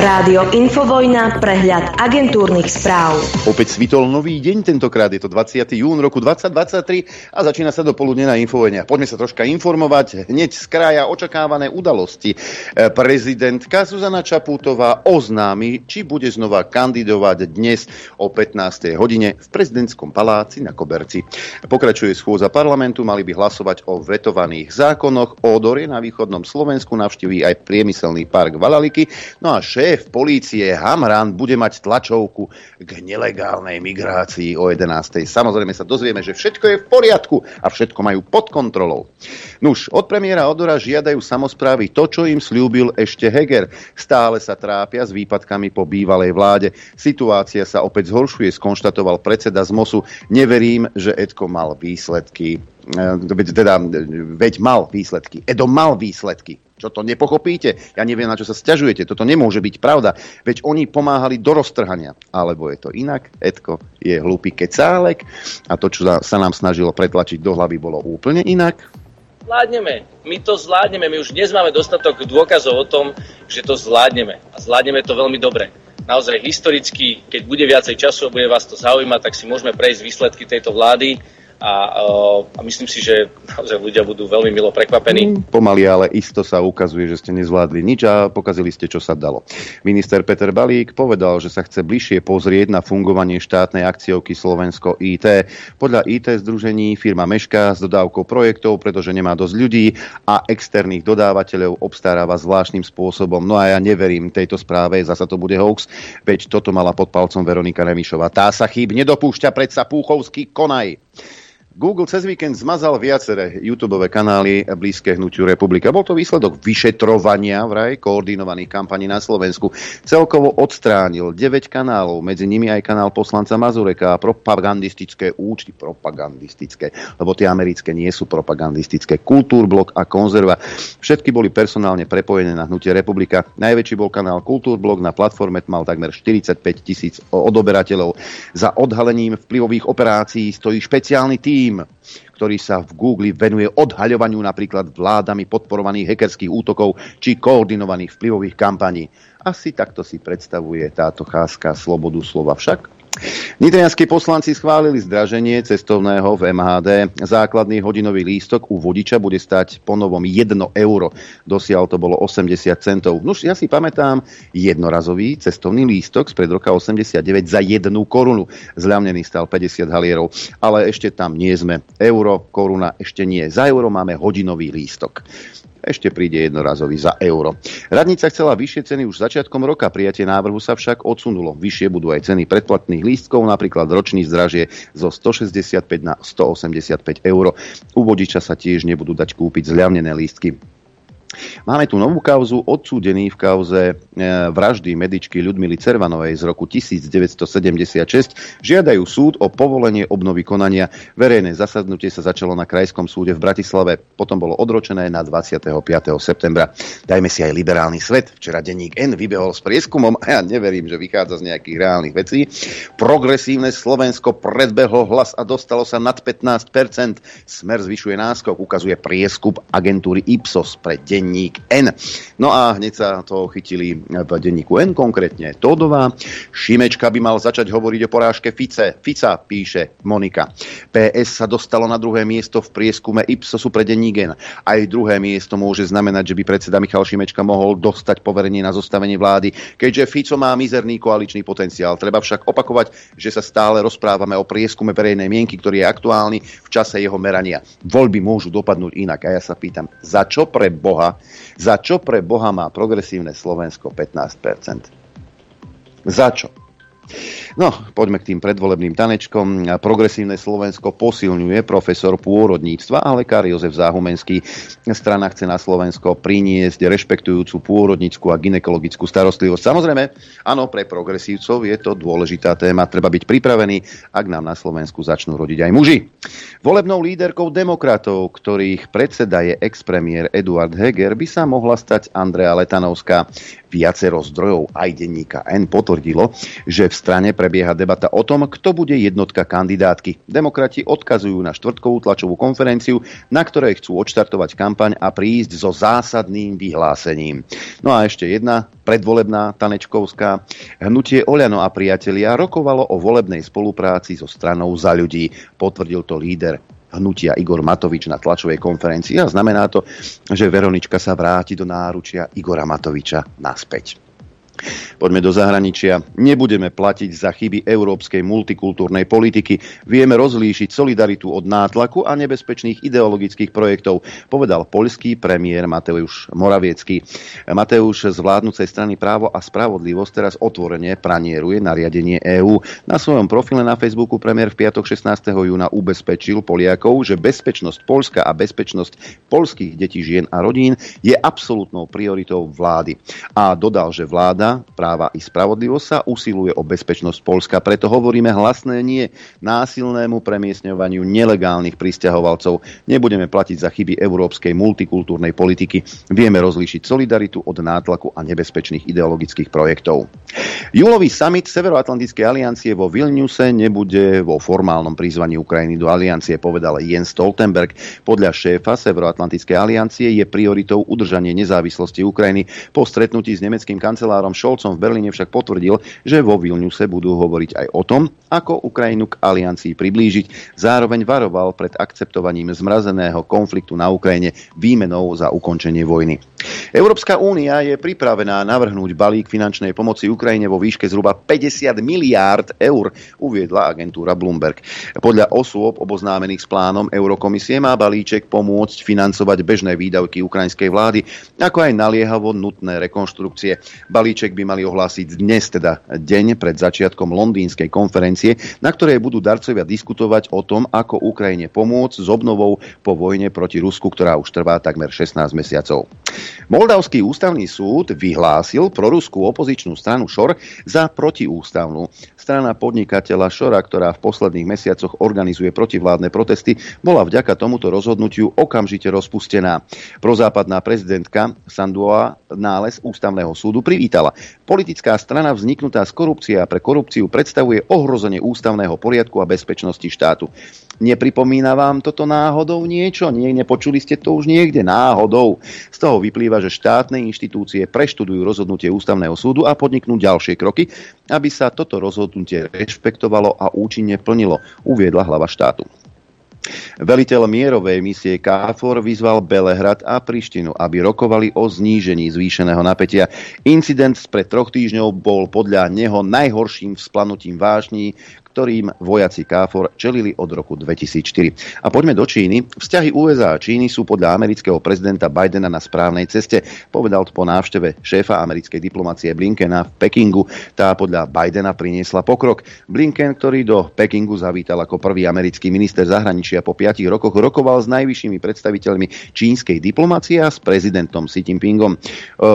Rádio Infovojna, prehľad agentúrnych správ. Opäť svitol nový deň, tentokrát je to 20. jún roku 2023 a začína sa do poludne na Infovojne. Poďme sa troška informovať. Hneď z kraja očakávané udalosti. E, prezidentka Zuzana Čapútová oznámi, či bude znova kandidovať dnes o 15. hodine v prezidentskom paláci na Koberci. Pokračuje schôza parlamentu, mali by hlasovať o vetovaných zákonoch. Odor je na východnom Slovensku, navštíví aj priemyselný park Valaliky. No a šéf polície Hamran bude mať tlačovku k nelegálnej migrácii o 11. Samozrejme sa dozvieme, že všetko je v poriadku a všetko majú pod kontrolou. Nuž, od premiéra Odora žiadajú samozprávy to, čo im slúbil ešte Heger. Stále sa trápia s výpadkami po bývalej vláde. Situácia sa opäť zhoršuje, skonštatoval predseda z MOSu. Neverím, že Edko mal výsledky. E, teda, veď mal výsledky. Edo mal výsledky. Čo to nepochopíte? Ja neviem, na čo sa stiažujete. Toto nemôže byť pravda. Veď oni pomáhali do roztrhania. Alebo je to inak. Edko je hlúpy kecálek a to, čo sa nám snažilo pretlačiť do hlavy, bolo úplne inak. Zvládneme. My to zvládneme. My už dnes máme dostatok dôkazov o tom, že to zvládneme. A zvládneme to veľmi dobre. Naozaj historicky, keď bude viacej času a bude vás to zaujímať, tak si môžeme prejsť výsledky tejto vlády a, a myslím si, že naozaj ľudia budú veľmi milo prekvapení. Mm, pomaly, ale isto sa ukazuje, že ste nezvládli nič a pokazili ste, čo sa dalo. Minister Peter Balík povedal, že sa chce bližšie pozrieť na fungovanie štátnej akciovky Slovensko IT. Podľa IT združení firma mešká s dodávkou projektov, pretože nemá dosť ľudí a externých dodávateľov obstaráva zvláštnym spôsobom. No a ja neverím tejto správe, zasa to bude hoax, veď toto mala pod palcom Veronika Remišová. Tá sa chýb nedopúšťa predsa Púchovský konaj. Google cez víkend zmazal viaceré YouTube kanály blízke hnutiu republika. Bol to výsledok vyšetrovania vraj koordinovaných kampaní na Slovensku. Celkovo odstránil 9 kanálov, medzi nimi aj kanál poslanca Mazureka a propagandistické účty, propagandistické, lebo tie americké nie sú propagandistické, Kultúrblok a Konzerva. Všetky boli personálne prepojené na hnutie republika. Najväčší bol kanál Kultúrblok, na platforme mal takmer 45 tisíc odoberateľov. Za odhalením vplyvových operácií stojí špeciálny tým tým, ktorý sa v Google venuje odhaľovaniu napríklad vládami podporovaných hackerských útokov či koordinovaných vplyvových kampaní. Asi takto si predstavuje táto cházka slobodu slova však. Nitrianskí poslanci schválili zdraženie cestovného v MHD. Základný hodinový lístok u vodiča bude stať po novom 1 euro. Dosiaľ to bolo 80 centov. Nuž, ja si pamätám jednorazový cestovný lístok z pred roka 89 za 1 korunu. Zľavnený stal 50 halierov. Ale ešte tam nie sme. Euro, koruna ešte nie. Za euro máme hodinový lístok. Ešte príde jednorazový za euro. Radnica chcela vyššie ceny už začiatkom roka, prijatie návrhu sa však odsunulo. Vyššie budú aj ceny predplatných lístkov, napríklad ročný zdražie zo 165 na 185 eur. U vodiča sa tiež nebudú dať kúpiť zľavnené lístky. Máme tu novú kauzu, odsúdený v kauze e, vraždy medičky Ľudmily Cervanovej z roku 1976. Žiadajú súd o povolenie obnovy konania. Verejné zasadnutie sa začalo na Krajskom súde v Bratislave, potom bolo odročené na 25. septembra. Dajme si aj liberálny svet. Včera denník N vybehol s prieskumom a ja neverím, že vychádza z nejakých reálnych vecí. Progresívne Slovensko predbehlo hlas a dostalo sa nad 15%. Smer zvyšuje náskok, ukazuje prieskup agentúry Ipsos pre deň denník N. No a hneď sa to chytili v denníku N, konkrétne Todová. Šimečka by mal začať hovoriť o porážke Fice. Fica, píše Monika. PS sa dostalo na druhé miesto v prieskume Ipsosu pre denník N. Aj druhé miesto môže znamenať, že by predseda Michal Šimečka mohol dostať poverenie na zostavenie vlády, keďže Fico má mizerný koaličný potenciál. Treba však opakovať, že sa stále rozprávame o prieskume verejnej mienky, ktorý je aktuálny v čase jeho merania. Voľby môžu dopadnúť inak. A ja sa pýtam, za čo pre Boha za čo pre Boha má progresívne Slovensko 15%? Za čo? No, poďme k tým predvolebným tanečkom. Progresívne Slovensko posilňuje profesor pôrodníctva a lekár Jozef Záhumenský. Strana chce na Slovensko priniesť rešpektujúcu pôrodnickú a ginekologickú starostlivosť. Samozrejme, áno, pre progresívcov je to dôležitá téma. Treba byť pripravený, ak nám na Slovensku začnú rodiť aj muži. Volebnou líderkou demokratov, ktorých predseda je expremiér Eduard Heger, by sa mohla stať Andrea Letanovská. Viacero zdrojov aj denníka N potvrdilo, že v strane prebieha debata o tom, kto bude jednotka kandidátky. Demokrati odkazujú na štvrtkovú tlačovú konferenciu, na ktorej chcú odštartovať kampaň a prísť so zásadným vyhlásením. No a ešte jedna predvolebná tanečkovská. Hnutie Oľano a priatelia rokovalo o volebnej spolupráci so stranou za ľudí. Potvrdil to líder hnutia Igor Matovič na tlačovej konferencii a znamená to, že Veronička sa vráti do náručia Igora Matoviča naspäť. Poďme do zahraničia. Nebudeme platiť za chyby európskej multikultúrnej politiky. Vieme rozlíšiť solidaritu od nátlaku a nebezpečných ideologických projektov, povedal poľský premiér Mateusz Moraviecký. Mateusz z vládnucej strany Právo a spravodlivosť teraz otvorene pranieruje nariadenie EÚ. Na svojom profile na Facebooku premiér v piatok 16. júna ubezpečil Poliakov, že bezpečnosť Polska a bezpečnosť polských detí, žien a rodín je absolútnou prioritou vlády. A dodal, že vláda práva i spravodlivosť sa usiluje o bezpečnosť Polska. Preto hovoríme hlasné nie násilnému premiesňovaniu nelegálnych pristahovalcov. Nebudeme platiť za chyby európskej multikultúrnej politiky. Vieme rozlíšiť solidaritu od nátlaku a nebezpečných ideologických projektov. Júlový summit Severoatlantickej aliancie vo Vilniuse nebude vo formálnom prizvaní Ukrajiny do aliancie, povedal Jens Stoltenberg. Podľa šéfa Severoatlantickej aliancie je prioritou udržanie nezávislosti Ukrajiny. Po stretnutí s nemeckým kancelárom Šolcom v Berlíne však potvrdil, že vo Vilniuse budú hovoriť aj o tom, ako Ukrajinu k aliancii priblížiť. Zároveň varoval pred akceptovaním zmrazeného konfliktu na Ukrajine výmenou za ukončenie vojny. Európska únia je pripravená navrhnúť balík finančnej pomoci Ukrajine vo výške zhruba 50 miliárd eur, uviedla agentúra Bloomberg. Podľa osôb oboznámených s plánom Eurokomisie má balíček pomôcť financovať bežné výdavky ukrajinskej vlády, ako aj naliehavo nutné rekonštrukcie. Balíček by mali ohlásiť dnes, teda deň pred začiatkom londýnskej konferencie, na ktorej budú darcovia diskutovať o tom, ako Ukrajine pomôcť s obnovou po vojne proti Rusku, ktorá už trvá takmer 16 mesiacov. Moldavský ústavný súd vyhlásil proruskú opozičnú stranu ŠOR za protiústavnú. Strana podnikateľa Šora, ktorá v posledných mesiacoch organizuje protivládne protesty, bola vďaka tomuto rozhodnutiu okamžite rozpustená. Prozápadná prezidentka Sandua nález ústavného súdu privítala. Politická strana vzniknutá z korupcie a pre korupciu predstavuje ohrozenie ústavného poriadku a bezpečnosti štátu. Nepripomína vám toto náhodou niečo? Nie, nepočuli ste to už niekde náhodou. Z toho vyplýva, že štátne inštitúcie preštudujú rozhodnutie ústavného súdu a podniknú ďalšie kroky, aby sa toto rozhodnutie rešpektovalo a účinne plnilo, uviedla hlava štátu. Veliteľ mierovej misie KFOR vyzval Belehrad a Prištinu, aby rokovali o znížení zvýšeného napätia. Incident spred troch týždňov bol podľa neho najhorším vzplanutím vážní, ktorým vojaci KFOR čelili od roku 2004. A poďme do Číny. Vzťahy USA a Číny sú podľa amerického prezidenta Bidena na správnej ceste, povedal po návšteve šéfa americkej diplomacie Blinkena v Pekingu. Tá podľa Bidena priniesla pokrok. Blinken, ktorý do Pekingu zavítal ako prvý americký minister zahraničia po piatich rokoch, rokoval s najvyššími predstaviteľmi čínskej diplomácie a s prezidentom Xi Jinpingom. E,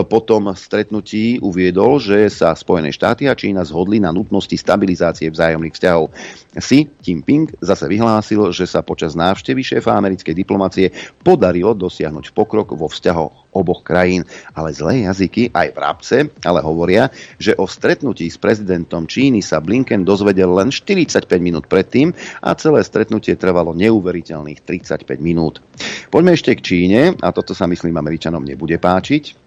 po tom stretnutí uviedol, že sa Spojené štáty a Čína zhodli na nutnosti stabilizácie vzájomných vzťahov vzťahov. Xi Jinping zase vyhlásil, že sa počas návštevy šéfa americkej diplomacie podarilo dosiahnuť pokrok vo vzťahoch oboch krajín. Ale zlé jazyky, aj vrabce, ale hovoria, že o stretnutí s prezidentom Číny sa Blinken dozvedel len 45 minút predtým a celé stretnutie trvalo neuveriteľných 35 minút. Poďme ešte k Číne, a toto sa myslím Američanom nebude páčiť.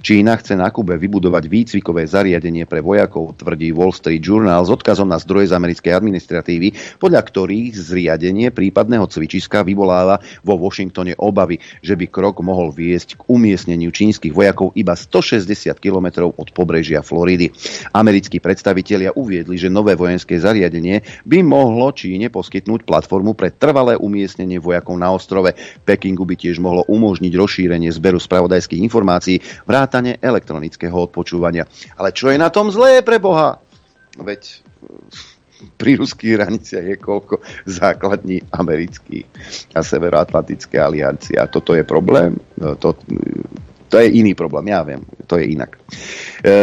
Čína chce na Kube vybudovať výcvikové zariadenie pre vojakov, tvrdí Wall Street Journal s odkazom na zdroje z americkej administratívy, podľa ktorých zriadenie prípadného cvičiska vyvoláva vo Washingtone obavy, že by krok mohol viesť k umiestneniu čínskych vojakov iba 160 kilometrov od pobrežia Floridy. Americkí predstavitelia uviedli, že nové vojenské zariadenie by mohlo Číne poskytnúť platformu pre trvalé umiestnenie vojakov na ostrove. Pekingu by tiež mohlo umožniť rozšírenie zberu spravodajských informácií vrátane elektronického odpočúvania. Ale čo je na tom zlé pre Boha? Veď pri ruských hraniciach je koľko základní amerických a Severoatlantické aliancie. A toto je problém? To, to je iný problém, ja viem, to je inak.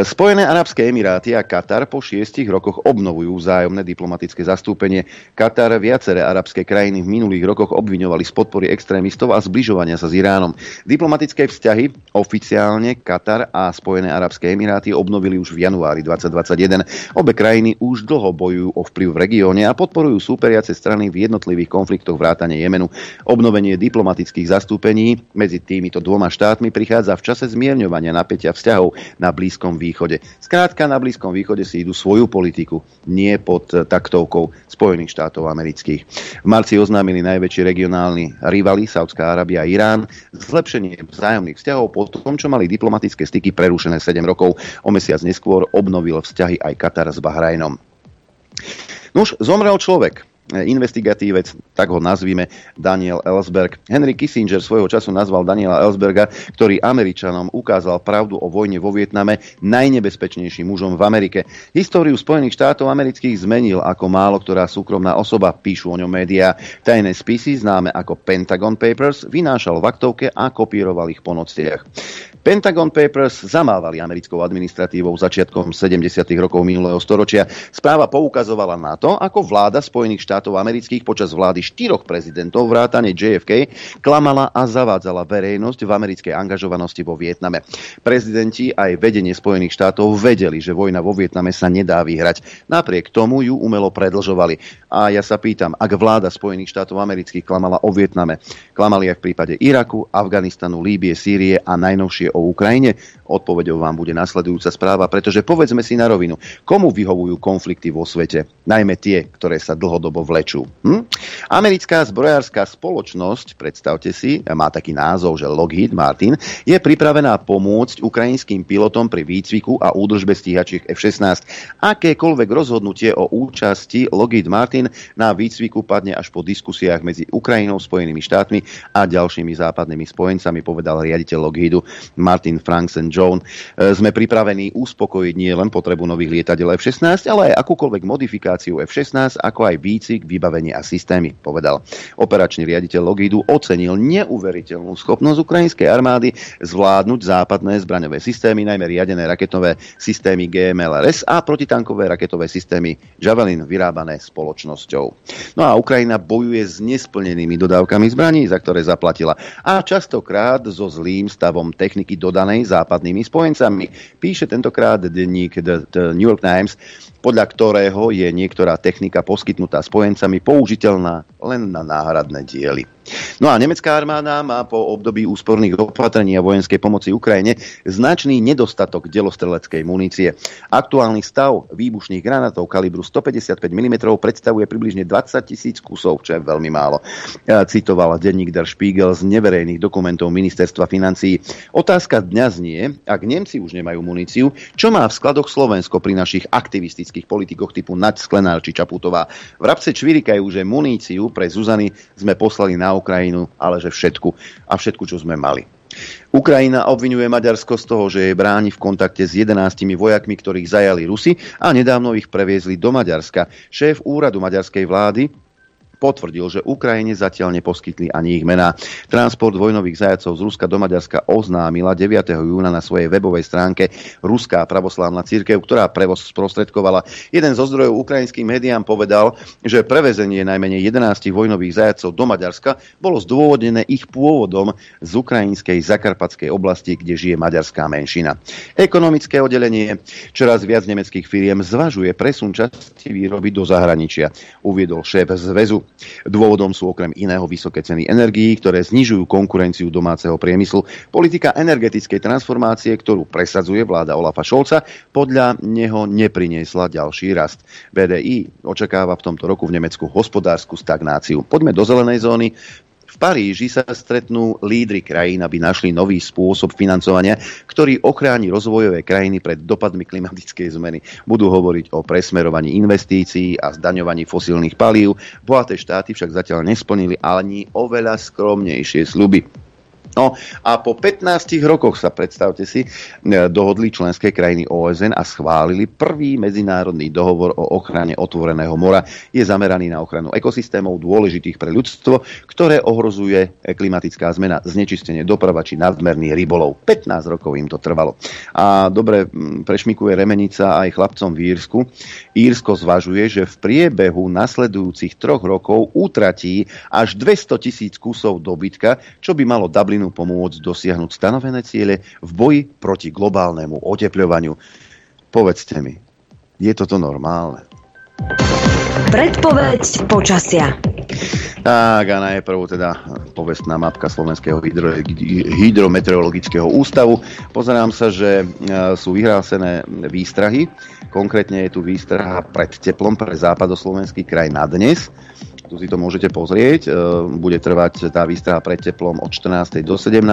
Spojené arabské emiráty a Katar po šiestich rokoch obnovujú vzájomné diplomatické zastúpenie. Katar viaceré arabské krajiny v minulých rokoch obviňovali z podpory extrémistov a zbližovania sa s Iránom. Diplomatické vzťahy oficiálne Katar a Spojené arabské emiráty obnovili už v januári 2021. Obe krajiny už dlho bojujú o vplyv v regióne a podporujú súperiace strany v jednotlivých konfliktoch vrátane Jemenu. Obnovenie diplomatických zastúpení medzi týmito dvoma štátmi prichádza v čase zmierňovania napätia vzťahov na Blízkom východe. Skrátka na Blízkom východe si idú svoju politiku, nie pod taktovkou Spojených štátov amerických. V marci oznámili najväčší regionálni rivali Saudská Arábia a Irán zlepšenie vzájomných vzťahov po tom, čo mali diplomatické styky prerušené 7 rokov. O mesiac neskôr obnovil vzťahy aj Katar s Bahrajnom. Nuž, zomrel človek investigatívec, tak ho nazvíme Daniel Ellsberg. Henry Kissinger svojho času nazval Daniela Ellsberga, ktorý Američanom ukázal pravdu o vojne vo Vietname, najnebezpečnejším mužom v Amerike. Históriu Spojených štátov amerických zmenil ako málo ktorá súkromná osoba, píšu o ňom médiá. Tajné spisy, známe ako Pentagon Papers, vynášal v aktovke a kopíroval ich po nociach. Pentagon Papers zamávali americkou administratívou začiatkom 70. rokov minulého storočia. Správa poukazovala na to, ako vláda Spojených štátov amerických počas vlády štyroch prezidentov vrátane JFK klamala a zavádzala verejnosť v americkej angažovanosti vo Vietname. Prezidenti aj vedenie Spojených štátov vedeli, že vojna vo Vietname sa nedá vyhrať. Napriek tomu ju umelo predlžovali. A ja sa pýtam, ak vláda Spojených štátov amerických klamala o Vietname, klamali aj v prípade Iraku, Afganistanu, Líbie, Sýrie a najnovšie o Ukrajine? Odpovedou vám bude nasledujúca správa, pretože povedzme si na rovinu, komu vyhovujú konflikty vo svete, najmä tie, ktoré sa dlhodobo vlečú. Hm? Americká zbrojárska spoločnosť, predstavte si, má taký názov, že Lockheed Martin, je pripravená pomôcť ukrajinským pilotom pri výcviku a údržbe stíhačiek F-16. Akékoľvek rozhodnutie o účasti Lockheed Martin na výcviku padne až po diskusiách medzi Ukrajinou, Spojenými štátmi a ďalšími západnými spojencami, povedal riaditeľ Lockheedu Martin Franksen Jones. Sme pripravení uspokojiť nie len potrebu nových lietadiel F-16, ale aj akúkoľvek modifikáciu F-16, ako aj výcvik, vybavenie a systémy, povedal. Operačný riaditeľ Logidu ocenil neuveriteľnú schopnosť ukrajinskej armády zvládnuť západné zbraňové systémy, najmä riadené raketové systémy GMLRS a protitankové raketové systémy Javelin vyrábané spoločnosťou. No a Ukrajina bojuje s nesplnenými dodávkami zbraní, za ktoré zaplatila. A častokrát so zlým stavom techniky dodanej západnými spojencami. Píše tentokrát denník The, The New York Times, podľa ktorého je niektorá technika poskytnutá spojencami použiteľná len na náhradné diely. No a nemecká armáda má po období úsporných opatrení a vojenskej pomoci Ukrajine značný nedostatok delostreleckej munície. Aktuálny stav výbušných granátov kalibru 155 mm predstavuje približne 20 tisíc kusov, čo je veľmi málo. Citoval denník Der Spiegel z neverejných dokumentov ministerstva financií. Otázka dňa znie, ak Nemci už nemajú muníciu, čo má v skladoch Slovensko pri našich aktivistických politikoch typu Naď Sklenár či Čaputová. V Rabce čvirikajú, že muníciu pre Zuzany sme poslali na Ukrajinu, ale že všetku a všetku, čo sme mali. Ukrajina obvinuje Maďarsko z toho, že je bráni v kontakte s 11 vojakmi, ktorých zajali Rusi a nedávno ich previezli do Maďarska. Šéf úradu maďarskej vlády potvrdil, že Ukrajine zatiaľ neposkytli ani ich mená. Transport vojnových zajacov z Ruska do Maďarska oznámila 9. júna na svojej webovej stránke Ruská pravoslávna církev, ktorá prevoz sprostredkovala. Jeden zo zdrojov ukrajinským médiám povedal, že prevezenie najmenej 11 vojnových zajacov do Maďarska bolo zdôvodnené ich pôvodom z ukrajinskej zakarpatskej oblasti, kde žije maďarská menšina. Ekonomické oddelenie čoraz viac nemeckých firiem zvažuje presun časti výroby do zahraničia, uviedol šéf zväzu. Dôvodom sú okrem iného vysoké ceny energií, ktoré znižujú konkurenciu domáceho priemyslu. Politika energetickej transformácie, ktorú presadzuje vláda Olafa Šolca, podľa neho nepriniesla ďalší rast. BDI očakáva v tomto roku v Nemecku hospodárskú stagnáciu. Poďme do zelenej zóny. Paríži sa stretnú lídry krajín, aby našli nový spôsob financovania, ktorý ochráni rozvojové krajiny pred dopadmi klimatickej zmeny. Budú hovoriť o presmerovaní investícií a zdaňovaní fosílnych palív. Bohaté štáty však zatiaľ nesplnili ani oveľa skromnejšie sluby. No a po 15 rokoch sa, predstavte si, e, dohodli členské krajiny OSN a schválili prvý medzinárodný dohovor o ochrane otvoreného mora. Je zameraný na ochranu ekosystémov dôležitých pre ľudstvo, ktoré ohrozuje klimatická zmena, znečistenie doprava či nadmerný rybolov. 15 rokov im to trvalo. A dobre prešmikuje Remenica aj chlapcom v Írsku. Írsko zvažuje, že v priebehu nasledujúcich troch rokov utratí až 200 tisíc kusov dobytka, čo by malo Dublinu Ukrajinu pomôcť dosiahnuť stanovené ciele v boji proti globálnemu otepľovaniu. Povedzte mi, je toto normálne? Predpoveď počasia. Tak a najprv teda povestná mapka Slovenského hydro, hydrometeorologického ústavu. Pozerám sa, že e, sú vyhlásené výstrahy. Konkrétne je tu výstraha pred teplom pre západoslovenský kraj na dnes tu si to môžete pozrieť. E, bude trvať tá výstraha pred teplom od 14. do 17.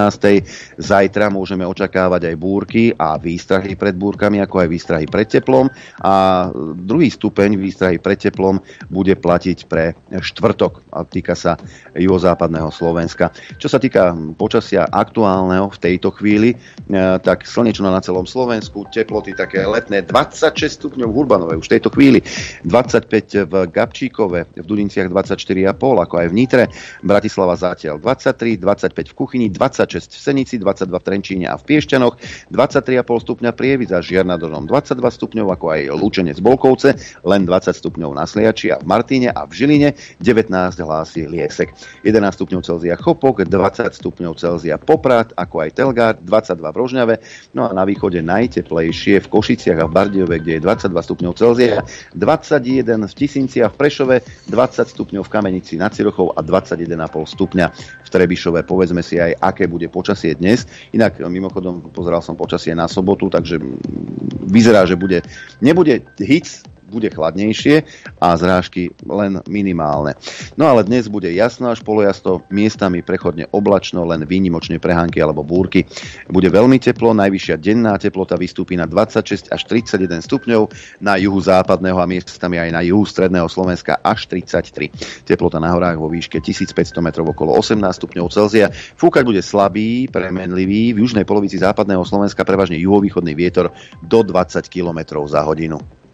Zajtra môžeme očakávať aj búrky a výstrahy pred búrkami, ako aj výstrahy pred teplom. A druhý stupeň výstrahy pred teplom bude platiť pre štvrtok a týka sa juhozápadného Slovenska. Čo sa týka počasia aktuálneho v tejto chvíli, e, tak slnečno na celom Slovensku, teploty také letné 26 stupňov v Urbanove už v tejto chvíli, 25 v Gabčíkove, v Dudinciach 20 24,5, ako aj v Nitre, Bratislava zatiaľ 23, 25 v Kuchyni, 26 v Senici, 22 v Trenčíne a v Piešťanoch, 23,5 stupňa Prievidza, Žiar nad 22 stupňov, ako aj Lučenec Bolkovce, len 20 stupňov na Sliači a v Martine a v Žiline, 19 hlási Liesek, 11 stupňov Celzia Chopok, 20 stupňov Celzia Poprad, ako aj Telgard, 22 v Rožňave, no a na východe najteplejšie v Košiciach a v Bardiove, kde je 22 stupňov Celzia, 21 v Tisinciach v Prešove, 20 stupňov stupňov v Kamenici nad Cirochou a 21,5 stupňa v Trebišove. Povedzme si aj, aké bude počasie dnes. Inak mimochodom pozeral som počasie na sobotu, takže vyzerá, že bude, nebude hic, bude chladnejšie a zrážky len minimálne. No ale dnes bude jasno až polojasto, miestami prechodne oblačno, len výnimočne prehánky alebo búrky. Bude veľmi teplo, najvyššia denná teplota vystúpi na 26 až 31 stupňov, na juhu západného a miestami aj na juhu stredného Slovenska až 33. Teplota na horách vo výške 1500 m okolo 18 stupňov Celzia. Fúkať bude slabý, premenlivý, v južnej polovici západného Slovenska prevažne juhovýchodný vietor do 20 km za hodinu.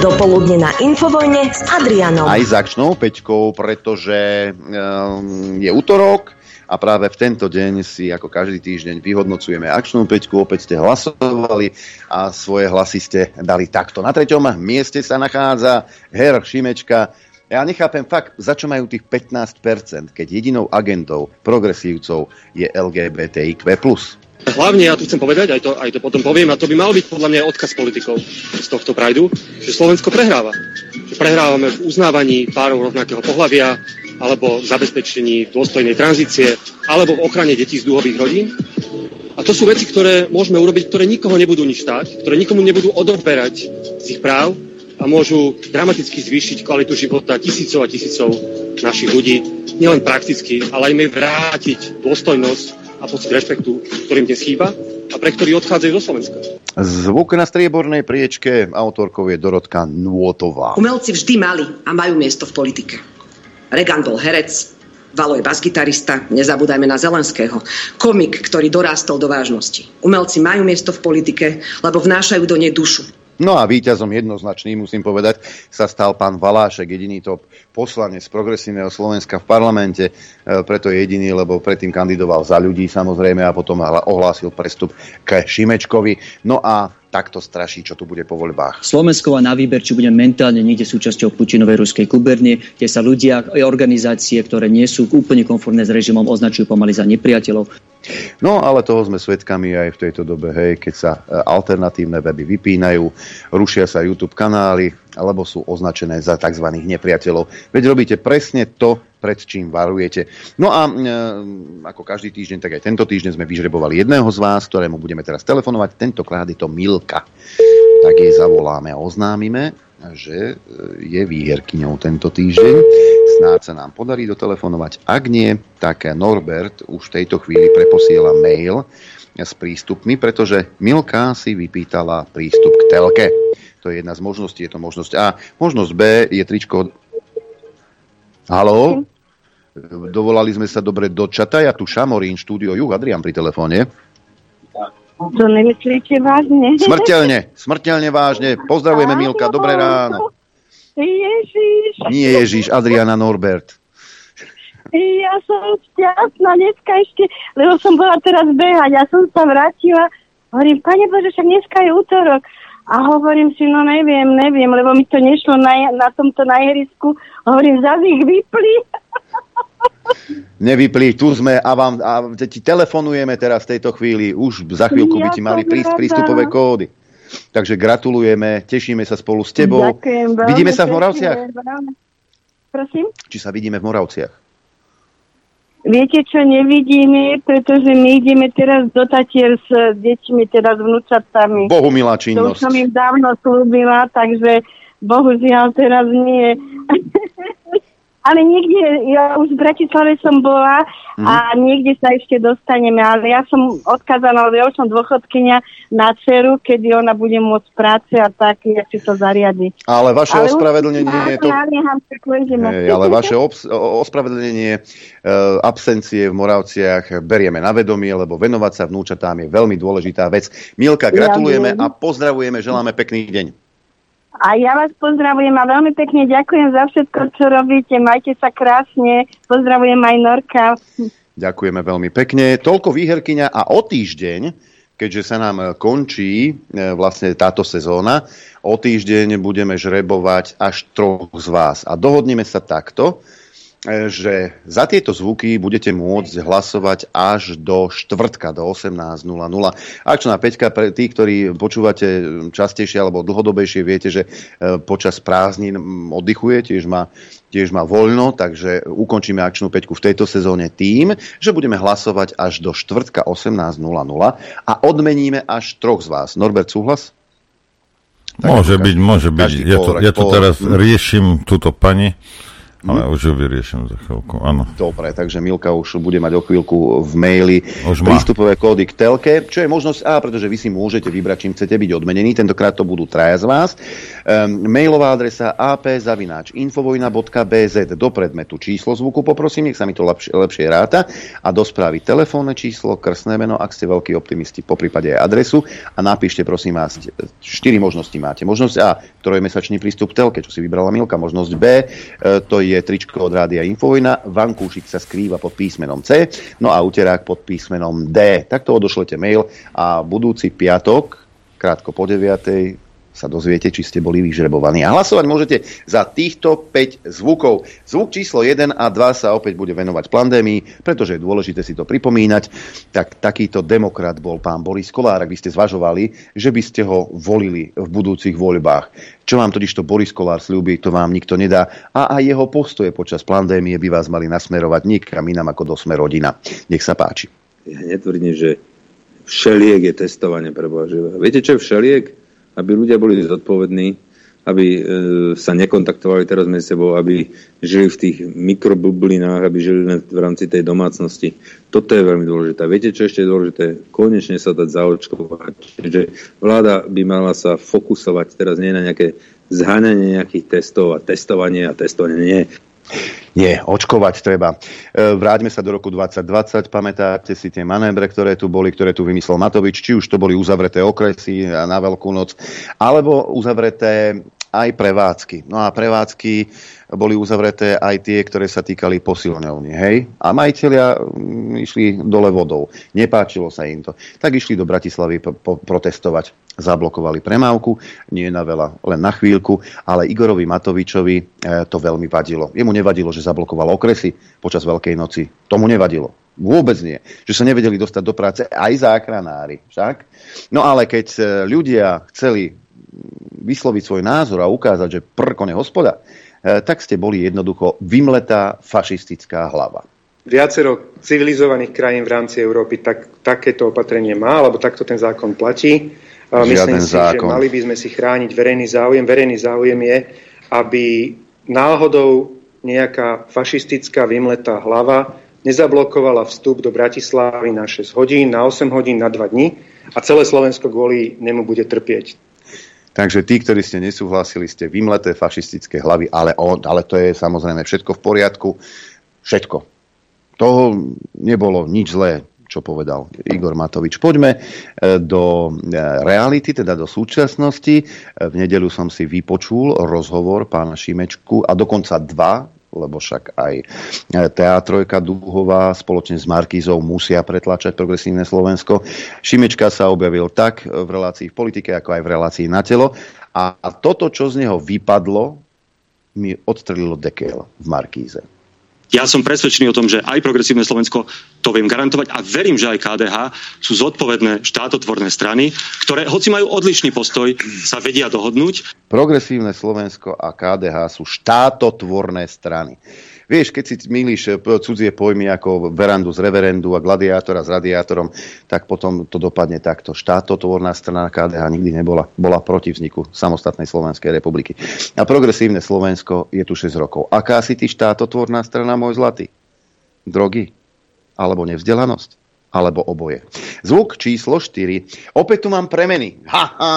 Dopoludne na Infovojne s Adrianom. Aj s akčnou peťkou, pretože um, je útorok a práve v tento deň si ako každý týždeň vyhodnocujeme akčnú peťku. Opäť ste hlasovali a svoje hlasy ste dali takto. Na treťom mieste sa nachádza Her Šimečka. Ja nechápem fakt, za čo majú tých 15%, keď jedinou agendou progresívcov je LGBTIQ+. Hlavne ja tu chcem povedať, aj to, aj to potom poviem, a to by mal byť podľa mňa odkaz politikov z tohto prajdu, že Slovensko prehráva. Že prehrávame v uznávaní párov rovnakého pohľavia, alebo v zabezpečení dôstojnej tranzície, alebo v ochrane detí z dúhových rodín. A to sú veci, ktoré môžeme urobiť, ktoré nikoho nebudú nič stáť, ktoré nikomu nebudú odoberať z ich práv a môžu dramaticky zvýšiť kvalitu života tisícov a tisícov našich ľudí, nielen prakticky, ale aj mi vrátiť dôstojnosť a pocit rešpektu, ktorým dnes chýba a pre ktorý odchádzajú do Slovenska. Zvuk na striebornej priečke autorkou je Dorotka Nôtová. Umelci vždy mali a majú miesto v politike. Regan bol herec, Valo je basgitarista, nezabúdajme na Zelenského. Komik, ktorý dorástol do vážnosti. Umelci majú miesto v politike, lebo vnášajú do nej dušu. No a víťazom jednoznačný, musím povedať, sa stal pán Valášek, jediný to poslanec progresívneho Slovenska v parlamente, e, preto je jediný, lebo predtým kandidoval za ľudí samozrejme a potom ohlásil prestup k Šimečkovi. No a takto straší, čo tu bude po voľbách. Slovensko má na výber, či bude mentálne niekde súčasťou Putinovej ruskej gubernie, kde sa ľudia a organizácie, ktoré nie sú úplne konformné s režimom, označujú pomaly za nepriateľov. No ale toho sme svedkami aj v tejto dobe, hej, keď sa e, alternatívne weby vypínajú, rušia sa YouTube kanály, alebo sú označené za tzv. nepriateľov. Veď robíte presne to, pred čím varujete. No a e, ako každý týždeň, tak aj tento týždeň sme vyžrebovali jedného z vás, ktorému budeme teraz telefonovať. Tentokrát je to Milka. Tak jej zavoláme a oznámime, že e, je výherkyňou tento týždeň. Snáď sa nám podarí dotelefonovať. Ak nie, tak Norbert už v tejto chvíli preposiela mail s prístupmi, pretože Milka si vypýtala prístup k telke. To je jedna z možností, je to možnosť A. Možnosť B je tričko... Halo? Dovolali sme sa dobre do čata. Ja tu Šamorín, štúdio Juh, Adrian pri telefóne. To nemyslíte vážne? Smrteľne, smrteľne vážne. Pozdravujeme Milka, dobré ráno. Ježiš. Nie Ježiš, Adriana Norbert. Ja som šťastná dneska ešte, lebo som bola teraz behať. Ja som sa vrátila. Hovorím, pane Bože, však dneska je útorok. A hovorím si, no neviem, neviem, lebo mi to nešlo na, na tomto najhrisku. Hovorím, zase ich vypli. Nevypli, tu sme a vám a ti telefonujeme teraz v tejto chvíli. Už za chvíľku by ti mali prísť prístupové kódy. Takže gratulujeme, tešíme sa spolu s tebou. Ďakujem, Vidíme sa v Moravciach? Prosím? Či sa vidíme v Moravciach? Viete čo, nevidíme, pretože my ideme teraz do Tatier s deťmi, teraz vnúčatami. Bohumilá To už činnosť. som im dávno slúbila, takže bohužiaľ teraz nie. ale niekde, ja už v Bratislave som bola Mhm. a niekde sa ešte dostaneme, ale ja som odkazaná, lebo ja už som dôchodkynia na dceru, kedy ona bude môcť práce a tak, jak si to zariadi. Ale vaše Ale už- ospravedlnenie je to... Hej, ale vaše obs- ospravedlnenie e, absencie v Moravciach berieme na vedomie, lebo venovať sa vnúčatám je veľmi dôležitá vec. Milka, gratulujeme viem. a pozdravujeme, želáme pekný deň. A ja vás pozdravujem a veľmi pekne ďakujem za všetko, čo robíte. Majte sa krásne. Pozdravujem aj Norka. Ďakujeme veľmi pekne. Toľko výherkyňa a o týždeň, keďže sa nám končí e, vlastne táto sezóna, o týždeň budeme žrebovať až troch z vás. A dohodneme sa takto, že za tieto zvuky budete môcť hlasovať až do štvrtka, do 18.00. Akčná peťka pre tých, ktorí počúvate častejšie alebo dlhodobejšie, viete, že e, počas prázdnin mm, oddychuje, tiež má, tiež má voľno, takže ukončíme akčnú peťku v tejto sezóne tým, že budeme hlasovať až do štvrtka 18.00 a odmeníme až troch z vás. Norbert, súhlas? Môže ako byť, môže byť. Ja to, ja to teraz hm. riešim, túto pani, ale už ju vyriešim za chvíľku, áno. Dobre, takže Milka už bude mať o chvíľku v maili Už má. prístupové kódy k telke, čo je možnosť A, pretože vy si môžete vybrať, čím chcete byť odmenení. Tentokrát to budú traja z vás. Um, mailová adresa ap.infovojna.bz do predmetu číslo zvuku poprosím, nech sa mi to lepšie, lepšie ráta a do správy telefónne číslo, krstné meno, ak ste veľkí optimisti, po prípade aj adresu a napíšte prosím vás, štyri možnosti máte. Možnosť A, trojmesačný prístup k telke, čo si vybrala Milka. Možnosť B, e, to je tričko od Rádia Infovojna, vankúšik sa skrýva pod písmenom C, no a uterák pod písmenom D. Takto odošlete mail a budúci piatok, krátko po 9 sa dozviete, či ste boli vyžrebovaní. A hlasovať môžete za týchto 5 zvukov. Zvuk číslo 1 a 2 sa opäť bude venovať pandémii, pretože je dôležité si to pripomínať. Tak takýto demokrat bol pán Boris Kolár, ak by ste zvažovali, že by ste ho volili v budúcich voľbách. Čo vám totiž to Boris Kolár slúbi, to vám nikto nedá. A aj jeho postoje počas pandémie by vás mali nasmerovať nikam inam ako do sme rodina. Nech sa páči. Ja netvrdím, že všeliek je testovanie pre Boha živého. Viete, čo je všeliek? Aby ľudia boli zodpovední, aby e, sa nekontaktovali teraz medzi sebou, aby žili v tých mikrobublinách, aby žili len v rámci tej domácnosti. Toto je veľmi dôležité. Viete, čo ešte je dôležité? Konečne sa dať zaočkovať. Čiže vláda by mala sa fokusovať teraz nie na nejaké zháňanie nejakých testov a testovanie a testovanie nie. Nie, očkovať treba. E, Vráťme sa do roku 2020, pamätáte si tie manébre, ktoré tu boli, ktoré tu vymyslel Matovič, či už to boli uzavreté okresy na Veľkú noc, alebo uzavreté aj prevádzky. No a prevádzky boli uzavreté aj tie, ktoré sa týkali posilňovne, hej? A majiteľia mm, išli dole vodou. Nepáčilo sa im to. Tak išli do Bratislavy po- protestovať. Zablokovali premávku, nie na veľa, len na chvíľku, ale Igorovi Matovičovi e, to veľmi vadilo. Jemu nevadilo, že zablokoval okresy počas Veľkej noci. Tomu nevadilo. Vôbec nie. Že sa nevedeli dostať do práce aj záchranári. Však? No ale keď e, ľudia chceli vysloviť svoj názor a ukázať, že prko nehospoda, e, tak ste boli jednoducho vymletá fašistická hlava. Viacero civilizovaných krajín v rámci Európy tak, takéto opatrenie má, alebo takto ten zákon platí. Myslím Žiaden si, zákon. že mali by sme si chrániť verejný záujem. Verejný záujem je, aby náhodou nejaká fašistická vymletá hlava nezablokovala vstup do Bratislavy na 6 hodín, na 8 hodín, na 2 dní a celé Slovensko kvôli nemu bude trpieť. Takže tí, ktorí ste nesúhlasili, ste vymleté fašistické hlavy, ale, on, ale to je samozrejme všetko v poriadku. Všetko. Toho nebolo nič zlé, čo povedal Igor Matovič. Poďme e, do e, reality, teda do súčasnosti. V nedelu som si vypočul rozhovor pána Šimečku a dokonca dva lebo však aj e, Teatrojka Dúhová spoločne s Markízou musia pretlačať progresívne Slovensko. Šimečka sa objavil tak v relácii v politike, ako aj v relácii na telo. A toto, čo z neho vypadlo, mi odstrelilo dekel v Markíze. Ja som presvedčený o tom, že aj progresívne Slovensko to viem garantovať a verím, že aj KDH sú zodpovedné štátotvorné strany, ktoré, hoci majú odlišný postoj, sa vedia dohodnúť. Progresívne Slovensko a KDH sú štátotvorné strany. Vieš, keď si milíš eh, cudzie pojmy ako verandu z reverendu a gladiátora s radiátorom, tak potom to dopadne takto. Štátotvorná strana KDH nikdy nebola. Bola proti vzniku samostatnej Slovenskej republiky. A progresívne Slovensko je tu 6 rokov. Aká si ty štátotvorná strana, môj zlatý? Drogy? Alebo nevzdelanosť? alebo oboje. Zvuk číslo 4. Opäť tu mám premeny. Ha, ha,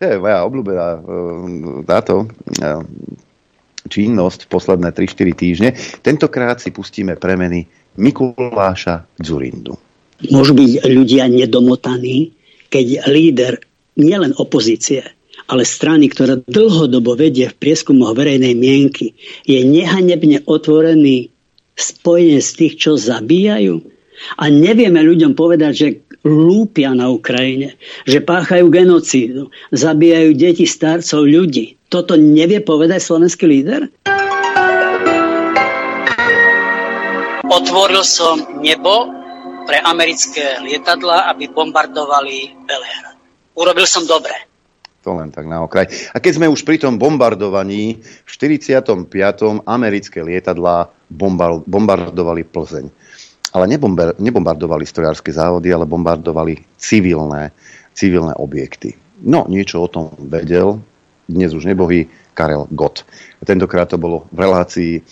je moja obľúbená eh, táto eh, činnosť posledné 3-4 týždne. Tentokrát si pustíme premeny Mikuláša Zurindu. Môžu byť ľudia nedomotaní, keď líder nielen opozície, ale strany, ktorá dlhodobo vedie v prieskumoch verejnej mienky, je nehanebne otvorený spojenie z tých, čo zabíjajú. A nevieme ľuďom povedať, že lúpia na Ukrajine, že páchajú genocídu, zabíjajú deti, starcov, ľudí. Toto nevie povedať slovenský líder? Otvoril som nebo pre americké lietadla, aby bombardovali Belehrad. Urobil som dobre. To len tak na okraj. A keď sme už pri tom bombardovaní, v 45. americké lietadlá bombardovali Plzeň. Ale nebombardovali strojárske závody, ale bombardovali civilné, civilné objekty. No, niečo o tom vedel dnes už nebohý Karel Gott. Tentokrát to bolo v relácii e,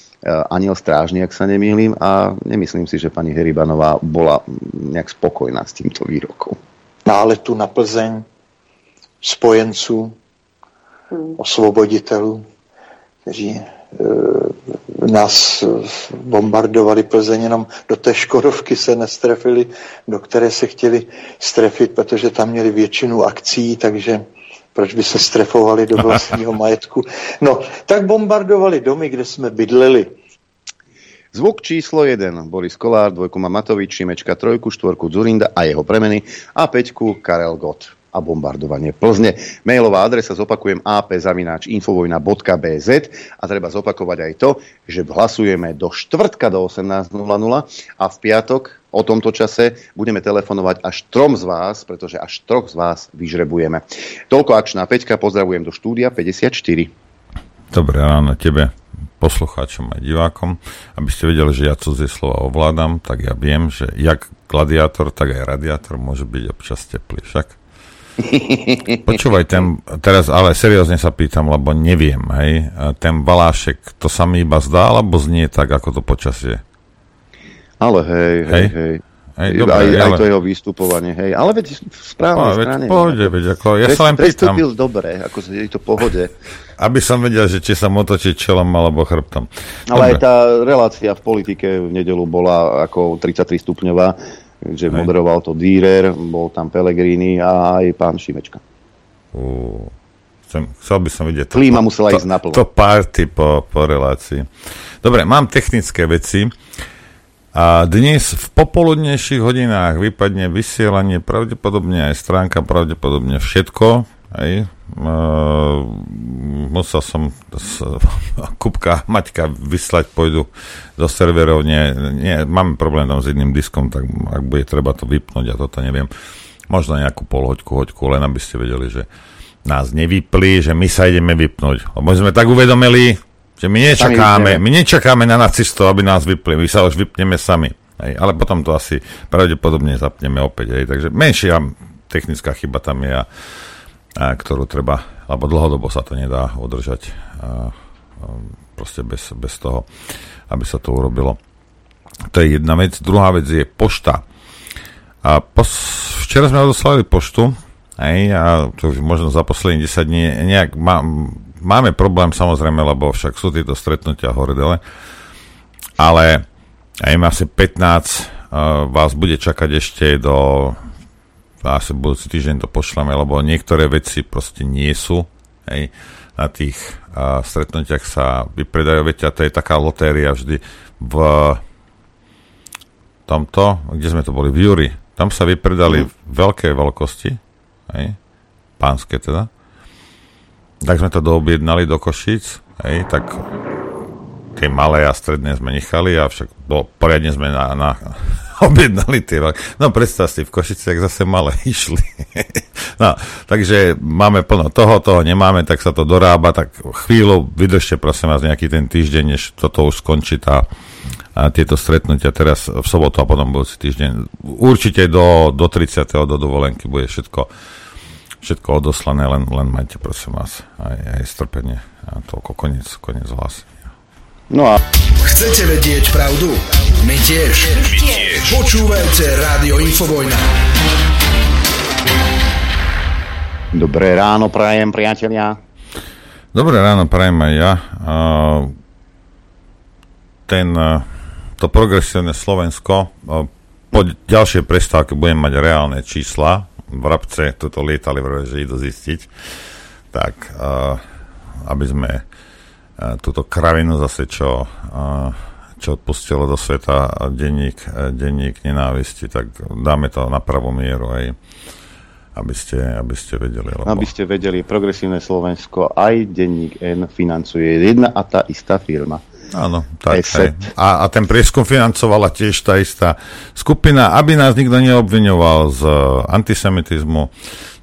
Aniel Strážny, ak sa nemýlim, a nemyslím si, že pani Heribanová bola nejak spokojná s týmto výrokom. Náletu na Plzeň, spojenců, hmm. osvoboditelů, kteří e, nás bombardovali Plzeň, jenom do té Škodovky se nestrefili, do které se chtěli strefit, protože tam měli většinu akcí, takže proč by se strefovali do vlastního majetku. No, tak bombardovali domy, kde jsme bydleli. Zvuk číslo 1. Boris Kolár, dvojku má Matovič, Šimečka, trojku, štvorku Zurinda a jeho premeny a peťku Karel Gott a bombardovanie Plzne. Mailová adresa, zopakujem, apzavináč.infovojna.bz a treba zopakovať aj to, že hlasujeme do štvrtka do 18.00 a v piatok o tomto čase budeme telefonovať až trom z vás, pretože až troch z vás vyžrebujeme. Toľko akčná peťka, pozdravujem do štúdia 54. Dobré ráno tebe, poslucháčom aj divákom. Aby ste vedeli, že ja cudzie slova ovládam, tak ja viem, že jak gladiátor, tak aj radiátor môže byť občas teplý. Však? Počúvaj, ten, teraz ale seriózne sa pýtam, lebo neviem, hej, ten balášek, to sa mi iba zdá, alebo znie tak, ako to počasie? Ale hej, hej, hej. hej. Hej, dobre, aj, ale... aj to jeho vystupovanie, hej. Ale veď v správnej no, strane. Veď pohode, veď ako, ja sa len pýtam. dobre, ako sa je to pohode. Aby som vedel, že či sa motočí čelom alebo chrbtom. Ale aj tá relácia v politike v nedelu bola ako 33 stupňová že Hej. moderoval to Dürer, bol tam Pellegrini a aj pán Šimečka. Uh, chcem, chcel by som vidieť to, Klíma musela to, ísť naplno. To party po, po relácii. Dobre, mám technické veci. A dnes v popoludnejších hodinách vypadne vysielanie, pravdepodobne aj stránka, pravdepodobne všetko. Hej. Uh, musel som s, Kupka Maťka vyslať, pôjdu do serverov, nie, nie, máme problém tam s jedným diskom, tak ak bude treba to vypnúť, ja toto neviem. Možno nejakú polhoďku, hoďku, len aby ste vedeli, že nás nevypli, že my sa ideme vypnúť. Lebo sme tak uvedomili, že my nečakáme, my nečakáme na nacistov, aby nás vypli, my sa už vypneme sami. Hej, ale potom to asi pravdepodobne zapneme opäť. Hej, takže menšia technická chyba tam je a a ktorú treba, alebo dlhodobo sa to nedá udržať a, a proste bez, bez toho, aby sa to urobilo. To je jedna vec. Druhá vec je pošta. A pos, včera sme odoslali poštu, aj, a to už možno za posledných 10 dní nejak má, máme problém samozrejme, lebo však sú tieto stretnutia hore dole, ale a im asi 15 vás bude čakať ešte do asi budúci týždeň to pošleme, lebo niektoré veci proste nie sú. Hej. Na tých uh, stretnutiach sa vypredajú, veď a to je taká lotéria vždy v tomto, kde sme to boli, v Júri, tam sa vypredali mm. veľké veľkosti, hej, pánske teda, tak sme to doobjednali do Košíc, hej, tak tie malé a stredné sme nechali, avšak bo, poriadne sme na, na objednali tie No predstav si, v Košiciach zase malé išli. no, takže máme plno toho, toho nemáme, tak sa to dorába, tak chvíľu vydržte prosím vás nejaký ten týždeň, než toto už skončí tá, a tieto stretnutia teraz v sobotu a potom budúci týždeň. Určite do, do 30. do dovolenky bude všetko, všetko odoslané, len, len majte prosím vás aj, aj strpenie. A toľko koniec, koniec hlas. No a... Chcete vedieť pravdu? My tiež. My tiež. Počúvajte Rádio Infovojna. Dobré ráno prajem, priatelia. Dobré ráno prajem aj ja. Ten, to progresívne Slovensko po ďalšej prestávke budem mať reálne čísla. V Rabce toto lietali, že idú zistiť. Tak, aby sme túto kravinu zase, čo, čo odpustilo do sveta denník, denník nenávisti, tak dáme to na pravú mieru aj aby ste, aby ste vedeli. Lebo... Aby ste vedeli, progresívne Slovensko aj denník N financuje jedna a tá istá firma. Áno, tak hej. A, a ten prieskum financovala tiež tá istá skupina, aby nás nikto neobviňoval z antisemitizmu,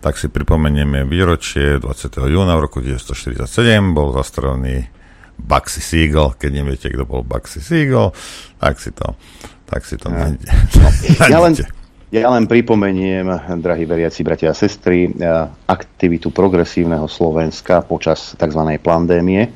tak si pripomenieme výročie 20. júna v roku 1947, bol zastrelený Baxi Siegel, keď neviete, kto bol Baxi Siegel, tak si to, tak si to ja. nájde. Ja, len, ja len pripomeniem, drahí veriaci bratia a sestry, aktivitu progresívneho Slovenska počas tzv. pandémie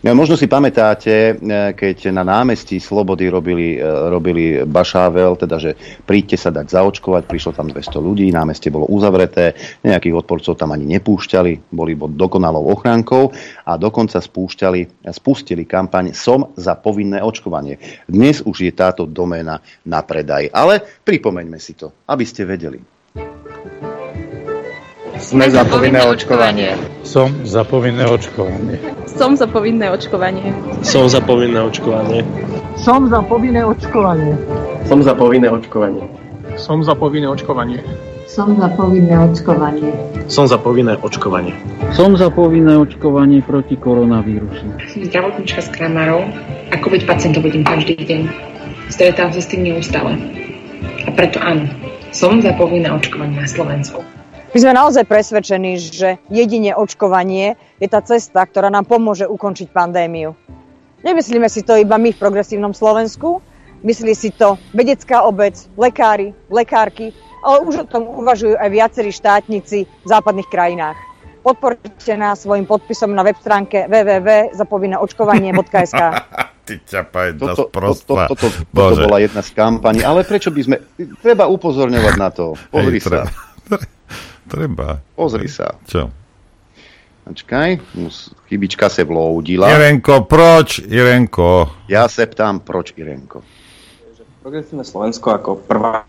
Možno si pamätáte, e, keď na námestí Slobody robili, e, robili Bašável, teda že príďte sa dať zaočkovať, prišlo tam 200 ľudí, námestie bolo uzavreté, nejakých odporcov tam ani nepúšťali, boli pod dokonalou ochránkou a dokonca spúšťali, spustili kampaň Som za povinné očkovanie. Dnes už je táto doména na predaj, ale pripomeňme si to, aby ste vedeli. Sme za povinné očkovanie. Som za povinné očkovanie. Som za povinné očkovanie. Som za povinné očkovanie. Som za povinné očkovanie. Som za povinné očkovanie. Som za povinné očkovanie. Som za povinné očkovanie. Som za povinné očkovanie. Som za povinné očkovanie proti koronavírusu. Som zdravotníčka s Kramarov a COVID pacientov vidím každý deň. Stretám sa s tým neustále. A preto áno, som za povinné očkovanie na Slovensku. My sme naozaj presvedčení, že jedine očkovanie je tá cesta, ktorá nám pomôže ukončiť pandémiu. Nemyslíme si to iba my v progresívnom Slovensku, myslí si to vedecká obec, lekári, lekárky, ale už o tom uvažujú aj viacerí štátnici v západných krajinách. Podporte nás svojim podpisom na web stránke www.zapovinneočkovanie.sk Ty ťapaj, toto, toto, toto, toto bola jedna z kampaní, ale prečo by sme... Treba upozorňovať na to. Pozri Hej, sa. Treba. Pozri sa. Čo? Počkaj, chybička se vloudila. Irenko, proč, Irenko? Ja se ptám, proč, Irenko? Progresívne Slovensko ako prvá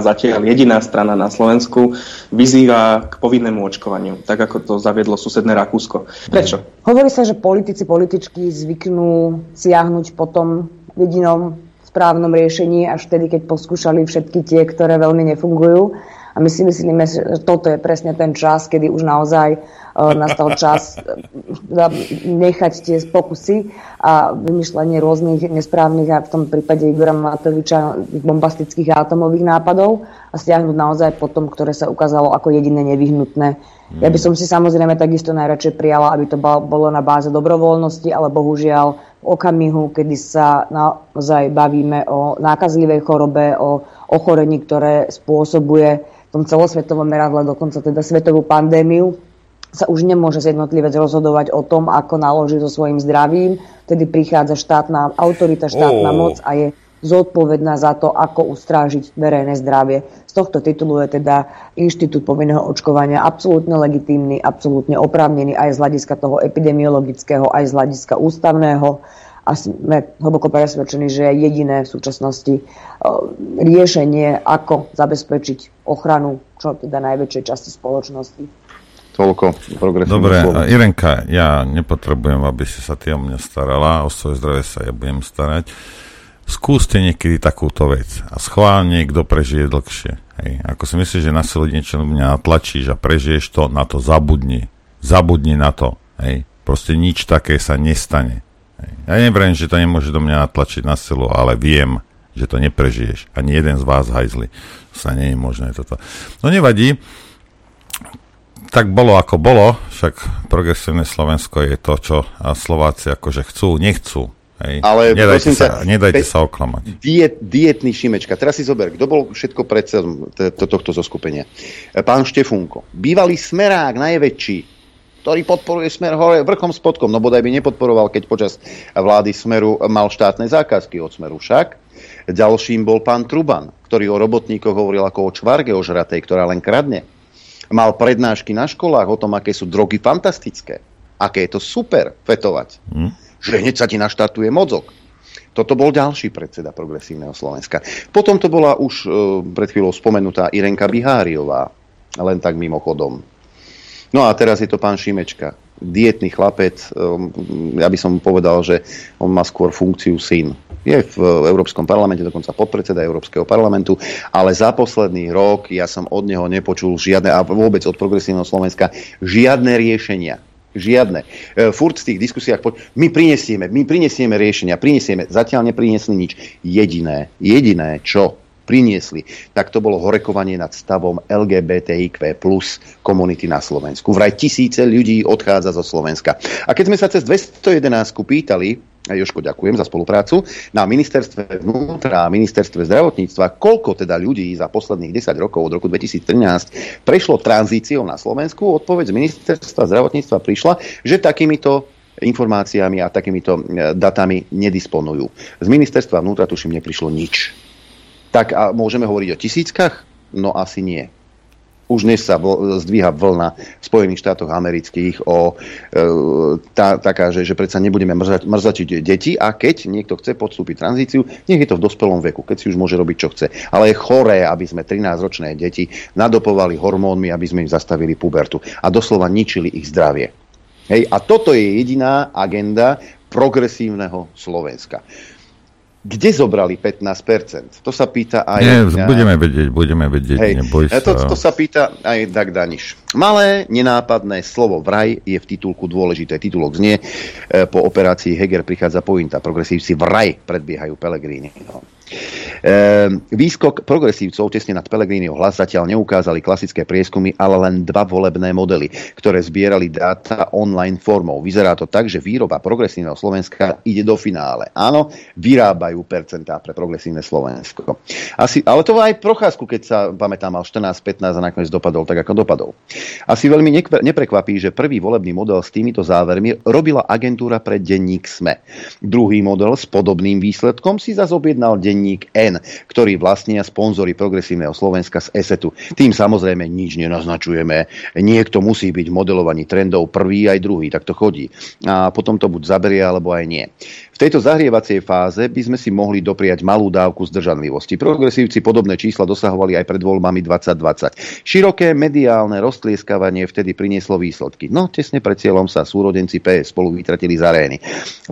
zatiaľ jediná strana na Slovensku vyzýva k povinnému očkovaniu, tak ako to zaviedlo susedné Rakúsko. Prečo? Hovorí sa, že politici, političky zvyknú siahnuť po tom jedinom správnom riešení až vtedy, keď poskúšali všetky tie, ktoré veľmi nefungujú. A my si myslíme, že toto je presne ten čas, kedy už naozaj nastal čas uh, nechať tie pokusy a vymýšľanie rôznych nesprávnych a v tom prípade Igora Matoviča bombastických atomových nápadov a stiahnuť naozaj potom, ktoré sa ukázalo ako jediné nevyhnutné. Ja by som si samozrejme takisto najradšej prijala, aby to bolo na báze dobrovoľnosti, ale bohužiaľ v okamihu, kedy sa naozaj bavíme o nákazlivej chorobe, o ochorení, ktoré spôsobuje tom celosvetovom meradle, dokonca teda svetovú pandémiu, sa už nemôže jednotlivec rozhodovať o tom, ako naloží so svojím zdravím. Tedy prichádza štátna autorita, štátna oh. moc a je zodpovedná za to, ako ustrážiť verejné zdravie. Z tohto titulu je teda inštitút povinného očkovania absolútne legitímny, absolútne oprávnený aj z hľadiska toho epidemiologického, aj z hľadiska ústavného a sme hlboko presvedčení, že je jediné v súčasnosti riešenie, ako zabezpečiť ochranu čo teda najväčšej časti spoločnosti. Toľko Dobre, Irenka, ja nepotrebujem, aby si sa ty o mňa starala, o svoje zdravie sa ja budem starať. Skúste niekedy takúto vec a schválne, kto prežije dlhšie. Hej. Ako si myslíš, že na silu niečo mňa natlačíš a prežiješ to, na to zabudni. Zabudni na to. Hej. Proste nič také sa nestane. Hej. Ja neviem, že to nemôže do mňa natlačiť na silu, ale viem, že to neprežiješ. Ani jeden z vás hajzli. To sa nie je možné toto. No nevadí tak bolo ako bolo, však progresívne Slovensko je to, čo Slováci akože chcú, nechcú. Hej. Ale nedajte, sa, sa, nedajte sa oklamať. Diet, dietný Šimečka. Teraz si zober, kto bol všetko predsedom tohto zoskupenia. Pán Štefunko. Bývalý smerák, najväčší, ktorý podporuje smer hore vrchom spodkom. No bodaj by nepodporoval, keď počas vlády smeru mal štátne zákazky od smeru však. Ďalším bol pán Truban, ktorý o robotníkoch hovoril ako o čvarge ožratej, ktorá len kradne mal prednášky na školách o tom, aké sú drogy fantastické. Aké je to super fetovať. Hmm. Že hneď sa ti naštartuje mozog. Toto bol ďalší predseda progresívneho Slovenska. Potom to bola už e, pred chvíľou spomenutá Irenka Biháriová, len tak mimochodom. No a teraz je to pán Šimečka. Dietný chlapec, e, ja by som povedal, že on má skôr funkciu syn je v Európskom parlamente, dokonca podpredseda Európskeho parlamentu, ale za posledný rok ja som od neho nepočul žiadne, a vôbec od progresívneho Slovenska, žiadne riešenia. Žiadne. E, furt v tých diskusiách, my prinesieme, my prinesieme riešenia, prinesieme, zatiaľ nepriniesli nič. Jediné, jediné, čo priniesli, tak to bolo horekovanie nad stavom LGBTIQ plus komunity na Slovensku. Vraj tisíce ľudí odchádza zo Slovenska. A keď sme sa cez 211 pýtali, Joško, ďakujem za spoluprácu. Na ministerstve vnútra a ministerstve zdravotníctva, koľko teda ľudí za posledných 10 rokov od roku 2013 prešlo tranzíciou na Slovensku, odpoveď z ministerstva zdravotníctva prišla, že takýmito informáciami a takýmito e, datami nedisponujú. Z ministerstva vnútra tuším neprišlo nič. Tak a môžeme hovoriť o tisíckach? No asi nie už dnes sa zdvíha vlna v Spojených štátoch amerických o e, tá, taká, že, že predsa nebudeme mrza, mrzačiť deti a keď niekto chce podstúpiť tranzíciu, nech je to v dospelom veku, keď si už môže robiť, čo chce. Ale je choré, aby sme 13-ročné deti nadopovali hormónmi, aby sme im zastavili pubertu a doslova ničili ich zdravie. Hej, a toto je jediná agenda progresívneho Slovenska. Kde zobrali 15%? To sa pýta aj... Nie, budeme vedieť, budeme vedieť, hej, neboj sa. To, to sa pýta aj Dag Daniš. Malé, nenápadné slovo vraj je v titulku dôležité. Titulok znie, e, po operácii Heger prichádza pointa. Progresívci vraj predbiehajú Pelegrini. No. Ehm, výskok progresívcov tesne nad Pelegrínyho hlas zatiaľ neukázali klasické prieskumy, ale len dva volebné modely, ktoré zbierali dáta online formou. Vyzerá to tak, že výroba progresívneho Slovenska ide do finále. Áno, vyrábajú percentá pre progresívne Slovensko. Asi, ale to aj procházku, keď sa pamätám, mal 14-15 a nakoniec dopadol tak, ako dopadol. Asi veľmi neprekvapí, že prvý volebný model s týmito závermi robila agentúra pre denník SME. Druhý model s podobným výsledkom si zase objednal denník N N, ktorý vlastnia sponzory progresívneho Slovenska z ESETu. Tým samozrejme nič nenaznačujeme. Niekto musí byť v modelovaní trendov prvý aj druhý, tak to chodí. A potom to buď zaberie, alebo aj nie. V tejto zahrievacej fáze by sme si mohli dopriať malú dávku zdržanlivosti. Progresívci podobné čísla dosahovali aj pred voľbami 2020. Široké mediálne roztlieskavanie vtedy prinieslo výsledky. No, tesne pred cieľom sa súrodenci PS spolu vytratili z arény.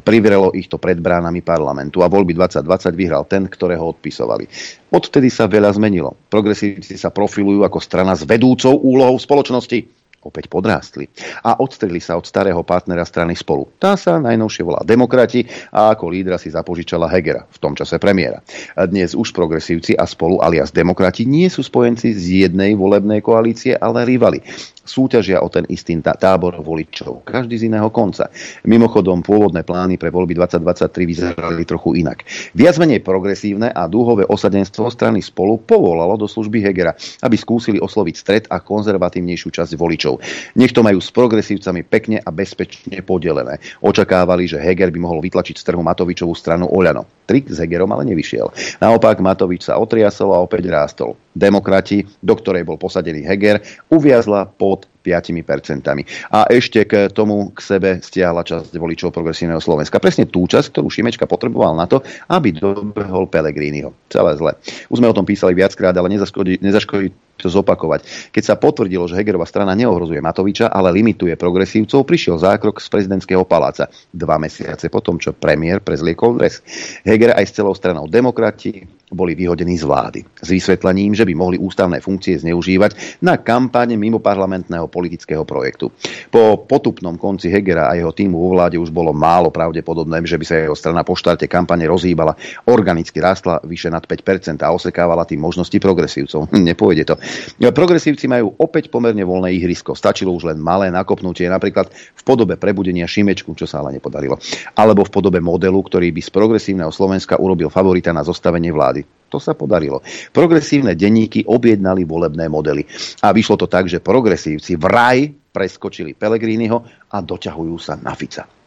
Privrelo ich to pred bránami parlamentu a voľby 2020 vyhral ten, ktorého odpisovali. Odtedy sa veľa zmenilo. Progresívci sa profilujú ako strana s vedúcou úlohou v spoločnosti opäť podrástli a odstrili sa od starého partnera strany spolu. Tá sa najnovšie volá Demokrati a ako lídra si zapožičala Hegera, v tom čase premiéra. Dnes už progresívci a spolu alias Demokrati nie sú spojenci z jednej volebnej koalície, ale rivali súťažia o ten istý tábor voličov. Každý z iného konca. Mimochodom, pôvodné plány pre voľby 2023 vyzerali trochu inak. Viac menej progresívne a dúhové osadenstvo strany spolu povolalo do služby Hegera, aby skúsili osloviť stred a konzervatívnejšiu časť voličov. Nech to majú s progresívcami pekne a bezpečne podelené. Očakávali, že Heger by mohol vytlačiť z trhu Matovičovú stranu Oľano. Trik s Hegerom ale nevyšiel. Naopak Matovič sa otriasol a opäť rástol. Demokrati, do ktorej bol posadený Heger, uviazla pod A ešte k tomu k sebe stiahla časť voličov progresívneho Slovenska. Presne tú časť, ktorú Šimečka potreboval na to, aby dobehol Pelegrínyho. Celé zle. Už sme o tom písali viackrát, ale nezaškodí, nezaškodí to zopakovať. Keď sa potvrdilo, že Hegerová strana neohrozuje Matoviča, ale limituje progresívcov, prišiel zákrok z prezidentského paláca. Dva mesiace potom, čo premiér prezliekol dres. Heger aj s celou stranou demokrati boli vyhodení z vlády. S vysvetlením, že by mohli ústavné funkcie zneužívať na kampáne mimo parlamentného politického projektu. Po potupnom konci Hegera a jeho týmu vo vláde už bolo málo pravdepodobné, že by sa jeho strana po štarte kampane rozhýbala, organicky rástla vyše nad 5% a osekávala tým možnosti progresívcov. Nepôjde to. Progresívci majú opäť pomerne voľné ihrisko. Stačilo už len malé nakopnutie, napríklad v podobe prebudenia Šimečku, čo sa ale nepodarilo. Alebo v podobe modelu, ktorý by z progresívneho Slovenska urobil favorita na zostavenie vlády. To sa podarilo. Progresívne denníky objednali volebné modely. A vyšlo to tak, že progresívci vraj preskočili Pelegriniho a doťahujú sa na Fica.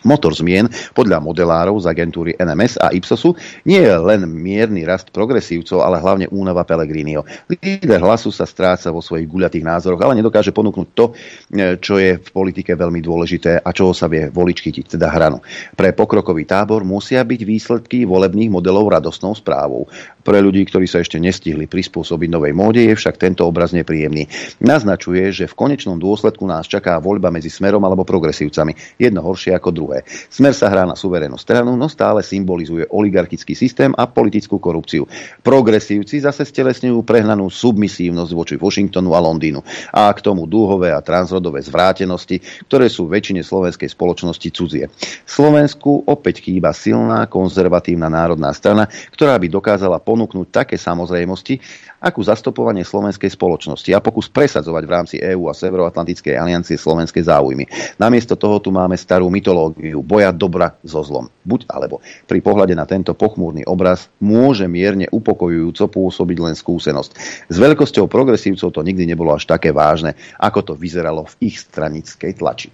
Motor zmien podľa modelárov z agentúry NMS a Ipsosu nie je len mierny rast progresívcov, ale hlavne únava Pelegrinio. Líder hlasu sa stráca vo svojich guľatých názoroch, ale nedokáže ponúknuť to, e, čo je v politike veľmi dôležité a čoho sa vie volič chytiť, teda hranu. Pre pokrokový tábor musia byť výsledky volebných modelov radosnou správou. Pre ľudí, ktorí sa ešte nestihli prispôsobiť novej móde, je však tento obraz nepríjemný. Naznačuje, že v konečnom dôsledku nás čaká voľba medzi smerom alebo progresívcami. Jedno horšie ako druhé. Smer sa hrá na suverénnu stranu, no stále symbolizuje oligarchický systém a politickú korupciu. Progresívci zase stelesňujú prehnanú submisívnosť voči Washingtonu a Londýnu. A k tomu dúhové a transrodové zvrátenosti, ktoré sú väčšine slovenskej spoločnosti cudzie. Slovensku opäť chýba silná konzervatívna národná strana, ktorá by dokázala ponúknuť také samozrejmosti, akú zastupovanie slovenskej spoločnosti a pokus presadzovať v rámci EÚ a Severoatlantickej aliancie slovenské záujmy. Namiesto toho tu máme starú mytológiu boja dobra so zlom. Buď alebo. Pri pohľade na tento pochmúrny obraz môže mierne upokojujúco pôsobiť len skúsenosť. S veľkosťou progresívcov to nikdy nebolo až také vážne, ako to vyzeralo v ich stranickej tlači.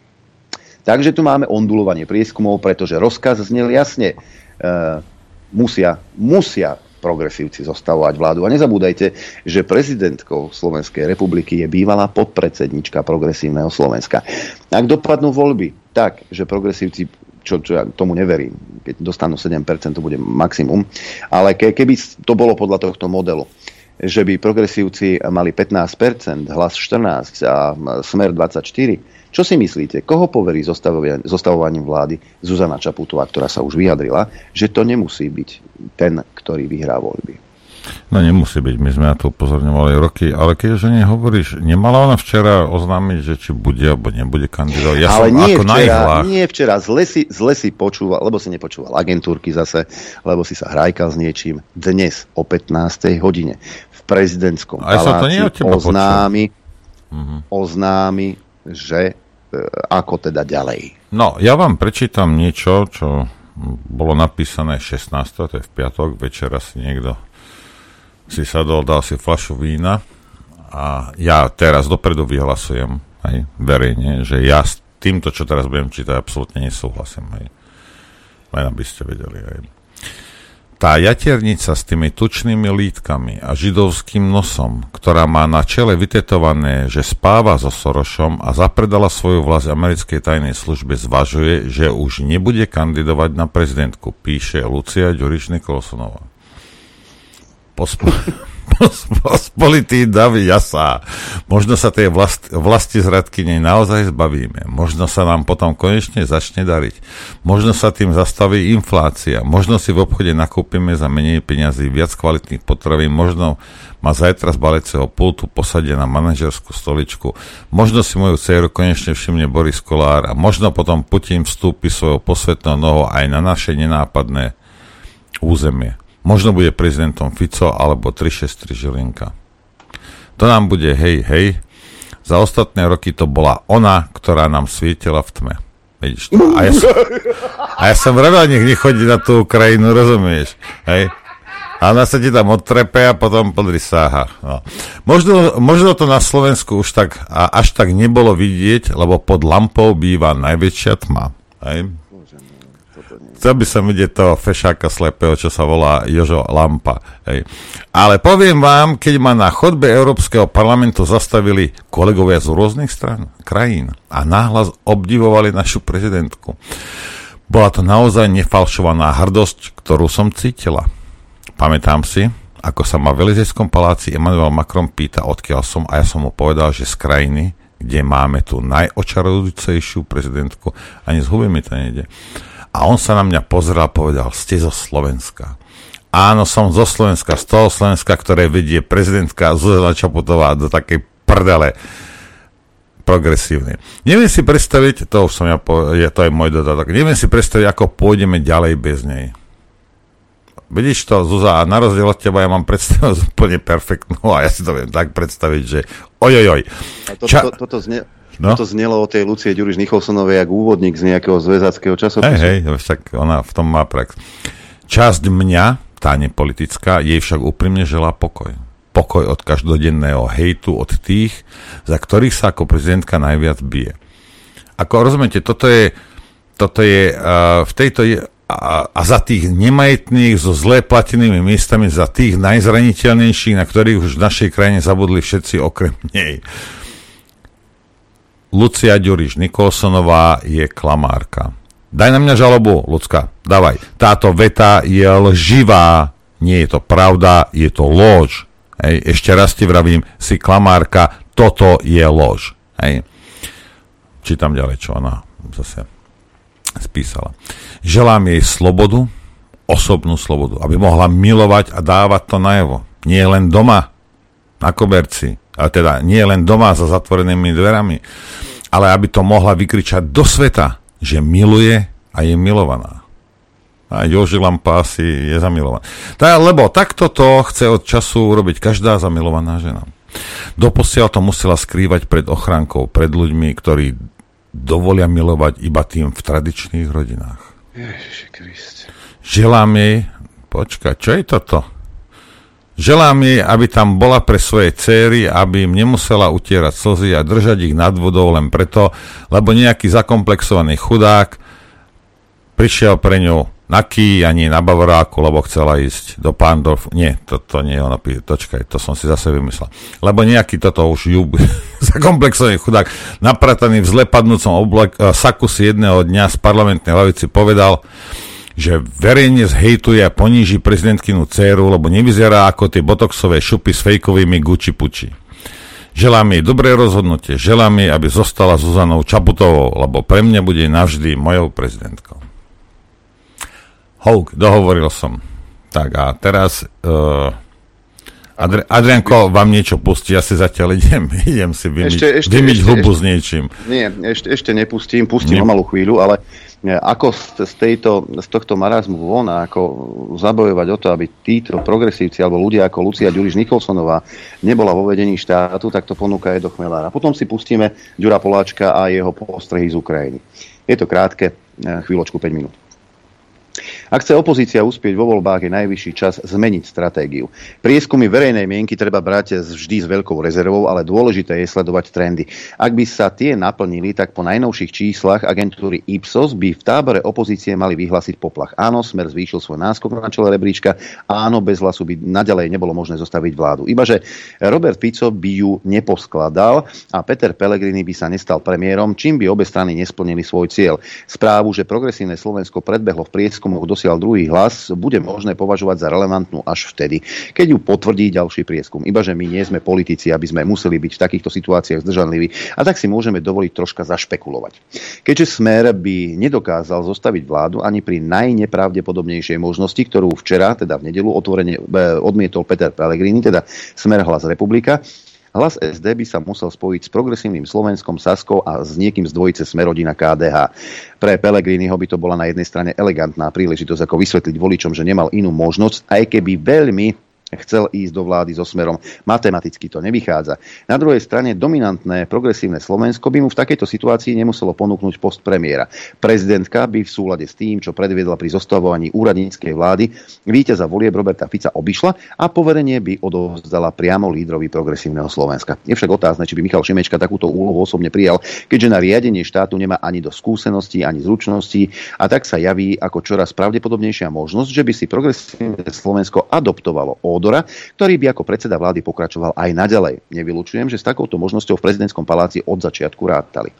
Takže tu máme ondulovanie prieskumov, pretože rozkaz znel jasne. E, musia, musia progresívci zostavovať vládu. A nezabúdajte, že prezidentkou Slovenskej republiky je bývalá podpredsednička progresívneho Slovenska. Ak dopadnú voľby tak, že progresívci čo, čo ja tomu neverím, keď dostanú 7%, to bude maximum, ale ke, keby to bolo podľa tohto modelu, že by progresívci mali 15%, hlas 14% a smer 24%, čo si myslíte, koho poverí zostavovaním vlády Zuzana Čaputová, ktorá sa už vyjadrila, že to nemusí byť ten, ktorý vyhrá voľby? No nemusí byť, my sme na to upozorňovali roky, ale keďže nehovoríš, nemala ona včera oznámiť, že či bude alebo nebude kandidovať. Ja ale som nie ako včera, nie včera, zle si, zle si počúval, lebo si nepočúval agentúrky zase, lebo si sa hrajkal s niečím. Dnes o 15. hodine v prezidentskom paláci oznámi, uh-huh. oznámi, že ako teda ďalej. No, ja vám prečítam niečo, čo bolo napísané 16. to je v piatok, večera si niekto si sadol, dal si flašu vína a ja teraz dopredu vyhlasujem aj verejne, že ja s týmto, čo teraz budem čítať, absolútne nesúhlasím. Aj. Len aby ste vedeli. Aj tá jaternica s tými tučnými lítkami a židovským nosom, ktorá má na čele vytetované, že spáva so Sorošom a zapredala svoju vlast americkej tajnej službe, zvažuje, že už nebude kandidovať na prezidentku, píše Lucia Ďuriš Nikolsonová. Pospo- pospolitý davy jasá. Možno sa tej vlast, vlasti zradkyne naozaj zbavíme. Možno sa nám potom konečne začne dariť. Možno sa tým zastaví inflácia. Možno si v obchode nakúpime za menej peňazí viac kvalitných potravín. Možno ma zajtra z baleceho pultu posadia na manažerskú stoličku. Možno si moju dceru konečne všimne Boris Kolár a možno potom Putin vstúpi svojou posvetnou nohou aj na naše nenápadné územie. Možno bude prezidentom Fico alebo 363 Žilinka. To nám bude hej, hej. Za ostatné roky to bola ona, ktorá nám svietila v tme. Vidíš to? A ja som, a ja som rada, nech nechodí na tú Ukrajinu, rozumieš? Hej? A ona sa ti tam odtrepe a potom podri sáha. No. Možno, možno to na Slovensku už tak a až tak nebolo vidieť, lebo pod lampou býva najväčšia tma. Hej? Chcel by som vidieť toho fešáka slepého, čo sa volá Jožo Lampa. Hej. Ale poviem vám, keď ma na chodbe Európskeho parlamentu zastavili kolegovia z rôznych stran, krajín a náhlas obdivovali našu prezidentku. Bola to naozaj nefalšovaná hrdosť, ktorú som cítila. Pamätám si, ako sa ma v Elizejskom paláci Emmanuel Macron pýta, odkiaľ som a ja som mu povedal, že z krajiny, kde máme tú najočarujúcejšiu prezidentku, ani z huby mi to nejde. A on sa na mňa pozrel a povedal, ste zo Slovenska. Áno, som zo Slovenska, z toho Slovenska, ktoré vedie prezidentka Zuzana Čaputová do takej prdele progresívne. Neviem si predstaviť, to už som ja, povedal, to je môj dodatok, neviem si predstaviť, ako pôjdeme ďalej bez nej. Vidíš to, Zuza, na rozdiel od teba ja mám predstavu úplne perfektnú a ja si to viem tak predstaviť, že ojojoj. A to, Ča- to, toto, zne, no? toto znelo o tej Lucie Ďuriš Nicholsonovej ako úvodník z nejakého zväzackého časopisu. Hej, hej, však ona v tom má prax. Časť mňa, tá nepolitická, jej však úprimne želá pokoj. Pokoj od každodenného hejtu, od tých, za ktorých sa ako prezidentka najviac bije. Ako rozumiete, toto je, toto je uh, v tejto a, a za tých nemajetných, so zlé platenými miestami, za tých najzraniteľnejších, na ktorých už v našej krajine zabudli všetci okrem nej. Lucia Ďuriš Nikolsonová je klamárka. Daj na mňa žalobu, Lucka, dávaj. Táto veta je lživá, nie je to pravda, je to lož. Hej. Ešte raz ti vravím, si klamárka, toto je lož. Hej. Čítam ďalej, čo ona zase spísala. Želám jej slobodu, osobnú slobodu, aby mohla milovať a dávať to najevo. Nie len doma, na koberci, ale teda nie len doma za zatvorenými dverami, ale aby to mohla vykričať do sveta, že miluje a je milovaná. A Joži Lampa asi je zamilovaná. Tá, lebo takto to chce od času urobiť každá zamilovaná žena. Doposiaľ to musela skrývať pred ochránkou, pred ľuďmi, ktorí dovolia milovať iba tým v tradičných rodinách. Želám jej, počkaj, čo je toto? Želám jej, aby tam bola pre svoje céry, aby im nemusela utierať slzy a držať ich nad vodou len preto, lebo nejaký zakomplexovaný chudák prišiel pre ňu na Ký ani na Bavoráku, lebo chcela ísť do Pandorf. Nie, to, to nie je ona, točkaj, to som si zase vymyslel. Lebo nejaký toto už ju zakomplexovaný chudák, naprataný v zle padnúcom oblek, uh, saku si jedného dňa z parlamentnej lavici povedal, že verejne zhejtuje a poníži prezidentkinu dceru, lebo nevyzerá ako tie botoxové šupy s fejkovými guči puči. Želám jej dobré rozhodnutie, želám jej, aby zostala Zuzanou Čaputovou, lebo pre mňa bude navždy mojou prezidentkou. Houk, dohovoril som. Tak a teraz uh, Adri- Adrianko vám niečo pustí, ja si zatiaľ idem, idem si vymyť, ešte, ešte, vymyť ešte, hubu ešte, s niečím. Nie, ešte, ešte nepustím, pustím o malú chvíľu, ale e, ako z, tejto, z tohto marazmu von a ako zabojovať o to, aby títo progresívci alebo ľudia ako Lucia Ďuriš Nikolsonová nebola vo vedení štátu, tak to ponúka Edo Chmelára. Potom si pustíme Ďura Poláčka a jeho postrehy z Ukrajiny. Je to krátke, e, chvíľočku 5 minút. Ak chce opozícia uspieť vo voľbách, je najvyšší čas zmeniť stratégiu. Prieskumy verejnej mienky treba brať vždy s veľkou rezervou, ale dôležité je sledovať trendy. Ak by sa tie naplnili, tak po najnovších číslach agentúry Ipsos by v tábore opozície mali vyhlásiť poplach. Áno, Smer zvýšil svoj náskok na čele rebríčka, áno, bez hlasu by naďalej nebolo možné zostaviť vládu. Ibaže Robert Fico by ju neposkladal a Peter Pellegrini by sa nestal premiérom, čím by obe strany nesplnili svoj cieľ. Správu, že progresívne Slovensko predbehlo v prieskumoch dosial druhý hlas, bude možné považovať za relevantnú až vtedy, keď ju potvrdí ďalší prieskum. Iba, že my nie sme politici, aby sme museli byť v takýchto situáciách zdržanliví a tak si môžeme dovoliť troška zašpekulovať. Keďže Smer by nedokázal zostaviť vládu ani pri najnepravdepodobnejšej možnosti, ktorú včera, teda v nedelu, otvorene e, odmietol Peter Pellegrini, teda Smer hlas republika, Hlas SD by sa musel spojiť s progresívnym Slovenskom, Saskou a s niekým z dvojice Smerodina KDH. Pre Pelegriniho by to bola na jednej strane elegantná príležitosť, ako vysvetliť voličom, že nemal inú možnosť, aj keby veľmi chcel ísť do vlády so smerom. Matematicky to nevychádza. Na druhej strane dominantné progresívne Slovensko by mu v takejto situácii nemuselo ponúknuť post premiéra. Prezidentka by v súlade s tým, čo predviedla pri zostavovaní úradníckej vlády, víťaza volieb Roberta Fica obišla a poverenie by odovzdala priamo lídrovi progresívneho Slovenska. Je však otázne, či by Michal Šimečka takúto úlohu osobne prijal, keďže na riadenie štátu nemá ani do skúseností, ani zručností a tak sa javí ako čoraz pravdepodobnejšia možnosť, že by si progresívne Slovensko adoptovalo Ódora, ktorý by ako predseda vlády pokračoval aj naďalej. Nevylučujem, že s takouto možnosťou v prezidentskom paláci od začiatku rátali.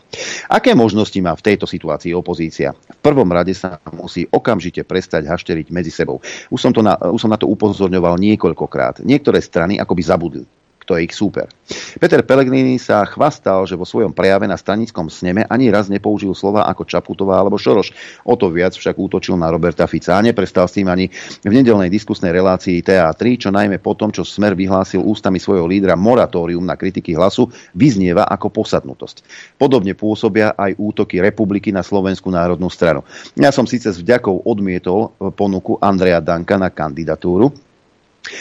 Aké možnosti má v tejto situácii opozícia? V prvom rade sa musí okamžite prestať hašteriť medzi sebou. Už som, to na, už som na to upozorňoval niekoľkokrát. Niektoré strany akoby zabudli kto je ich súper. Peter Pellegrini sa chvastal, že vo svojom prejave na stranickom sneme ani raz nepoužil slova ako Čaputová alebo Šoroš. O to viac však útočil na Roberta Fica a neprestal s tým ani v nedelnej diskusnej relácii TA3, čo najmä po tom, čo Smer vyhlásil ústami svojho lídra moratórium na kritiky hlasu, vyznieva ako posadnutosť. Podobne pôsobia aj útoky republiky na Slovenskú národnú stranu. Ja som síce s vďakou odmietol ponuku Andreja Danka na kandidatúru,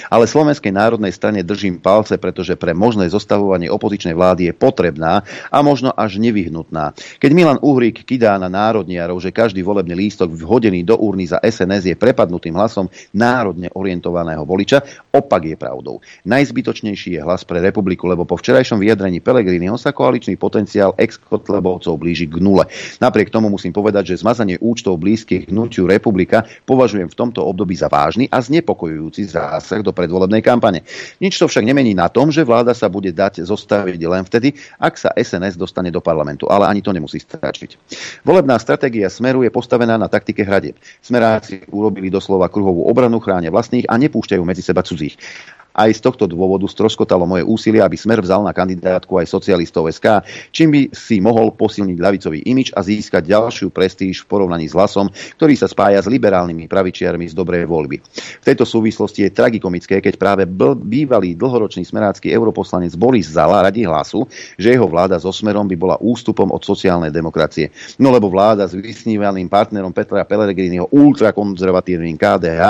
ale Slovenskej národnej strane držím palce, pretože pre možné zostavovanie opozičnej vlády je potrebná a možno až nevyhnutná. Keď Milan Uhrík kydá na národniarov, že každý volebný lístok vhodený do úrny za SNS je prepadnutým hlasom národne orientovaného voliča, opak je pravdou. Najzbytočnejší je hlas pre republiku, lebo po včerajšom vyjadrení Pelegriniho sa koaličný potenciál ex-kotlebovcov blíži k nule. Napriek tomu musím povedať, že zmazanie účtov blízkych hnutiu republika považujem v tomto období za vážny a znepokojujúci zásah zásah do predvolebnej kampane. Nič to však nemení na tom, že vláda sa bude dať zostaviť len vtedy, ak sa SNS dostane do parlamentu. Ale ani to nemusí stačiť. Volebná stratégia Smeru je postavená na taktike hradieb. Smeráci urobili doslova kruhovú obranu, chráne vlastných a nepúšťajú medzi seba cudzích. Aj z tohto dôvodu stroskotalo moje úsilie, aby Smer vzal na kandidátku aj socialistov SK, čím by si mohol posilniť ľavicový imič a získať ďalšiu prestíž v porovnaní s hlasom, ktorý sa spája s liberálnymi pravičiarmi z dobrej voľby. V tejto súvislosti je tragikomické, keď práve bývalý dlhoročný smerácky europoslanec Boris Zala radí hlasu, že jeho vláda so Smerom by bola ústupom od sociálnej demokracie. No lebo vláda s vysnívaným partnerom Petra Pellegriniho ultrakonzervatívnym KDH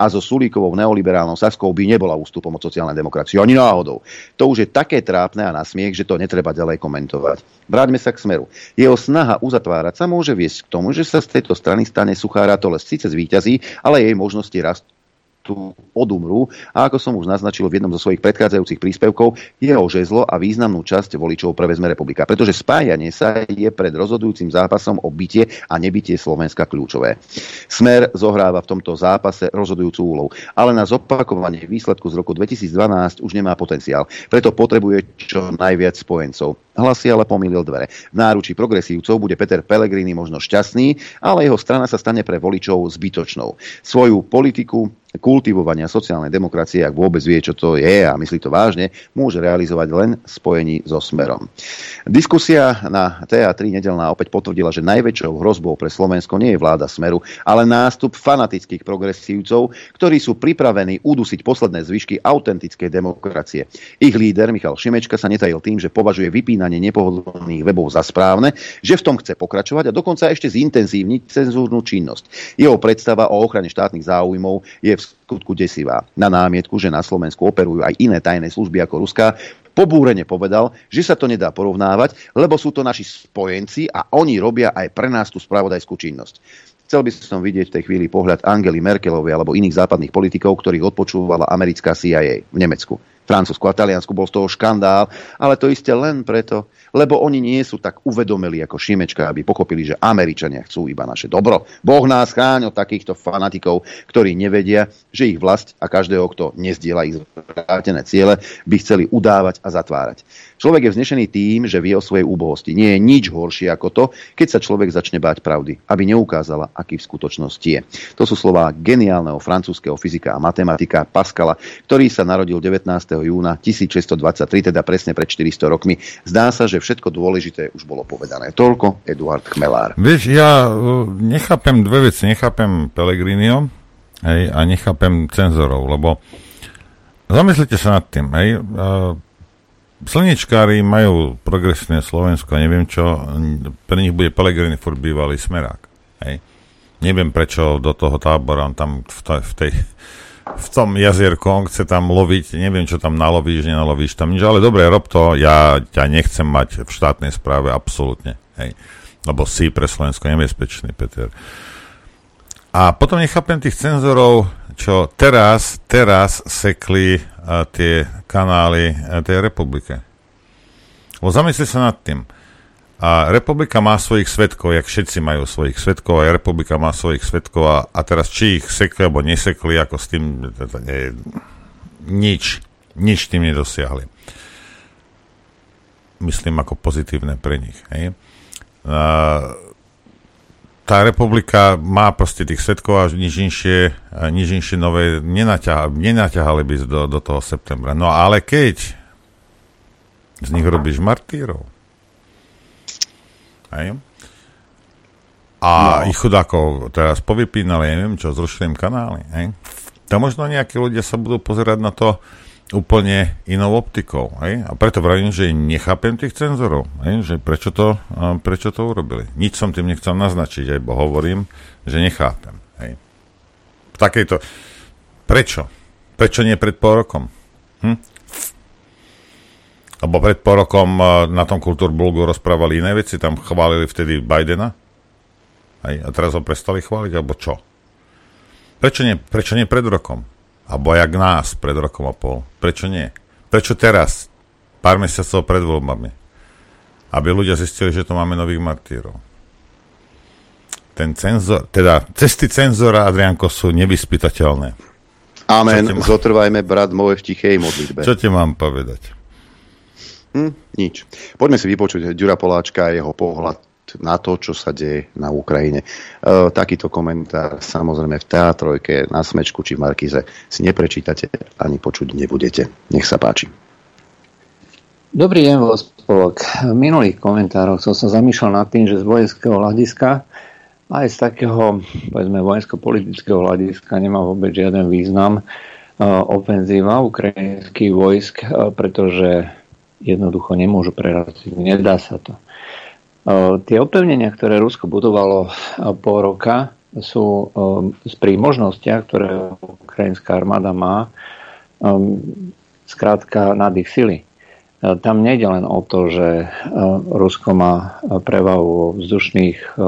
a so Sulíkovou neoliberálnou Saskou by nebola nebola ústupom od sociálnej demokracie. Ani náhodou. To už je také trápne a nasmiech, že to netreba ďalej komentovať. Vráťme sa k smeru. Jeho snaha uzatvárať sa môže viesť k tomu, že sa z tejto strany stane suchá ratolesť. Síce zvýťazí, ale jej možnosti rastú tu odumrú a ako som už naznačil v jednom zo svojich predchádzajúcich príspevkov, jeho žezlo a významnú časť voličov prevezme republika. Pretože spájanie sa je pred rozhodujúcim zápasom o bytie a nebytie Slovenska kľúčové. Smer zohráva v tomto zápase rozhodujúcu úlohu, ale na zopakovanie výsledku z roku 2012 už nemá potenciál. Preto potrebuje čo najviac spojencov. Hlasy ale pomýlil dvere. V náručí progresívcov bude Peter Pellegrini možno šťastný, ale jeho strana sa stane pre voličov zbytočnou. Svoju politiku kultivovania sociálnej demokracie, ak vôbec vie, čo to je a myslí to vážne, môže realizovať len spojení so Smerom. Diskusia na TA3 nedelná opäť potvrdila, že najväčšou hrozbou pre Slovensko nie je vláda Smeru, ale nástup fanatických progresívcov, ktorí sú pripravení udusiť posledné zvyšky autentickej demokracie. Ich líder Michal Šimečka sa netajil tým, že považuje vypínanie nepohodlných webov za správne, že v tom chce pokračovať a dokonca ešte zintenzívniť cenzúrnu činnosť. Jeho predstava o ochrane štátnych záujmov je v skutku desivá. Na námietku, že na Slovensku operujú aj iné tajné služby ako Ruská, pobúrene povedal, že sa to nedá porovnávať, lebo sú to naši spojenci a oni robia aj pre nás tú spravodajskú činnosť. Chcel by som vidieť v tej chvíli pohľad Angely Merkelovej alebo iných západných politikov, ktorých odpočúvala americká CIA v Nemecku. Francúzsku a Taliansku bol z toho škandál, ale to isté len preto, lebo oni nie sú tak uvedomili ako Šimečka, aby pochopili, že Američania chcú iba naše dobro. Boh nás chráň od takýchto fanatikov, ktorí nevedia, že ich vlast a každého, kto nezdiela ich zvrátené ciele, by chceli udávať a zatvárať. Človek je vznešený tým, že vie o svojej úbohosti. Nie je nič horšie ako to, keď sa človek začne báť pravdy, aby neukázala, aký v skutočnosti je. To sú slová geniálneho francúzského fyzika a matematika Pascala, ktorý sa narodil 19. júna 1623, teda presne pred 400 rokmi. Zdá sa, že všetko dôležité už bolo povedané. Toľko Eduard Chmelár. Vieš, ja uh, nechápem dve veci. Nechápem Pelegrinio hej, a nechápem cenzorov, lebo zamyslite sa nad tým. Hej, uh, slnečkári majú progresívne Slovensko neviem čo, pre nich bude Pelegrini furt bývalý smerák. Hej. Neviem prečo do toho tábora, on tam v, tej, v tej v tom jazierku, on chce tam loviť, neviem, čo tam nalovíš, nenalovíš tam nič, ale dobre, rob to, ja ťa nechcem mať v štátnej správe, absolútne, hej. Lebo si pre Slovensko nebezpečný, Peter. A potom nechápem tých cenzorov, čo teraz, teraz sekli uh, tie kanály uh, tej republike. Lebo zamysli sa nad tým. A republika má svojich svetkov, jak všetci majú svojich svetkov, a republika má svojich svetkov a, a teraz či ich sekli alebo nesekli, ako s tým nie, nič, nič tým nedosiahli. Myslím ako pozitívne pre nich. Hej? A, tá republika má proste tých svetkov a nič inšie, nič inšie nové nenaťahali by do, do toho septembra. No ale keď z nich robíš martírov, Hej? A no. ich chudákov teraz povypínali, neviem čo, zrušili im kanály. Hej? To možno nejakí ľudia sa budú pozerať na to úplne inou optikou. Hej? A preto vravím, že nechápem tých cenzorov, hej? že prečo to, prečo to urobili. Nič som tým nechcel naznačiť, aj bo hovorím, že nechápem. Hej? V takejto... Prečo? Prečo nie pred pol rokom? Hm? Lebo pred pol rokom eh, na tom Kultúrblogu rozprávali iné veci, tam chválili vtedy Bidena. Hej, a teraz ho prestali chváliť, alebo čo? Prečo nie, prečo nie pred rokom? Alebo jak nás pred rokom a pol? Prečo nie? Prečo teraz? Pár mesiacov pred voľbami. Aby ľudia zistili, že to máme nových martírov. Ten cenzor, teda cesty cenzora, Adrianko, sú nevyspytateľné. Amen. Zotrvajme, brat môj, v tichej modlitbe. Čo ti mám povedať? Hm, nič. Poďme si vypočuť Ďura Poláčka a jeho pohľad na to, čo sa deje na Ukrajine. E, takýto komentár samozrejme v teatrojke, na Smečku či v Markize si neprečítate ani počuť nebudete. Nech sa páči. Dobrý deň, vo spolok. V minulých komentároch som sa zamýšľal nad tým, že z vojenského hľadiska aj z takého, povedzme, vojensko-politického hľadiska nemá vôbec žiaden význam e, ofenzíva ukrajinských vojsk, e, pretože jednoducho nemôžu preraziť. Nedá sa to. Tie opevnenia, ktoré Rusko budovalo po roka, sú pri možnostiach, ktoré ukrajinská armáda má, skrátka nad ich sily. Tam nejde len o to, že Rusko má prevahu vo vzdušných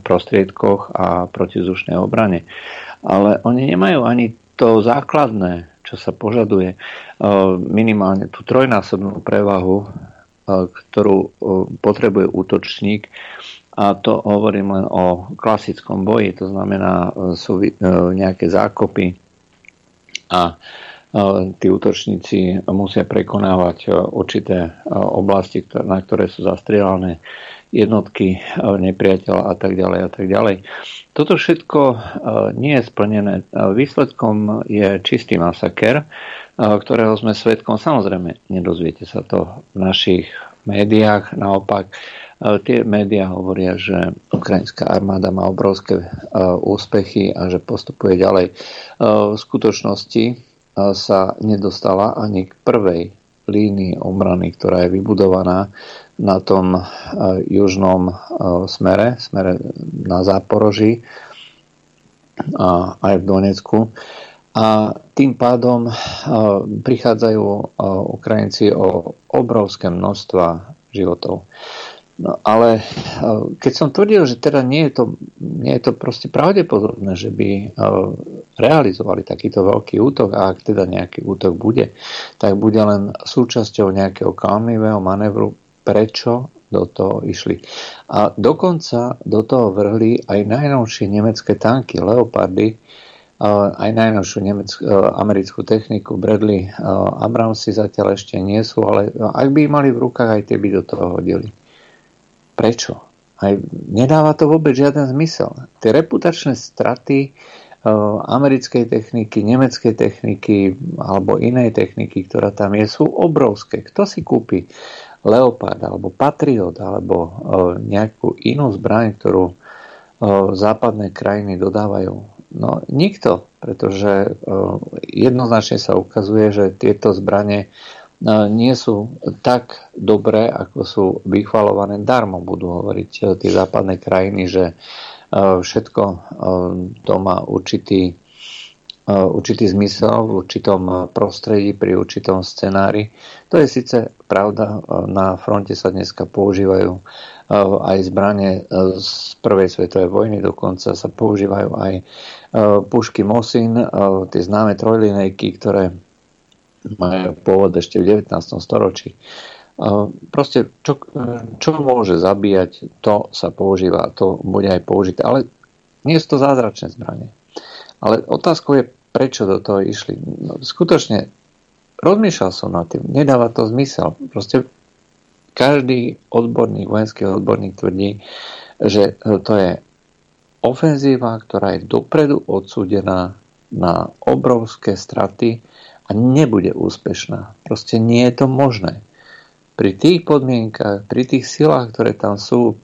prostriedkoch a protizdušnej obrane, ale oni nemajú ani to základné čo sa požaduje, e, minimálne tú trojnásobnú prevahu, e, ktorú e, potrebuje útočník. A to hovorím len o klasickom boji, to znamená, sú nejaké zákopy a tí útočníci musia prekonávať určité oblasti, na ktoré sú zastrielané jednotky nepriateľa a tak ďalej a tak ďalej. Toto všetko nie je splnené. Výsledkom je čistý masaker, ktorého sme svetkom. Samozrejme, nedozviete sa to v našich médiách. Naopak, tie médiá hovoria, že ukrajinská armáda má obrovské úspechy a že postupuje ďalej. V skutočnosti sa nedostala ani k prvej línii obrany, ktorá je vybudovaná na tom e, južnom e, smere, smere na Záporoží a aj v Donecku. A tým pádom e, prichádzajú Ukrajinci o obrovské množstva životov. No, ale keď som tvrdil, že teda nie je to, nie je to proste pravdepodobné, že by realizovali takýto veľký útok a ak teda nejaký útok bude, tak bude len súčasťou nejakého kalmivého manévru prečo do toho išli. A dokonca do toho vrhli aj najnovšie nemecké tanky, Leopardy, aj najnovšiu nemeckú, e, americkú techniku Bradley Abramsy zatiaľ ešte nie sú, ale ak by mali v rukách, aj tie by do toho hodili. Prečo? Aj nedáva to vôbec žiaden zmysel. Tie reputačné straty e, americkej techniky, nemeckej techniky alebo inej techniky, ktorá tam je, sú obrovské. Kto si kúpi Leopard alebo Patriot alebo e, nejakú inú zbraň, ktorú e, západné krajiny dodávajú. No nikto, pretože jednoznačne sa ukazuje, že tieto zbranie nie sú tak dobré, ako sú vychvalované darmo, budú hovoriť tie západné krajiny, že všetko to má určitý určitý zmysel v určitom prostredí, pri určitom scenári. To je síce pravda, na fronte sa dneska používajú aj zbranie z prvej svetovej vojny, dokonca sa používajú aj pušky Mosin, tie známe trojlinejky, ktoré majú pôvod ešte v 19. storočí. Proste, čo, čo môže zabíjať, to sa používa, to bude aj použité. Ale nie sú to zázračné zbranie. Ale otázkou je, prečo do toho išli. No, skutočne rozmýšľal som nad tým, nedáva to zmysel. Proste každý odborník, vojenský odborník tvrdí, že to je ofenzíva, ktorá je dopredu odsúdená na obrovské straty a nebude úspešná. Proste nie je to možné pri tých podmienkach, pri tých silách, ktoré tam sú,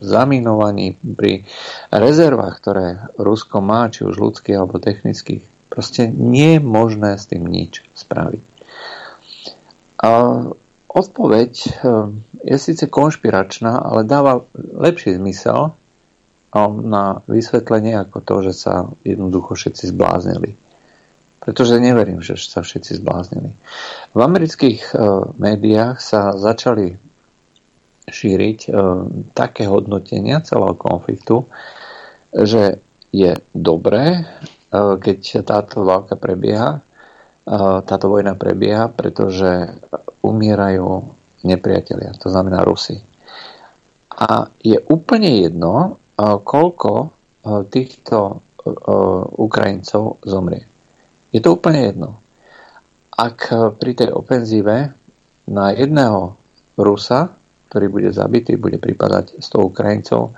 zaminovaní, pri rezervách, ktoré Rusko má, či už ľudských alebo technických, proste nie je možné s tým nič spraviť. A odpoveď eh, je síce konšpiračná, ale dáva lepší zmysel eh, na vysvetlenie ako to, že sa jednoducho všetci zbláznili pretože neverím, že sa všetci zbláznili. V amerických uh, médiách sa začali šíriť uh, také hodnotenia celého konfliktu, že je dobré, uh, keď táto válka prebieha, táto vojna prebieha, pretože umierajú nepriatelia, to znamená Rusy. A je úplne jedno, koľko týchto Ukrajincov zomrie. Je to úplne jedno. Ak pri tej ofenzíve na jedného Rusa, ktorý bude zabitý, bude pripadať 100 Ukrajincov,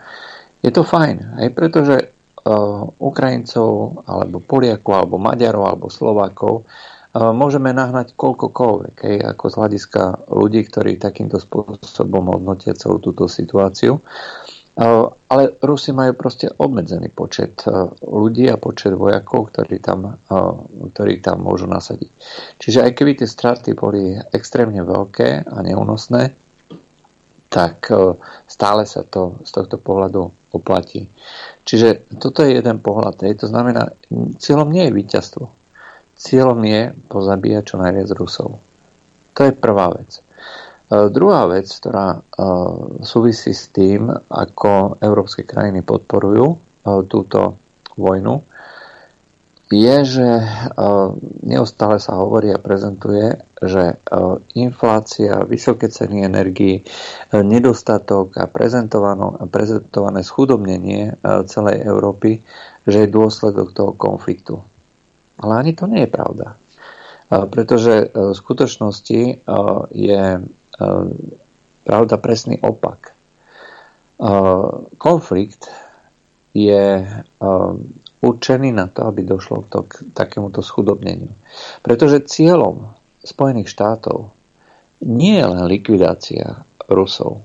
je to fajn. Aj pretože uh, Ukrajincov, alebo Poliakov, alebo Maďarov, alebo Slovákov uh, môžeme nahnať koľkokoľvek, aj ako z hľadiska ľudí, ktorí takýmto spôsobom hodnotia celú túto situáciu. Ale Rusi majú proste obmedzený počet ľudí a počet vojakov, ktorí tam, ktorí tam môžu nasadiť. Čiže aj keby tie straty boli extrémne veľké a neúnosné, tak stále sa to z tohto pohľadu oplatí. Čiže toto je jeden pohľad. To znamená, cieľom nie je víťazstvo. Cieľom je pozabíjať čo najviac Rusov. To je prvá vec. E, druhá vec, ktorá e, súvisí s tým, ako európske krajiny podporujú e, túto vojnu, je, že neustále sa hovorí a prezentuje, že inflácia, vysoké ceny energii, nedostatok a prezentované schudobnenie celej Európy, že je dôsledok toho konfliktu. Ale ani to nie je pravda. Pretože v skutočnosti je pravda presný opak. Ehm, konflikt je ehm, určený na to, aby došlo to k takémuto schudobneniu. Pretože cieľom Spojených štátov nie je len likvidácia Rusov,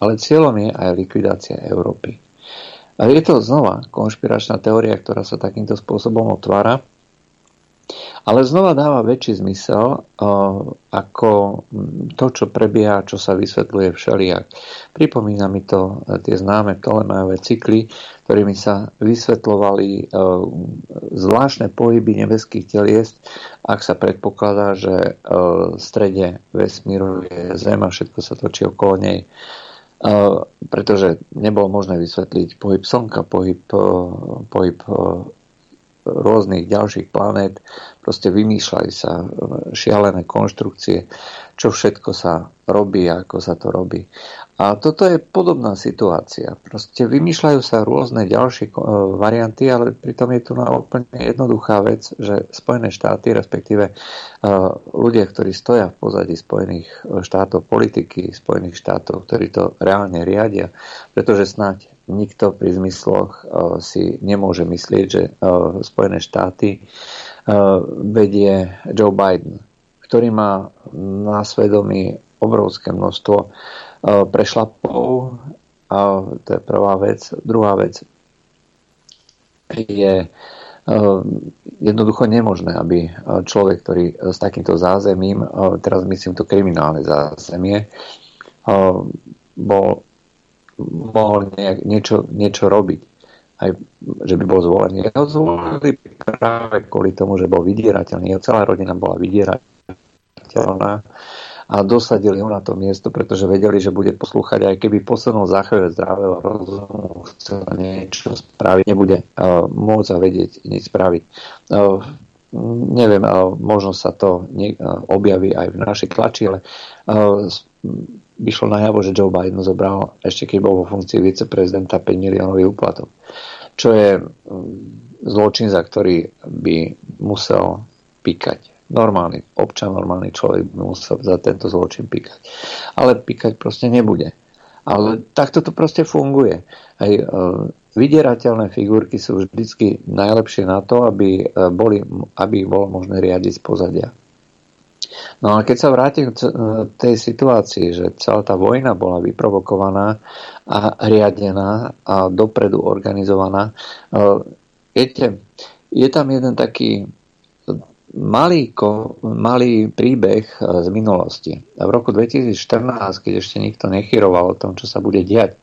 ale cieľom je aj likvidácia Európy. A je to znova konšpiračná teória, ktorá sa takýmto spôsobom otvára ale znova dáva väčší zmysel ako to, čo prebieha, čo sa vysvetľuje všelijak. Pripomína mi to uh, tie známe Ptolemajové cykly, ktorými sa vysvetľovali uh, zvláštne pohyby nebeských teliest, ak sa predpokladá, že v strede vesmíru je Zem a všetko sa točí okolo nej. Pretože nebolo možné vysvetliť pohyb Slnka, pohyb, pohyb rôznych ďalších planét, proste vymýšľajú sa šialené konštrukcie, čo všetko sa robí a ako sa to robí. A toto je podobná situácia. Proste vymýšľajú sa rôzne ďalšie e, varianty, ale pritom je tu na úplne jednoduchá vec, že Spojené štáty, respektíve e, ľudia, ktorí stoja v pozadí Spojených štátov, politiky Spojených štátov, ktorí to reálne riadia, pretože snáď nikto pri zmysloch uh, si nemôže myslieť, že uh, Spojené štáty uh, vedie Joe Biden, ktorý má na svedomí obrovské množstvo prešlapov. A to je prvá vec. Druhá vec je jednoducho nemožné, aby človek, ktorý s takýmto zázemím, teraz myslím to kriminálne zázemie, bol mohol nejak, niečo, niečo robiť. aj, že by bol zvolený. Jeho zvolili práve kvôli tomu, že bol vydierateľný. Jeho celá rodina bola vydierateľná a dosadili ho na to miesto, pretože vedeli, že bude poslúchať, aj keby za chvíľu zdravého rozumu, chcel niečo spraviť, nebude uh, môcť a vedieť nič spraviť. Uh, neviem, uh, možno sa to uh, objaví aj v našej tlači, ale uh, vyšlo najavo, že Joe Biden zobral, ešte keď bol vo funkcii viceprezidenta, 5 miliónový úplatok. Čo je zločin, za ktorý by musel píkať normálny občan, normálny človek by musel za tento zločin píkať. Ale píkať proste nebude. Ale takto to proste funguje. Aj e, vydierateľné figurky sú vždycky najlepšie na to, aby, e, boli, aby bolo možné riadiť z pozadia. No a keď sa vrátim k e, tej situácii, že celá tá vojna bola vyprovokovaná a riadená a dopredu organizovaná, e, viete, je tam jeden taký malý, malý príbeh eh, z minulosti. V roku 2014, keď ešte nikto nechyroval o tom, čo sa bude diať,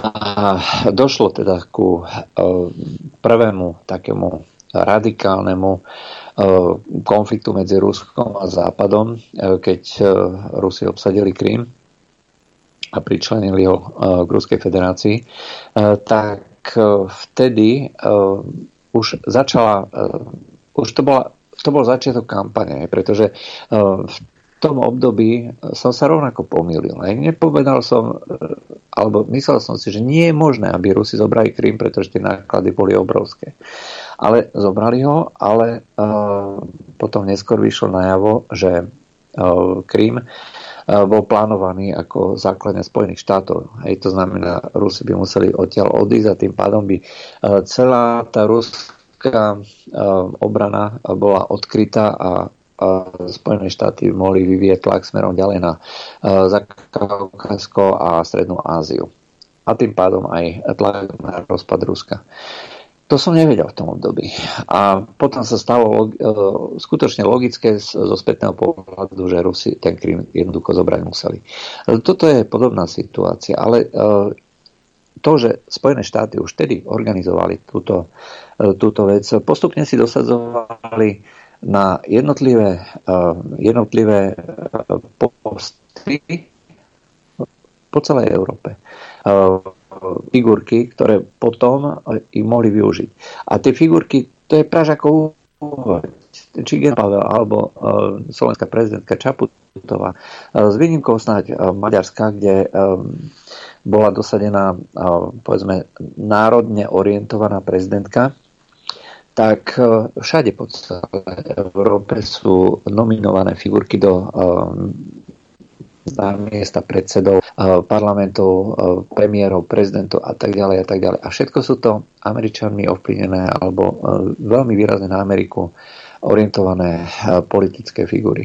a došlo teda ku prvému takému radikálnemu konfliktu medzi Ruskom a Západom, keď Rusi obsadili Krym a pričlenili ho k Ruskej federácii, tak vtedy už začala už to, bola, to bol začiatok kampane, pretože v tom období som sa rovnako pomýlil. Nepovedal som, uh, alebo myslel som si, že nie je možné, aby Rusi zobrali Krym, pretože tie náklady boli obrovské. Ale zobrali ho, ale uh, potom neskôr vyšlo najavo, že Krym bol plánovaný ako základne Spojených štátov. Hej, to znamená, Rusi by museli odtiaľ odísť a tým pádom by celá tá ruská eh, obrana bola odkrytá a Spojené štáty mohli vyvieť tlak smerom ďalej na eh, Zakaukasko a Strednú Áziu. A tým pádom aj tlak na rozpad Ruska. To som nevedel v tom období. A potom sa stalo eh, skutočne logické zo spätného pohľadu, že Rusi ten Krym jednoducho zobrať museli. Toto je podobná situácia, ale to, že Spojené štáty už tedy organizovali túto, e, túto vec, postupne si dosadzovali na jednotlivé, e, jednotlivé e, posty po celej Európe figurky, ktoré potom ich mohli využiť. A tie figurky, to je Pražakov Čigen Pavel alebo slovenská prezidentka Čaputová. S výnimkou snáď Maďarska, kde bola dosadená povedzme národne orientovaná prezidentka, tak e, všade po celej Európe sú nominované figurky do e, na miesta predsedov e, parlamentov, premiérov, prezidentov a tak ďalej a tak ďalej. A všetko sú to Američanmi ovplyvnené alebo veľmi výrazne na Ameriku orientované politické figury.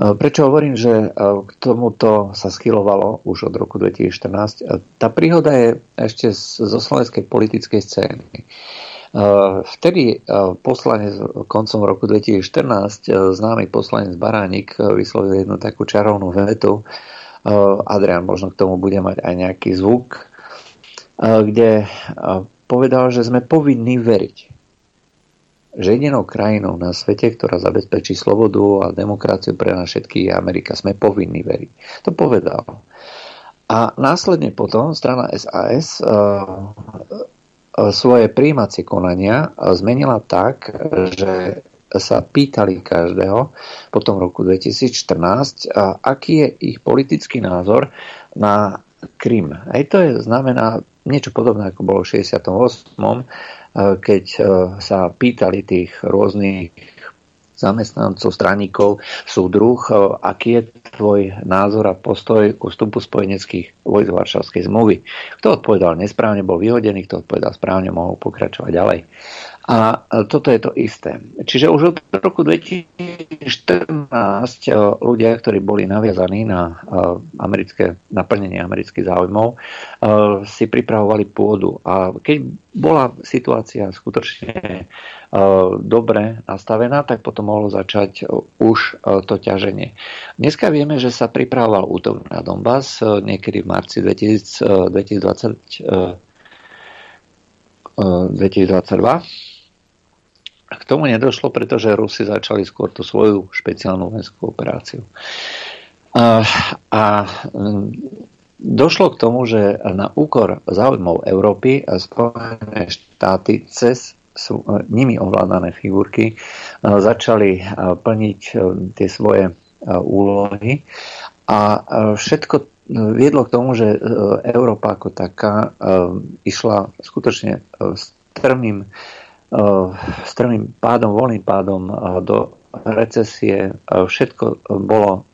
E, prečo hovorím, že e, k tomuto sa schylovalo už od roku 2014? E, tá príhoda je ešte zo slovenskej politickej scény. Vtedy poslanec koncom roku 2014, známy poslanec Baránik, vyslovil jednu takú čarovnú vetu. Adrian možno k tomu bude mať aj nejaký zvuk, kde povedal, že sme povinní veriť že jedinou krajinou na svete, ktorá zabezpečí slobodu a demokraciu pre nás všetkých je Amerika. Sme povinní veriť. To povedal. A následne potom strana SAS uh, uh, svoje príjímacie konania uh, zmenila tak, že sa pýtali každého po tom roku 2014, aký je ich politický názor na Krym. Aj to je, znamená niečo podobné, ako bolo v 68 E, keď e, sa pýtali tých rôznych zamestnancov, straníkov, súdruh, e, aký je tvoj názor a postoj ku vstupu spojeneckých vojsk Varšavskej zmluvy. Kto odpovedal nesprávne, bol vyhodený, kto odpovedal správne, mohol pokračovať ďalej. A toto je to isté. Čiže už od roku 2014 ľudia, ktorí boli naviazaní na americké, naplnenie amerických záujmov, si pripravovali pôdu. A keď bola situácia skutočne dobre nastavená, tak potom mohlo začať už to ťaženie. Dneska vieme, že sa pripravoval útok na Donbass niekedy v marci 2020 2022. K tomu nedošlo, pretože Rusi začali skôr tú svoju špeciálnu vojenskú operáciu. A, a došlo k tomu, že na úkor záujmov Európy a Spojené štáty cez sú nimi ovládané figurky začali plniť tie svoje úlohy a všetko viedlo k tomu, že Európa ako taká išla skutočne strmým, strmým pádom, voľným pádom do recesie. Všetko bolo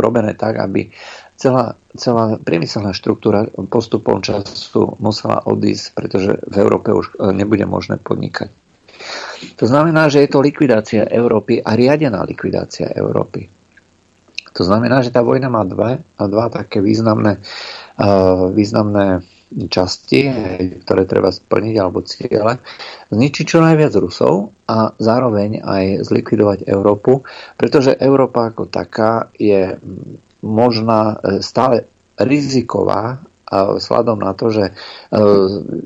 robené tak, aby celá, celá priemyselná štruktúra postupom času musela odísť, pretože v Európe už nebude možné podnikať. To znamená, že je to likvidácia Európy a riadená likvidácia Európy. To znamená, že tá vojna má dva, dva také významné, významné časti, ktoré treba splniť, alebo ciele, zničiť čo najviac Rusov a zároveň aj zlikvidovať Európu, pretože Európa ako taká je možná e, stále riziková a vzhľadom na to, že e,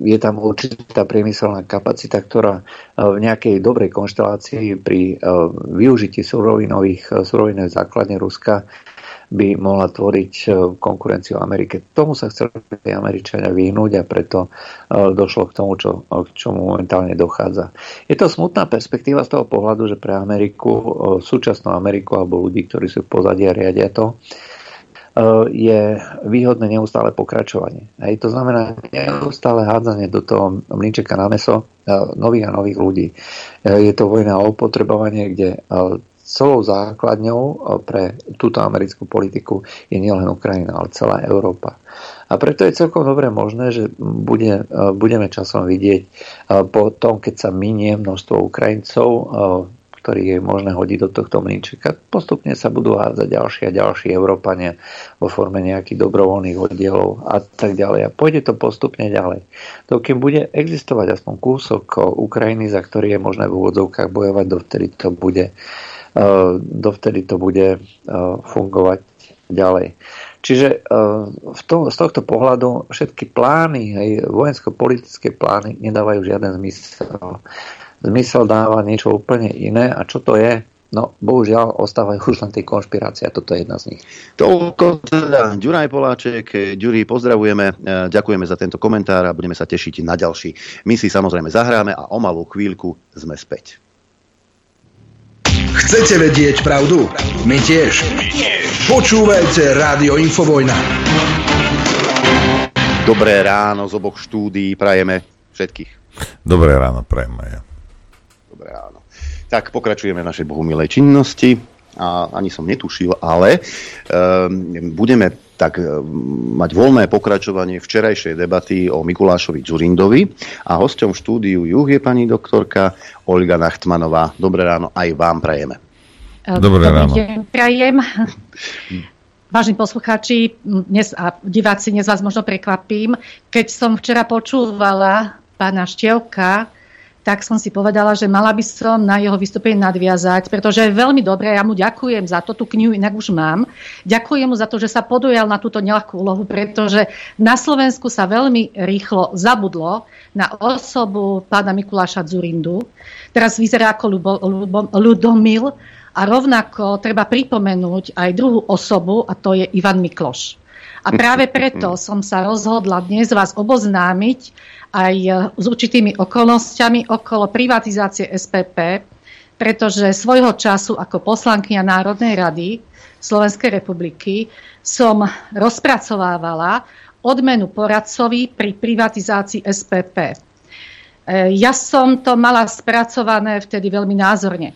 je tam určitá priemyselná kapacita, ktorá v nejakej dobrej konštelácii pri využití surovinových, surovinovej základne Ruska by mohla tvoriť e, konkurenciu Amerike. Tomu sa chceli Američania vyhnúť a preto e, došlo k tomu, čo, k čomu momentálne dochádza. Je to smutná perspektíva z toho pohľadu, že pre Ameriku, e, súčasnú Ameriku alebo ľudí, ktorí sú v pozadí a riadia to, je výhodné neustále pokračovanie. Hej, to znamená neustále hádzanie do toho mlinčeka na meso nových a nových ľudí. Je to vojna o opotrebovanie, kde celou základňou eh, pre túto americkú politiku je nielen Ukrajina, ale celá Európa. A preto je celkom dobre možné, že bude, eh, budeme časom vidieť eh, po tom, keď sa minie množstvo Ukrajincov, ktorých je možné hodiť do tohto mlinčeka. Postupne sa budú hádzať ďalšie a ďalší Európania vo forme nejakých dobrovoľných oddielov a tak ďalej. A pôjde to postupne ďalej. To, kým bude existovať aspoň kúsok Ukrajiny, za ktorý je možné v úvodzovkách bojovať, dovtedy to bude Eh, dovtedy to bude eh, fungovať ďalej. Čiže eh, v to, z tohto pohľadu všetky plány, aj vojensko-politické plány nedávajú žiaden zmysel. Zmysel dáva niečo úplne iné a čo to je? No, bohužiaľ, ostávajú už len tie konšpirácie a toto je jedna z nich. Toľko teda Ďuraj Poláček. Ďuri, pozdravujeme, ďakujeme za tento komentár a budeme sa tešiť na ďalší. My si samozrejme zahráme a o malú chvíľku sme späť. Chcete vedieť pravdu? My tiež. Počúvajte Rádio Infovojna. Dobré ráno z oboch štúdií prajeme všetkých. Dobré ráno prajeme ja. Dobré ráno. Tak pokračujeme v našej bohumilej činnosti a ani som netušil, ale um, budeme tak um, mať voľné pokračovanie včerajšej debaty o Mikulášovi Zurindovi a hosťom štúdiu Juh je pani doktorka Olga Nachtmanová. Dobré ráno, aj vám prajeme. Dobré Dobrý ráno. deň, prajem. Vážení poslucháči dnes a diváci, dnes vás možno prekvapím. Keď som včera počúvala pána Štievka, tak som si povedala, že mala by som na jeho vystúpenie nadviazať, pretože je veľmi dobré, ja mu ďakujem za to, tú knihu inak už mám. Ďakujem mu za to, že sa podujal na túto nelahkú úlohu, pretože na Slovensku sa veľmi rýchlo zabudlo na osobu pána Mikuláša Zurindu. Teraz vyzerá ako Lubo, Lubo, Ludomil a rovnako treba pripomenúť aj druhú osobu a to je Ivan Mikloš. A práve preto som sa rozhodla dnes vás oboznámiť aj e, s určitými okolnostiami okolo privatizácie SPP, pretože svojho času ako poslankyňa Národnej rady Slovenskej republiky som rozpracovávala odmenu poradcovi pri privatizácii SPP. E, ja som to mala spracované vtedy veľmi názorne.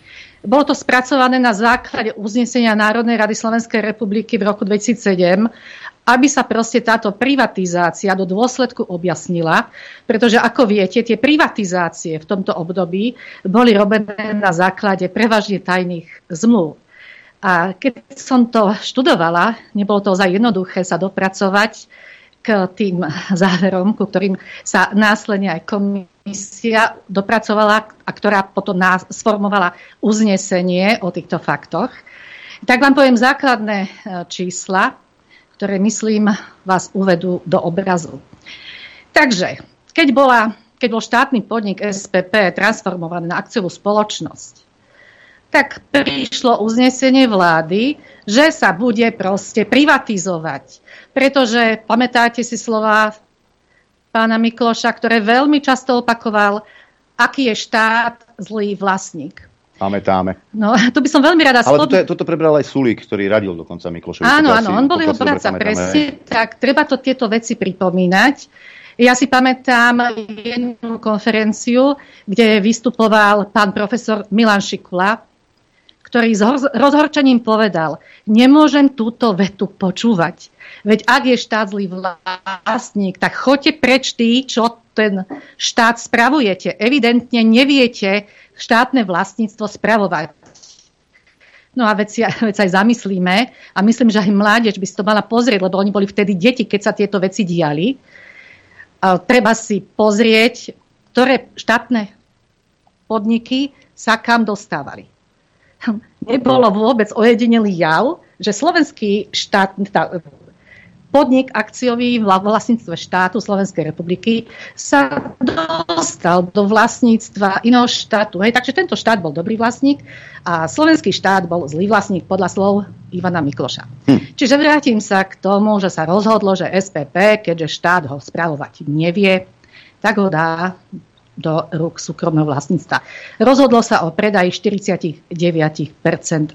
Bolo to spracované na základe uznesenia Národnej rady Slovenskej republiky v roku 2007 aby sa proste táto privatizácia do dôsledku objasnila, pretože ako viete, tie privatizácie v tomto období boli robené na základe prevažne tajných zmluv. A keď som to študovala, nebolo to ozaj jednoduché sa dopracovať k tým záverom, ku ktorým sa následne aj komisia dopracovala a ktorá potom nás sformovala uznesenie o týchto faktoch. Tak vám poviem základné e, čísla ktoré, myslím, vás uvedú do obrazu. Takže, keď bola keď bol štátny podnik SPP transformovaný na akciovú spoločnosť, tak prišlo uznesenie vlády, že sa bude proste privatizovať. Pretože pamätáte si slova pána Mikloša, ktoré veľmi často opakoval, aký je štát zlý vlastník. Pamätáme. No, to by som veľmi rada... Ale toto, toto prebral aj Sulík, ktorý radil dokonca Miklošovi. Áno, áno, on bol jeho poradca, presne. Tak treba to tieto veci pripomínať. Ja si pamätám jednu konferenciu, kde vystupoval pán profesor Milan Šikula, ktorý s rozhorčením povedal, nemôžem túto vetu počúvať. Veď ak je štát zlý vlastník, tak choďte preč tí, čo ten štát spravujete. Evidentne neviete štátne vlastníctvo spravovať. No a veď sa aj zamyslíme a myslím, že aj mládež by si to mala pozrieť, lebo oni boli vtedy deti, keď sa tieto veci diali. A treba si pozrieť, ktoré štátne podniky sa kam dostávali. Nebolo vôbec ojedinelý jav, že slovenský štát, podnik akciový v vlastníctve štátu Slovenskej republiky sa dostal do vlastníctva iného štátu. Hej, takže tento štát bol dobrý vlastník a slovenský štát bol zlý vlastník podľa slov Ivana Mikloša. Hm. Čiže vrátim sa k tomu, že sa rozhodlo, že SPP, keďže štát ho spravovať nevie, tak ho dá do rúk súkromného vlastníctva. Rozhodlo sa o predaji 49%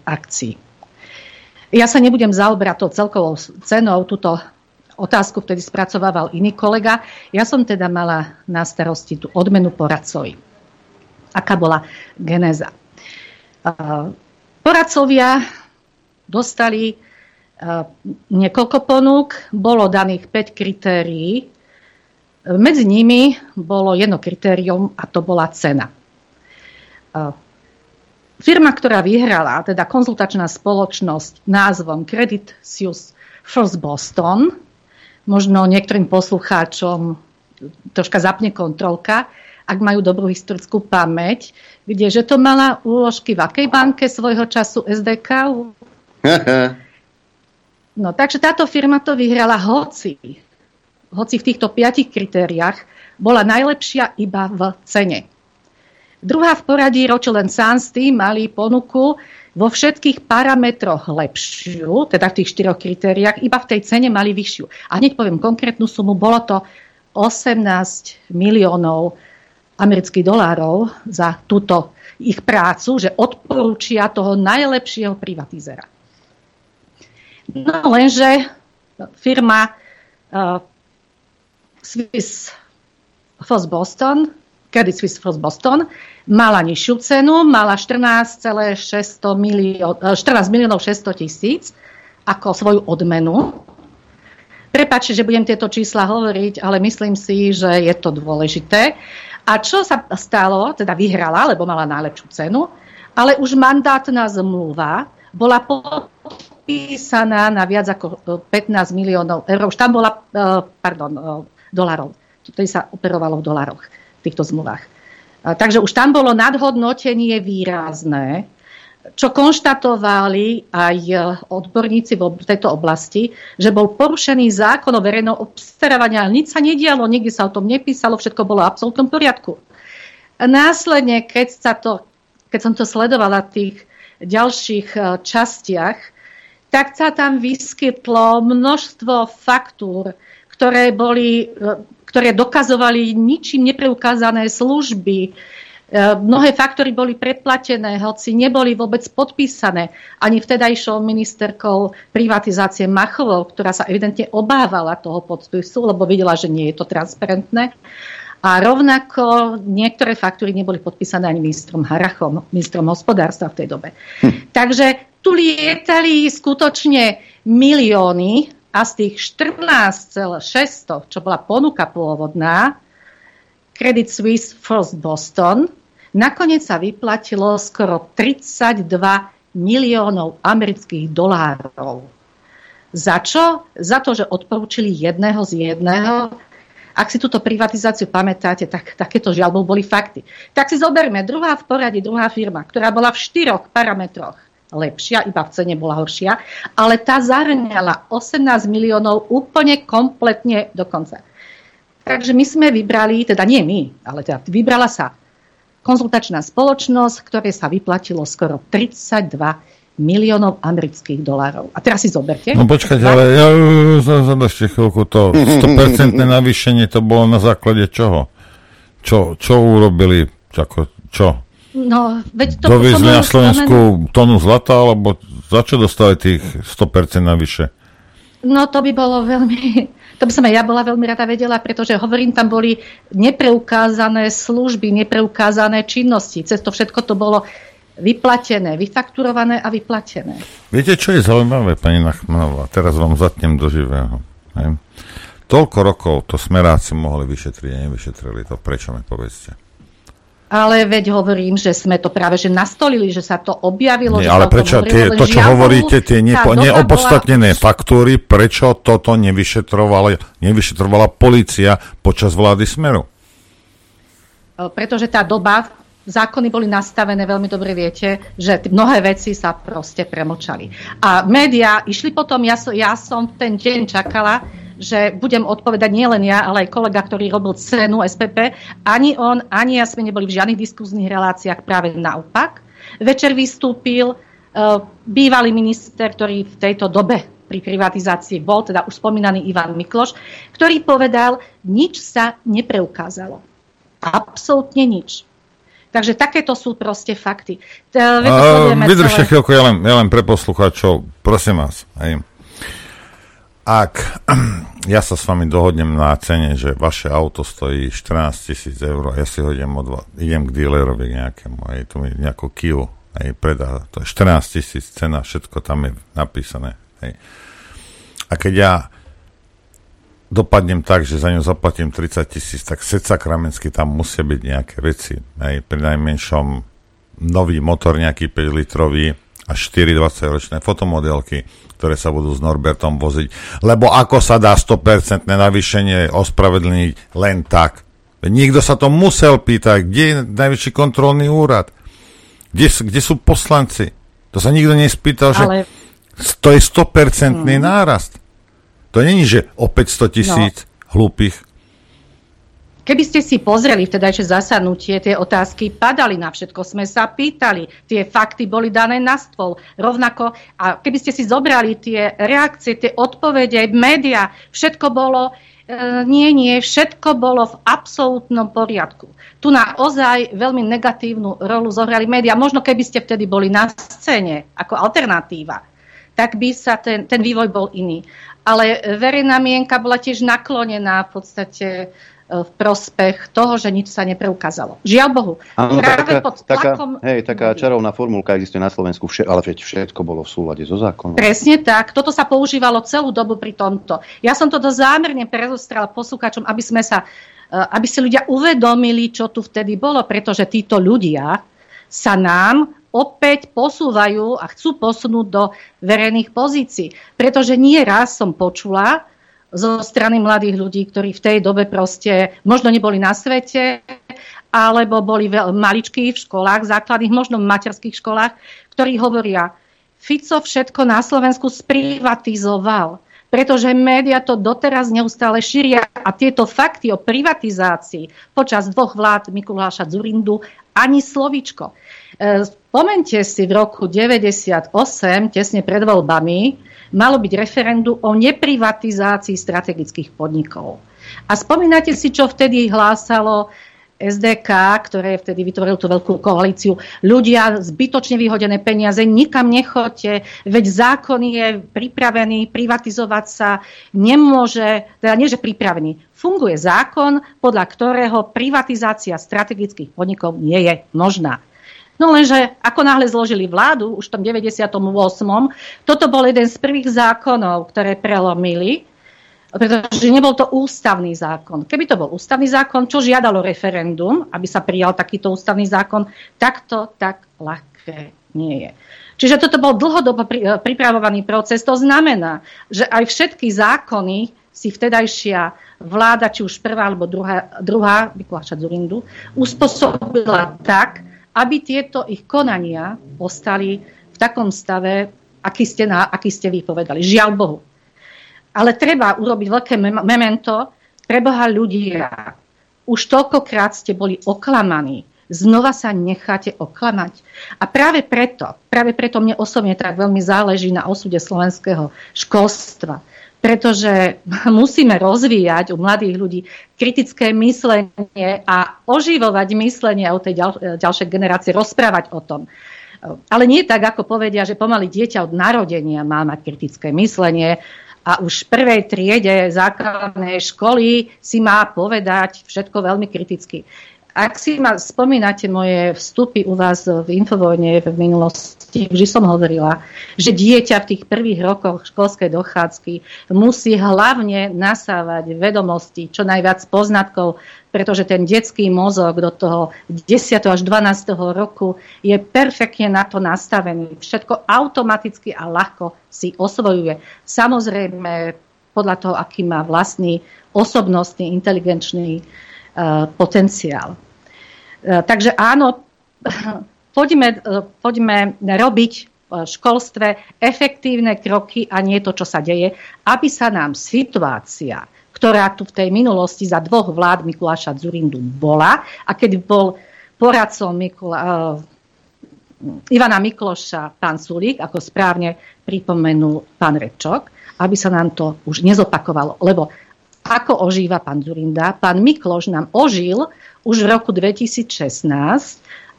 akcií. Ja sa nebudem zaoberať tou celkovou cenou, túto otázku vtedy spracovával iný kolega. Ja som teda mala na starosti tú odmenu poradcovi. Aká bola genéza? Poradcovia dostali niekoľko ponúk, bolo daných 5 kritérií. Medzi nimi bolo jedno kritérium a to bola cena. Firma, ktorá vyhrala, teda konzultačná spoločnosť názvom Credit Suisse First Boston, možno niektorým poslucháčom troška zapne kontrolka, ak majú dobrú historickú pamäť, kde že to mala úložky v akej banke svojho času SDK? no, takže táto firma to vyhrala hoci, hoci v týchto piatich kritériách bola najlepšia iba v cene. Druhá v poradí Ročelen Sanstý mali ponuku vo všetkých parametroch lepšiu, teda v tých štyroch kritériách, iba v tej cene mali vyššiu. A hneď poviem konkrétnu sumu, bolo to 18 miliónov amerických dolárov za túto ich prácu, že odporúčia toho najlepšieho privatizera. No lenže firma uh, Swiss Foss Boston Credit Suisse First Boston, mala nižšiu cenu, mala 14, milión, 14 miliónov 600 tisíc ako svoju odmenu. Prepačte, že budem tieto čísla hovoriť, ale myslím si, že je to dôležité. A čo sa stalo? Teda vyhrala, lebo mala najlepšiu cenu, ale už mandátna zmluva bola podpísaná na viac ako 15 miliónov eur. Už tam bola, eh, pardon, eh, dolarov. Tutaj sa operovalo v dolaroch týchto zmluvách. Takže už tam bolo nadhodnotenie výrazné, čo konštatovali aj odborníci v tejto oblasti, že bol porušený zákon o verejnom obstarávaní, ale nič sa nedialo, nikdy sa o tom nepísalo, všetko bolo v absolútnom poriadku. Následne, keď, sa to, keď som to sledovala v tých ďalších e, častiach, tak sa tam vyskytlo množstvo faktúr, ktoré boli e, ktoré dokazovali ničím nepreukázané služby. E, mnohé faktory boli predplatené, hoci neboli vôbec podpísané ani vtedajšou ministerkou privatizácie Machovou, ktorá sa evidentne obávala toho podpisu, lebo videla, že nie je to transparentné. A rovnako niektoré faktúry neboli podpísané ani ministrom Harachom, ministrom hospodárstva v tej dobe. Hm. Takže tu lietali skutočne milióny a z tých 14,600, čo bola ponuka pôvodná, Credit Suisse First Boston, nakoniec sa vyplatilo skoro 32 miliónov amerických dolárov. Za čo? Za to, že odporúčili jedného z jedného. Ak si túto privatizáciu pamätáte, tak takéto žiaľ boli fakty. Tak si zoberme, druhá v poradí, druhá firma, ktorá bola v štyroch parametroch lepšia, iba v cene bola horšia, ale tá zahrňala 18 miliónov úplne kompletne dokonca. Takže my sme vybrali, teda nie my, ale teda vybrala sa konzultačná spoločnosť, ktoré sa vyplatilo skoro 32 miliónov amerických dolárov. A teraz si zoberte. No počkajte, ale ja ešte chvíľku to 100% navýšenie to bolo na základe čoho? Čo, čo urobili? Čo? čo? No, veď to Doviezli na Slovensku moment... tonu zlata, alebo za čo dostali tých 100% navyše? No to by bolo veľmi, to by som aj ja bola veľmi rada vedela, pretože hovorím, tam boli nepreukázané služby, nepreukázané činnosti. Cez to všetko to bolo vyplatené, vyfakturované a vyplatené. Viete, čo je zaujímavé, pani Nachmanová? Teraz vám zatnem do živého. Hej. Toľko rokov to smeráci mohli vyšetriť a nevyšetrili to. Prečo mi povedzte? Ale veď hovorím, že sme to práve že nastolili, že sa to objavilo. Nie, ale prečo tie, to, čo žiaľ, hovoríte, tie nepo, neopodstatnené bola... faktúry, prečo toto nevyšetrovala, nevyšetrovala policia počas vlády Smeru? Pretože tá doba, zákony boli nastavené, veľmi dobre viete, že mnohé veci sa proste premočali. A médiá išli potom, ja, ja som ten deň čakala, že budem odpovedať nielen ja, ale aj kolega, ktorý robil cenu SPP. Ani on, ani ja sme neboli v žiadnych diskuzných reláciách, práve naopak. Večer vystúpil uh, bývalý minister, ktorý v tejto dobe pri privatizácii bol, teda už spomínaný Ivan Mikloš, ktorý povedal, nič sa nepreukázalo. Absolútne nič. Takže takéto sú proste fakty. Vydržte chvíľku, ja len, ja len pre poslucháčov, prosím vás. Hej ak ja sa s vami dohodnem na cene, že vaše auto stojí 14 tisíc eur, ja si ho idem, odva- idem k dealerovi nejakému, aj tu mi nejakú Kiu, aj predá, to je 14 tisíc cena, všetko tam je napísané. Hej. A keď ja dopadnem tak, že za ňu zaplatím 30 tisíc, tak sakramensky tam musia byť nejaké veci. Hej. Pri najmenšom nový motor, nejaký 5 litrový a 4 20 ročné fotomodelky, ktoré sa budú s Norbertom voziť. Lebo ako sa dá 100% navýšenie ospravedlniť len tak? Nikto sa to musel pýtať, kde je najväčší kontrolný úrad? Kde, kde sú poslanci? To sa nikto nespýtal, Ale... že to je 100% mm. nárast. To není, že o 500 tisíc no. hlúpych Keby ste si pozreli vtedajšie zasadnutie, tie otázky padali na všetko, sme sa pýtali, tie fakty boli dané na stôl. Rovnako, a keby ste si zobrali tie reakcie, tie odpovede, média, všetko bolo, e, nie, nie, všetko bolo v absolútnom poriadku. Tu na ozaj veľmi negatívnu rolu zohrali médiá. Možno keby ste vtedy boli na scéne ako alternatíva, tak by sa ten, ten vývoj bol iný. Ale verejná mienka bola tiež naklonená v podstate v prospech toho, že nič sa nepreukázalo. Žiaľ Bohu. Áno, taká, pod tlakom... taká, hej, taká čarovná formulka existuje na Slovensku, vše, ale všetko bolo v súlade so zákonom. Presne tak. Toto sa používalo celú dobu pri tomto. Ja som toto zámerne prezostrala poslucháčom, aby sme sa eh, aby si ľudia uvedomili, čo tu vtedy bolo, pretože títo ľudia sa nám opäť posúvajú a chcú posunúť do verejných pozícií. Pretože nie raz som počula, zo strany mladých ľudí, ktorí v tej dobe proste možno neboli na svete, alebo boli maličkí v školách základných, možno v materských školách, ktorí hovoria, Fico všetko na Slovensku sprivatizoval, pretože média to doteraz neustále šíria a tieto fakty o privatizácii počas dvoch vlád Mikuláša Zurindu ani slovičko. E, spomente si v roku 98, tesne pred voľbami, malo byť referendum o neprivatizácii strategických podnikov. A spomínate si, čo vtedy hlásalo SDK, ktoré vtedy vytvoril tú veľkú koalíciu. Ľudia, zbytočne vyhodené peniaze, nikam nechoďte, veď zákon je pripravený, privatizovať sa nemôže, teda nie, že pripravený. Funguje zákon, podľa ktorého privatizácia strategických podnikov nie je možná. No lenže ako náhle zložili vládu, už v tom 98. toto bol jeden z prvých zákonov, ktoré prelomili, pretože nebol to ústavný zákon. Keby to bol ústavný zákon, čo žiadalo referendum, aby sa prijal takýto ústavný zákon, tak to tak ľahké nie je. Čiže toto bol dlhodobo pripravovaný proces. To znamená, že aj všetky zákony si vtedajšia vláda, či už prvá alebo druhá, druhá Mikuláša Zurindu, uspôsobila tak, aby tieto ich konania ostali v takom stave, aký ste, na, aký ste vypovedali. Žiaľ Bohu. Ale treba urobiť veľké memento, preboha ľudia, už toľkokrát ste boli oklamaní, znova sa necháte oklamať. A práve preto, práve preto mne osobne tak veľmi záleží na osude slovenského školstva. Pretože musíme rozvíjať u mladých ľudí kritické myslenie a oživovať myslenie o tej ďal, ďalšej generácii, rozprávať o tom. Ale nie tak, ako povedia, že pomaly dieťa od narodenia má mať kritické myslenie a už v prvej triede základnej školy si má povedať všetko veľmi kriticky. Ak si ma spomínate moje vstupy u vás v Infovojne v minulosti, vždy som hovorila, že dieťa v tých prvých rokoch školskej dochádzky musí hlavne nasávať vedomosti, čo najviac poznatkov, pretože ten detský mozog do toho 10. až 12. roku je perfektne na to nastavený. Všetko automaticky a ľahko si osvojuje. Samozrejme podľa toho, aký má vlastný osobnostný, inteligenčný Eh, potenciál. Eh, takže áno, poďme, eh, poďme robiť v školstve efektívne kroky a nie to, čo sa deje, aby sa nám situácia, ktorá tu v tej minulosti za dvoch vlád Mikuláša Zurindu bola a keď bol poradcom Mikula, Ivana Mikloša pán Sulík, ako správne pripomenul pán Rečok, aby sa nám to už nezopakovalo. Lebo ako ožíva pán Zurinda. Pán Mikloš nám ožil už v roku 2016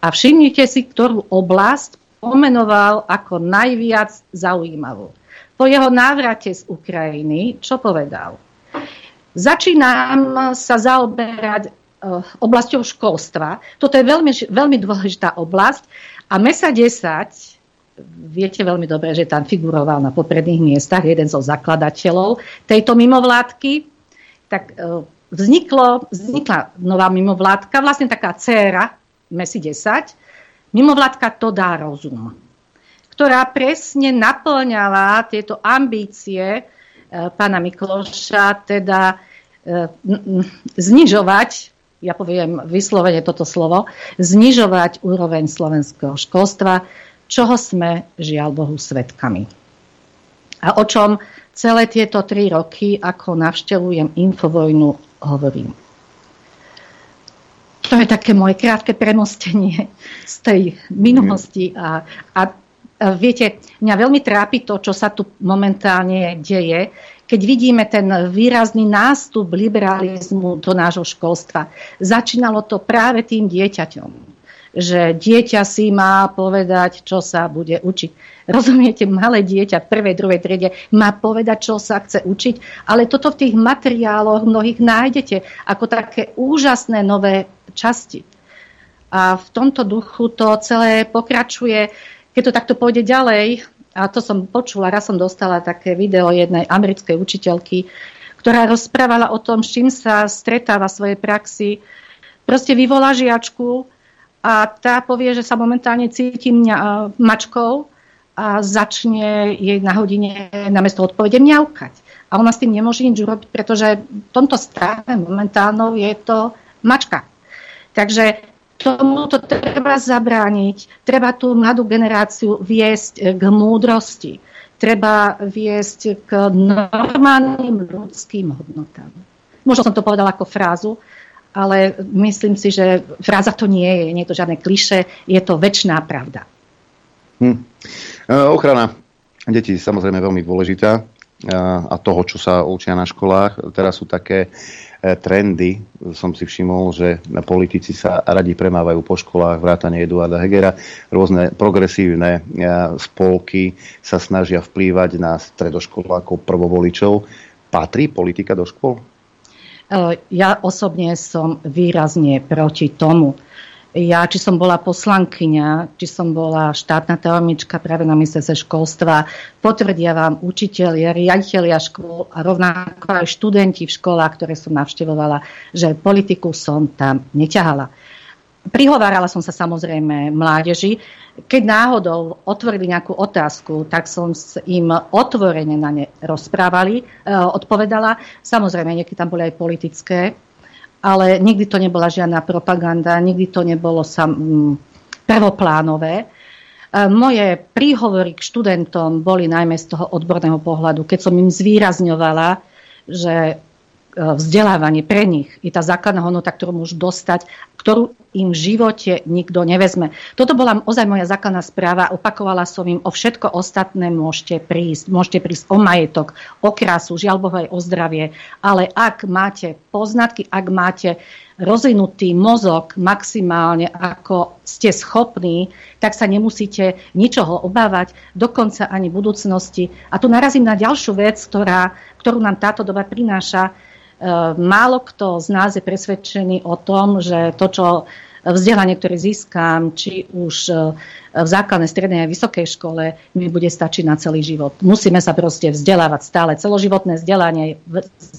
a všimnite si, ktorú oblasť pomenoval ako najviac zaujímavú. Po jeho návrate z Ukrajiny, čo povedal? Začínam sa zaoberať uh, oblasťou školstva. Toto je veľmi, veľmi dôležitá oblasť a MESA 10 viete veľmi dobre, že tam figuroval na popredných miestach jeden zo zakladateľov tejto mimovládky tak e, vzniklo, vznikla nová mimovládka, vlastne taká dcéra MESI 10, mimovládka To dá rozum, ktorá presne naplňala tieto ambície e, pána Mikloša, teda e, znižovať, ja poviem vyslovene toto slovo, znižovať úroveň slovenského školstva, čoho sme žiaľ Bohu svetkami. A o čom celé tieto tri roky, ako navštevujem Infovojnu, hovorím. To je také moje krátke premostenie z tej minulosti. A, a, a viete, mňa veľmi trápi to, čo sa tu momentálne deje, keď vidíme ten výrazný nástup liberalizmu do nášho školstva. Začínalo to práve tým dieťaťom že dieťa si má povedať, čo sa bude učiť. Rozumiete, malé dieťa v prvej, druhej triede má povedať, čo sa chce učiť, ale toto v tých materiáloch mnohých nájdete ako také úžasné nové časti. A v tomto duchu to celé pokračuje, keď to takto pôjde ďalej, a to som počula, raz som dostala také video jednej americkej učiteľky, ktorá rozprávala o tom, s čím sa stretáva v svojej praxi. Proste vyvolá žiačku, a tá povie, že sa momentálne cíti mňa, e, mačkou a začne jej na hodine namiesto odpovede mňaukať. A ona s tým nemôže nič urobiť, pretože v tomto stave momentálno je to mačka. Takže tomu to treba zabrániť. Treba tú mladú generáciu viesť k múdrosti. Treba viesť k normálnym ľudským hodnotám. Možno som to povedala ako frázu, ale myslím si, že fráza to nie je, nie je to žiadne kliše, je to väčšiná pravda. Hm. E, ochrana detí je samozrejme veľmi dôležitá e, a toho, čo sa učia na školách. Teraz sú také e, trendy, som si všimol, že politici sa radi premávajú po školách, vrátane Eduarda Hegera. Rôzne progresívne spolky sa snažia vplývať na stredoškolákov, prvovoličov. Patrí politika do škôl? Eh, ja osobne som výrazne proti tomu. Ja, či som bola poslankyňa, či som bola štátna tajomnička práve na ministerstve školstva, potvrdia vám učiteľia, riaditeľia škôl a rovnako aj študenti v školách, ktoré som navštevovala, že politiku som tam neťahala. Prihovárala som sa samozrejme mládeži. Keď náhodou otvorili nejakú otázku, tak som s im otvorene na ne rozprávali, e, odpovedala. Samozrejme, niekedy tam boli aj politické, ale nikdy to nebola žiadna propaganda, nikdy to nebolo sam, mm, prvoplánové. E, moje príhovory k študentom boli najmä z toho odborného pohľadu, keď som im zvýrazňovala, že vzdelávanie pre nich je tá základná hodnota, ktorú môžu dostať, ktorú im v živote nikto nevezme. Toto bola ozaj moja základná správa. Opakovala som im o všetko ostatné môžete prísť. Môžete prísť o majetok, o krásu, žiaľ Bohu aj o zdravie. Ale ak máte poznatky, ak máte rozvinutý mozog maximálne, ako ste schopní, tak sa nemusíte ničoho obávať, dokonca ani budúcnosti. A tu narazím na ďalšiu vec, ktorá, ktorú nám táto doba prináša. E, málo kto z nás je presvedčený o tom, že to, čo vzdelanie, ktoré získam, či už e, v základnej, strednej a vysokej škole, mi bude stačiť na celý život. Musíme sa proste vzdelávať stále. Celoživotné vzdelanie,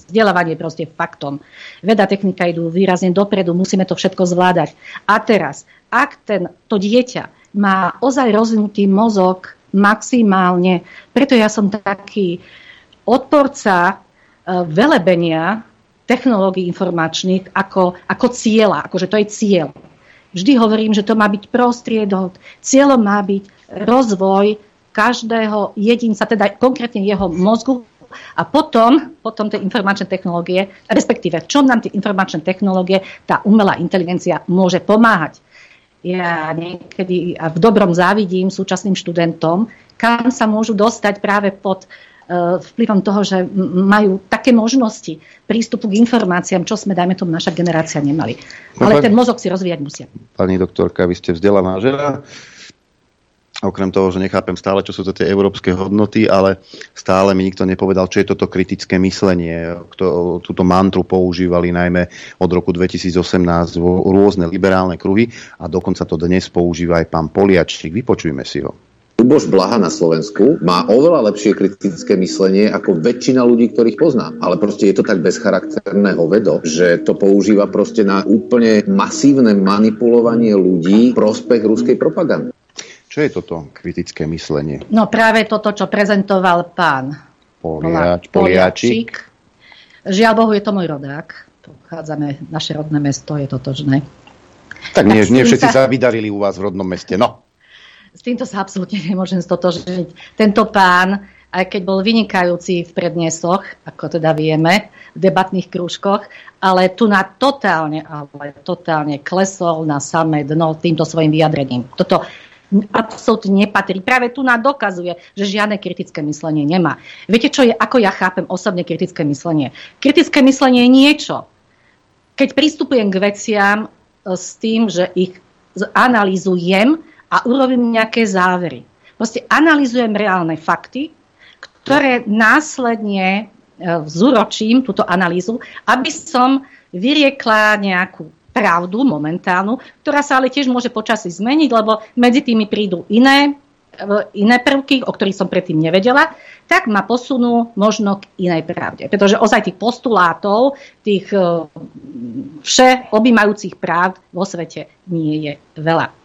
vzdelávanie je proste faktom. Veda, technika idú výrazne dopredu, musíme to všetko zvládať. A teraz, ak ten, to dieťa má ozaj rozvinutý mozog maximálne, preto ja som taký odporca e, velebenia technológií informačných ako, ako cieľa, akože to je cieľ. Vždy hovorím, že to má byť prostriedok. Cieľom má byť rozvoj každého jedinca, teda konkrétne jeho mozgu a potom, potom tie informačné technológie, respektíve čo nám tie informačné technológie, tá umelá inteligencia môže pomáhať. Ja niekedy a v dobrom závidím súčasným študentom, kam sa môžu dostať práve pod uh, vplyvom toho, že majú také možnosti prístupu k informáciám, čo sme, dajme tomu, naša generácia nemali. No, Ale ten mozog si rozvíjať musia. Pani doktorka, vy ste vzdelaná žena. Okrem toho, že nechápem stále, čo sú to tie európske hodnoty, ale stále mi nikto nepovedal, čo je toto kritické myslenie. Kto, túto mantru používali najmä od roku 2018 rôzne liberálne kruhy a dokonca to dnes používa aj pán Poliačík. Vypočujme si ho. Luboš Blaha na Slovensku má oveľa lepšie kritické myslenie ako väčšina ľudí, ktorých poznám. Ale proste je to tak bezcharakterné hovedo, že to používa proste na úplne masívne manipulovanie ľudí v prospech ruskej propagandy. Čo je toto kritické myslenie? No práve toto, čo prezentoval pán Poliač, Poliačik. Žiaľ Bohu, je to môj rodák. Pochádzame, naše rodné mesto je totožné. Tak nie, nie všetci sa vydarili u vás v rodnom meste. No. S týmto sa absolútne nemôžem stotožniť. Tento pán, aj keď bol vynikajúci v prednesoch, ako teda vieme, v debatných krúžkoch, ale tu na totálne, ale totálne klesol na samé dno týmto svojim vyjadrením. Toto absolútne nepatrí. Práve tu nám dokazuje, že žiadne kritické myslenie nemá. Viete, čo je, ako ja chápem osobne kritické myslenie? Kritické myslenie je niečo, keď pristupujem k veciam e, s tým, že ich analýzujem a urobím nejaké závery. Proste analizujem reálne fakty, ktoré následne e, zúročím túto analýzu, aby som vyriekla nejakú pravdu momentálnu, ktorá sa ale tiež môže počasí zmeniť, lebo medzi tými prídu iné, e, iné prvky, o ktorých som predtým nevedela, tak ma posunú možno k inej pravde. Pretože ozaj tých postulátov, tých e, vše objímajúcich práv vo svete nie je veľa.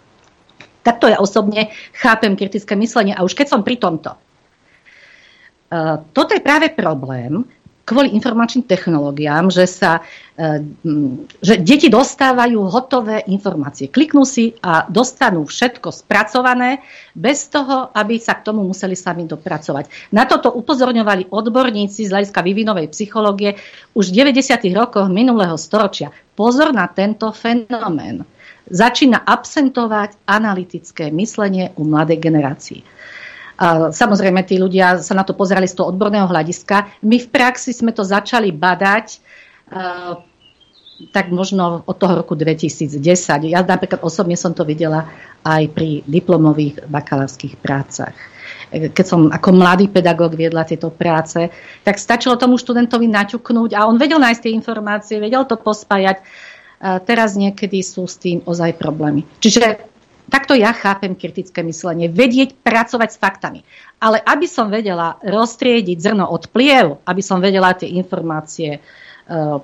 Takto ja osobne chápem kritické myslenie. A už keď som pri tomto, uh, toto je práve problém kvôli informačným technológiám, že, sa, uh, že deti dostávajú hotové informácie. Kliknú si a dostanú všetko spracované bez toho, aby sa k tomu museli sami dopracovať. Na toto upozorňovali odborníci z hľadiska vývinovej psychológie už v 90. rokoch minulého storočia. Pozor na tento fenomén začína absentovať analytické myslenie u mladej generácii. Samozrejme, tí ľudia sa na to pozerali z toho odborného hľadiska. My v praxi sme to začali badať tak možno od toho roku 2010. Ja napríklad osobne som to videla aj pri diplomových bakalárskych prácach. Keď som ako mladý pedagóg viedla tieto práce, tak stačilo tomu študentovi naťuknúť a on vedel nájsť tie informácie, vedel to pospájať teraz niekedy sú s tým ozaj problémy. Čiže takto ja chápem kritické myslenie. Vedieť pracovať s faktami. Ale aby som vedela roztriediť zrno od pliev, aby som vedela tie informácie, uh,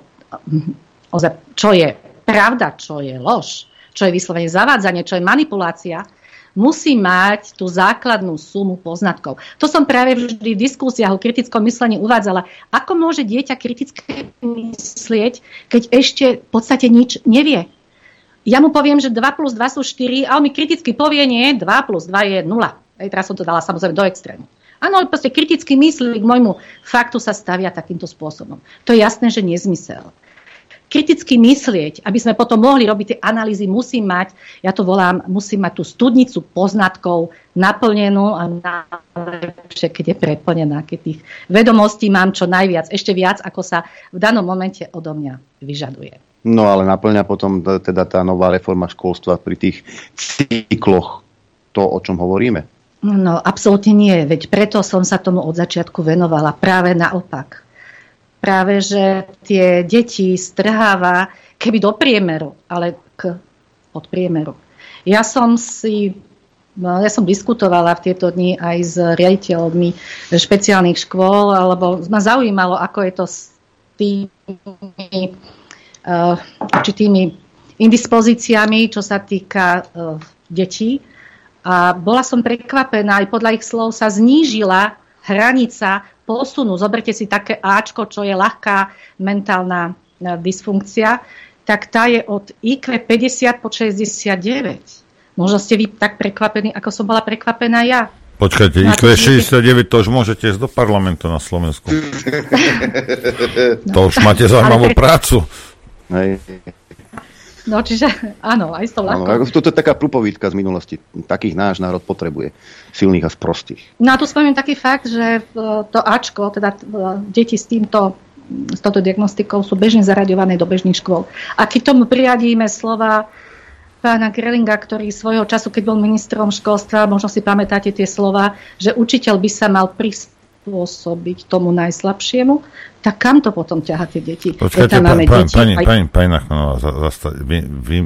čo je pravda, čo je lož, čo je vyslovene zavádzanie, čo je manipulácia, musí mať tú základnú sumu poznatkov. To som práve vždy v diskusiách o kritickom myslení uvádzala. Ako môže dieťa kritické myslieť, keď ešte v podstate nič nevie? Ja mu poviem, že 2 plus 2 sú 4 a on mi kriticky povie, nie, 2 plus 2 je 0. Ej, teraz som to dala samozrejme do extrému. Áno, ale proste kriticky myslí k môjmu faktu sa stavia takýmto spôsobom. To je jasné, že nezmysel kriticky myslieť, aby sme potom mohli robiť tie analýzy, musí mať, ja to volám, musí mať tú studnicu poznatkov naplnenú a najlepšie, keď je preplnená, keď tých vedomostí mám čo najviac, ešte viac, ako sa v danom momente odo mňa vyžaduje. No ale naplňa potom teda tá nová reforma školstva pri tých cykloch to, o čom hovoríme? No, absolútne nie. Veď preto som sa tomu od začiatku venovala. Práve naopak práve, že tie deti strháva keby do priemeru, ale k podpriemeru. Ja som si No, ja som diskutovala v tieto dni aj s riaditeľmi špeciálnych škôl, lebo ma zaujímalo, ako je to s tými uh, určitými indispozíciami, čo sa týka uh, detí. A bola som prekvapená, aj podľa ich slov sa znížila hranica posunu. Zoberte si také Ačko, čo je ľahká mentálna e, dysfunkcia, tak tá je od IQ 50 po 69. Možno ste vy tak prekvapení, ako som bola prekvapená ja. Počkajte, IQ 69, to už môžete ísť do parlamentu na Slovensku. no. To už máte zaujímavú prácu. Hej. No, čiže áno, aj s tou ľahkou. Toto je taká prúpovídka z minulosti. Takých náš národ potrebuje. Silných a sprostých. No a tu spomínam taký fakt, že to Ačko, teda deti s týmto s touto diagnostikou sú bežne zaraďované do bežných škôl. A keď tomu priradíme slova pána Grelinga, ktorý svojho času, keď bol ministrom školstva, možno si pamätáte tie slova, že učiteľ by sa mal prispôsobiť tomu najslabšiemu, tak kam to potom ťaha tie deti? Počkajte, pa, pa, deti, pani, aj... pani, pani Nachmanová, za, za, vy, vy,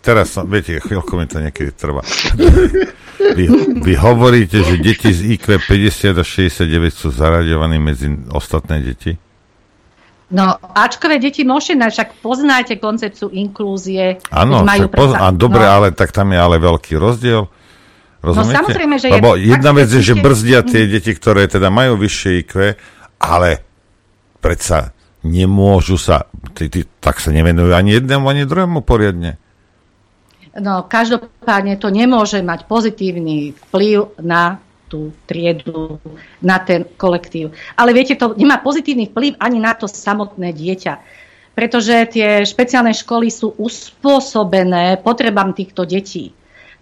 teraz, viete, chvíľko mi to niekedy trvá. Vy, vy hovoríte, že deti z IQ 50 a 69 sú zaraďovaní medzi ostatné deti? No, Ačkové deti môžete však poznáte koncepciu inklúzie. Áno, majú a dobre, no. ale tak tam je ale veľký rozdiel. Rozumiete? No samozrejme, že Lebo je, jedna vec je, že brzdia tie deti, ktoré teda majú vyššie IQ, ale predsa nemôžu sa, tí, tí, tak sa nevenujú ani jednému, ani druhému poriadne. No, každopádne to nemôže mať pozitívny vplyv na tú triedu, na ten kolektív. Ale viete, to nemá pozitívny vplyv ani na to samotné dieťa. Pretože tie špeciálne školy sú uspôsobené potrebám týchto detí.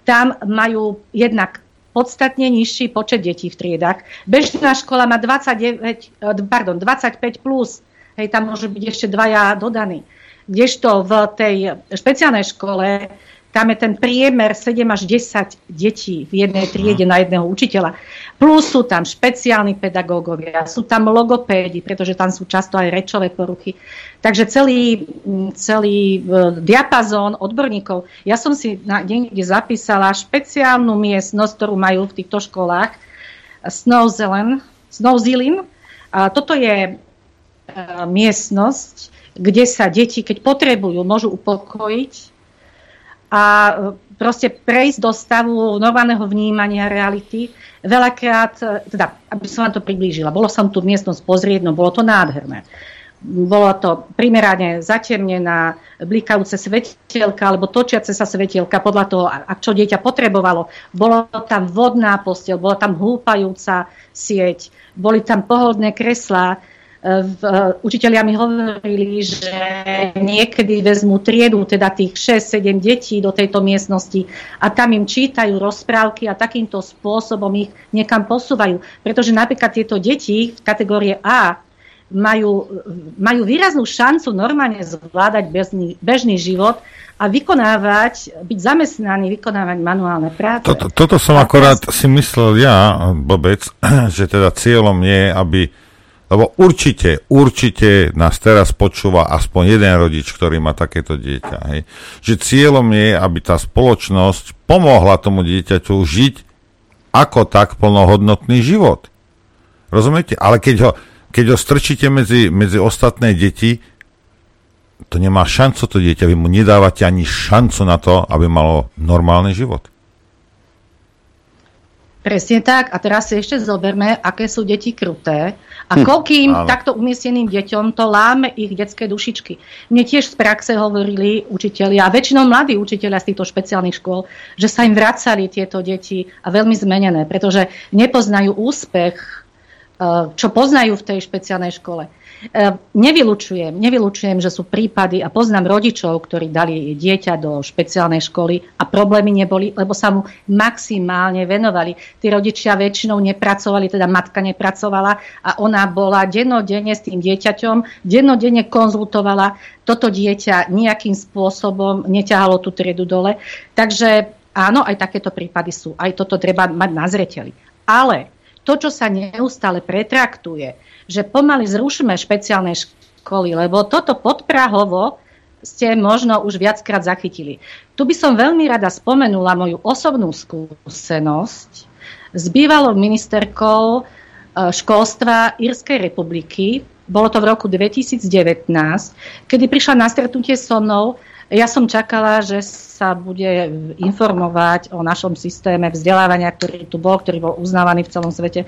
Tam majú jednak podstatne nižší počet detí v triedách. Bežná škola má 29, eh, pardon, 25 plus, hej, tam môže byť ešte dvaja dodaní. Kdežto v tej špeciálnej škole tam je ten priemer 7 až 10 detí v jednej triede na jedného učiteľa. Plus sú tam špeciálni pedagógovia, sú tam logopédi, pretože tam sú často aj rečové poruchy. Takže celý, celý e, diapazón odborníkov. Ja som si na, niekde zapísala špeciálnu miestnosť, ktorú majú v týchto školách, Snow Zealand. A toto je uh, miestnosť, kde sa deti, keď potrebujú, môžu upokojiť a e, proste prejsť do stavu normálneho vnímania reality. Veľakrát, e, teda, aby som vám to priblížila, bolo som tu miestnosť pozrieť, no bolo to nádherné. Bolo to primerane zatemnená, blikajúce svetelka alebo točiace sa svetelka podľa toho, a čo dieťa potrebovalo. Bolo tam vodná postel, bola tam húpajúca sieť, boli tam pohodné kreslá, v, učiteľia mi hovorili, že niekedy vezmú triedu, teda tých 6-7 detí do tejto miestnosti a tam im čítajú rozprávky a takýmto spôsobom ich niekam posúvajú. Pretože napríklad tieto deti v kategórie A majú, majú výraznú šancu normálne zvládať bežný, bežný život a vykonávať, byť zamestnaný, vykonávať manuálne práce. Toto, toto som a akorát si myslel ja, Bobec, že teda cieľom je, aby lebo určite, určite nás teraz počúva aspoň jeden rodič, ktorý má takéto dieťa. Hej. Že cieľom je, aby tá spoločnosť pomohla tomu dieťaťu žiť ako tak plnohodnotný život. Rozumiete? Ale keď ho, keď ho strčíte medzi, medzi ostatné deti, to nemá šancu to dieťa. Vy mu nedávate ani šancu na to, aby malo normálny život. Presne tak. A teraz si ešte zoberme, aké sú deti kruté a Hm, koľkým áno. takto umiestneným deťom to láme ich detské dušičky. Mne tiež z praxe hovorili učitelia, a väčšinou mladí učitelia z týchto špeciálnych škôl, že sa im vracali tieto deti a veľmi zmenené, pretože nepoznajú úspech, eh, čo poznajú v tej špeciálnej škole. E, Nevylučujem, nevylučujem, že sú prípady a poznám rodičov, ktorí dali dieťa do špeciálnej školy a problémy neboli, lebo sa mu maximálne venovali. Tí rodičia väčšinou nepracovali, teda matka nepracovala a ona bola dennodenne s tým dieťaťom, dennodenne konzultovala toto dieťa nejakým spôsobom, neťahalo tú triedu dole. Takže áno, aj takéto prípady sú. Aj toto treba mať na zreteli. Ale to, čo sa neustále pretraktuje, že pomaly zrušíme špeciálne školy, lebo toto podprahovo ste možno už viackrát zachytili. Tu by som veľmi rada spomenula moju osobnú skúsenosť s bývalou ministerkou e, školstva Írskej republiky. Bolo to v roku 2019, kedy prišla na stretnutie so mnou. Ja som čakala, že sa bude informovať o našom systéme vzdelávania, ktorý tu bol, ktorý bol uznávaný v celom svete.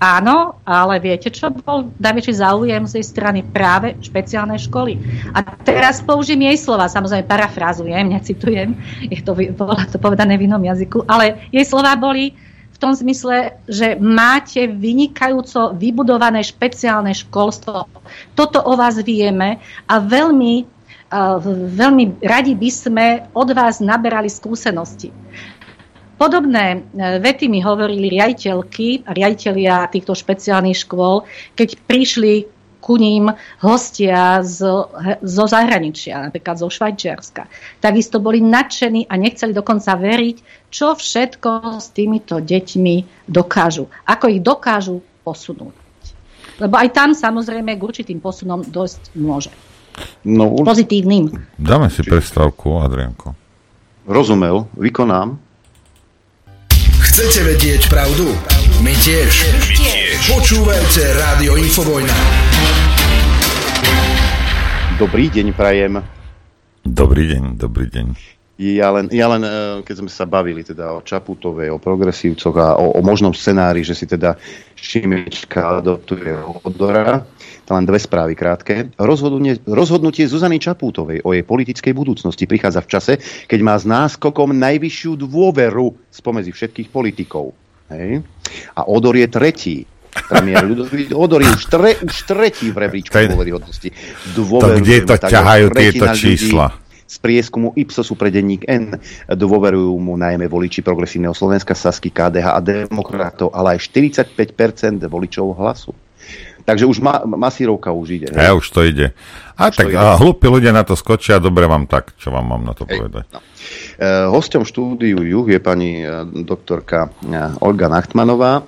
Áno, ale viete, čo bol najväčší záujem z jej strany? Práve špeciálne školy. A teraz použijem jej slova, samozrejme parafrázujem, necitujem, je to, bolo to povedané v inom jazyku, ale jej slova boli v tom zmysle, že máte vynikajúco vybudované špeciálne školstvo. Toto o vás vieme a veľmi, uh, veľmi radi by sme od vás naberali skúsenosti. Podobné e, vety mi hovorili riaditeľky a riaditeľia týchto špeciálnych škôl, keď prišli ku ním hostia z, zo zahraničia, napríklad zo Švajčiarska. Takisto boli nadšení a nechceli dokonca veriť, čo všetko s týmito deťmi dokážu. Ako ich dokážu posunúť. Lebo aj tam samozrejme k určitým posunom dosť môže. No, Pozitívnym. Dáme si prestávku, Adrianko. Rozumel, vykonám. Chcete vedieť pravdu? My tiež. My tiež. Počúvajte Rádio Infovojna. Dobrý deň, prajem. Dobrý deň, dobrý deň. Ja len, ja len, eh, keď sme sa bavili teda o Čaputovej, o progresívcoch a o, o možnom scenári, že si teda Šimečka adoptuje Odora, to len dve správy krátke. Rozhodnutie, rozhodnutie Zuzany Čaputovej o jej politickej budúcnosti prichádza v čase, keď má s náskokom najvyššiu dôveru spomedzi všetkých politikov. Hej? A Odor je tretí. Premiér Ľudovít Odor je už, tre, už tretí v rebríčku je- dôveryhodnosti. To kde to ťahajú tieto ľudí čísla? Z prieskumu Ipsosu pre denník N dôverujú mu najmä voliči progresívneho Slovenska, Sasky, KDH a demokratov, ale aj 45% voličov hlasu. Takže už ma, masírovka už ide. A už to ide. A Už tak to ide. a hlúpi ľudia na to skočia, dobre vám tak, čo vám mám na to povedať. Uh, hosťom štúdiu Juh je pani uh, doktorka uh, Olga Nachtmanová.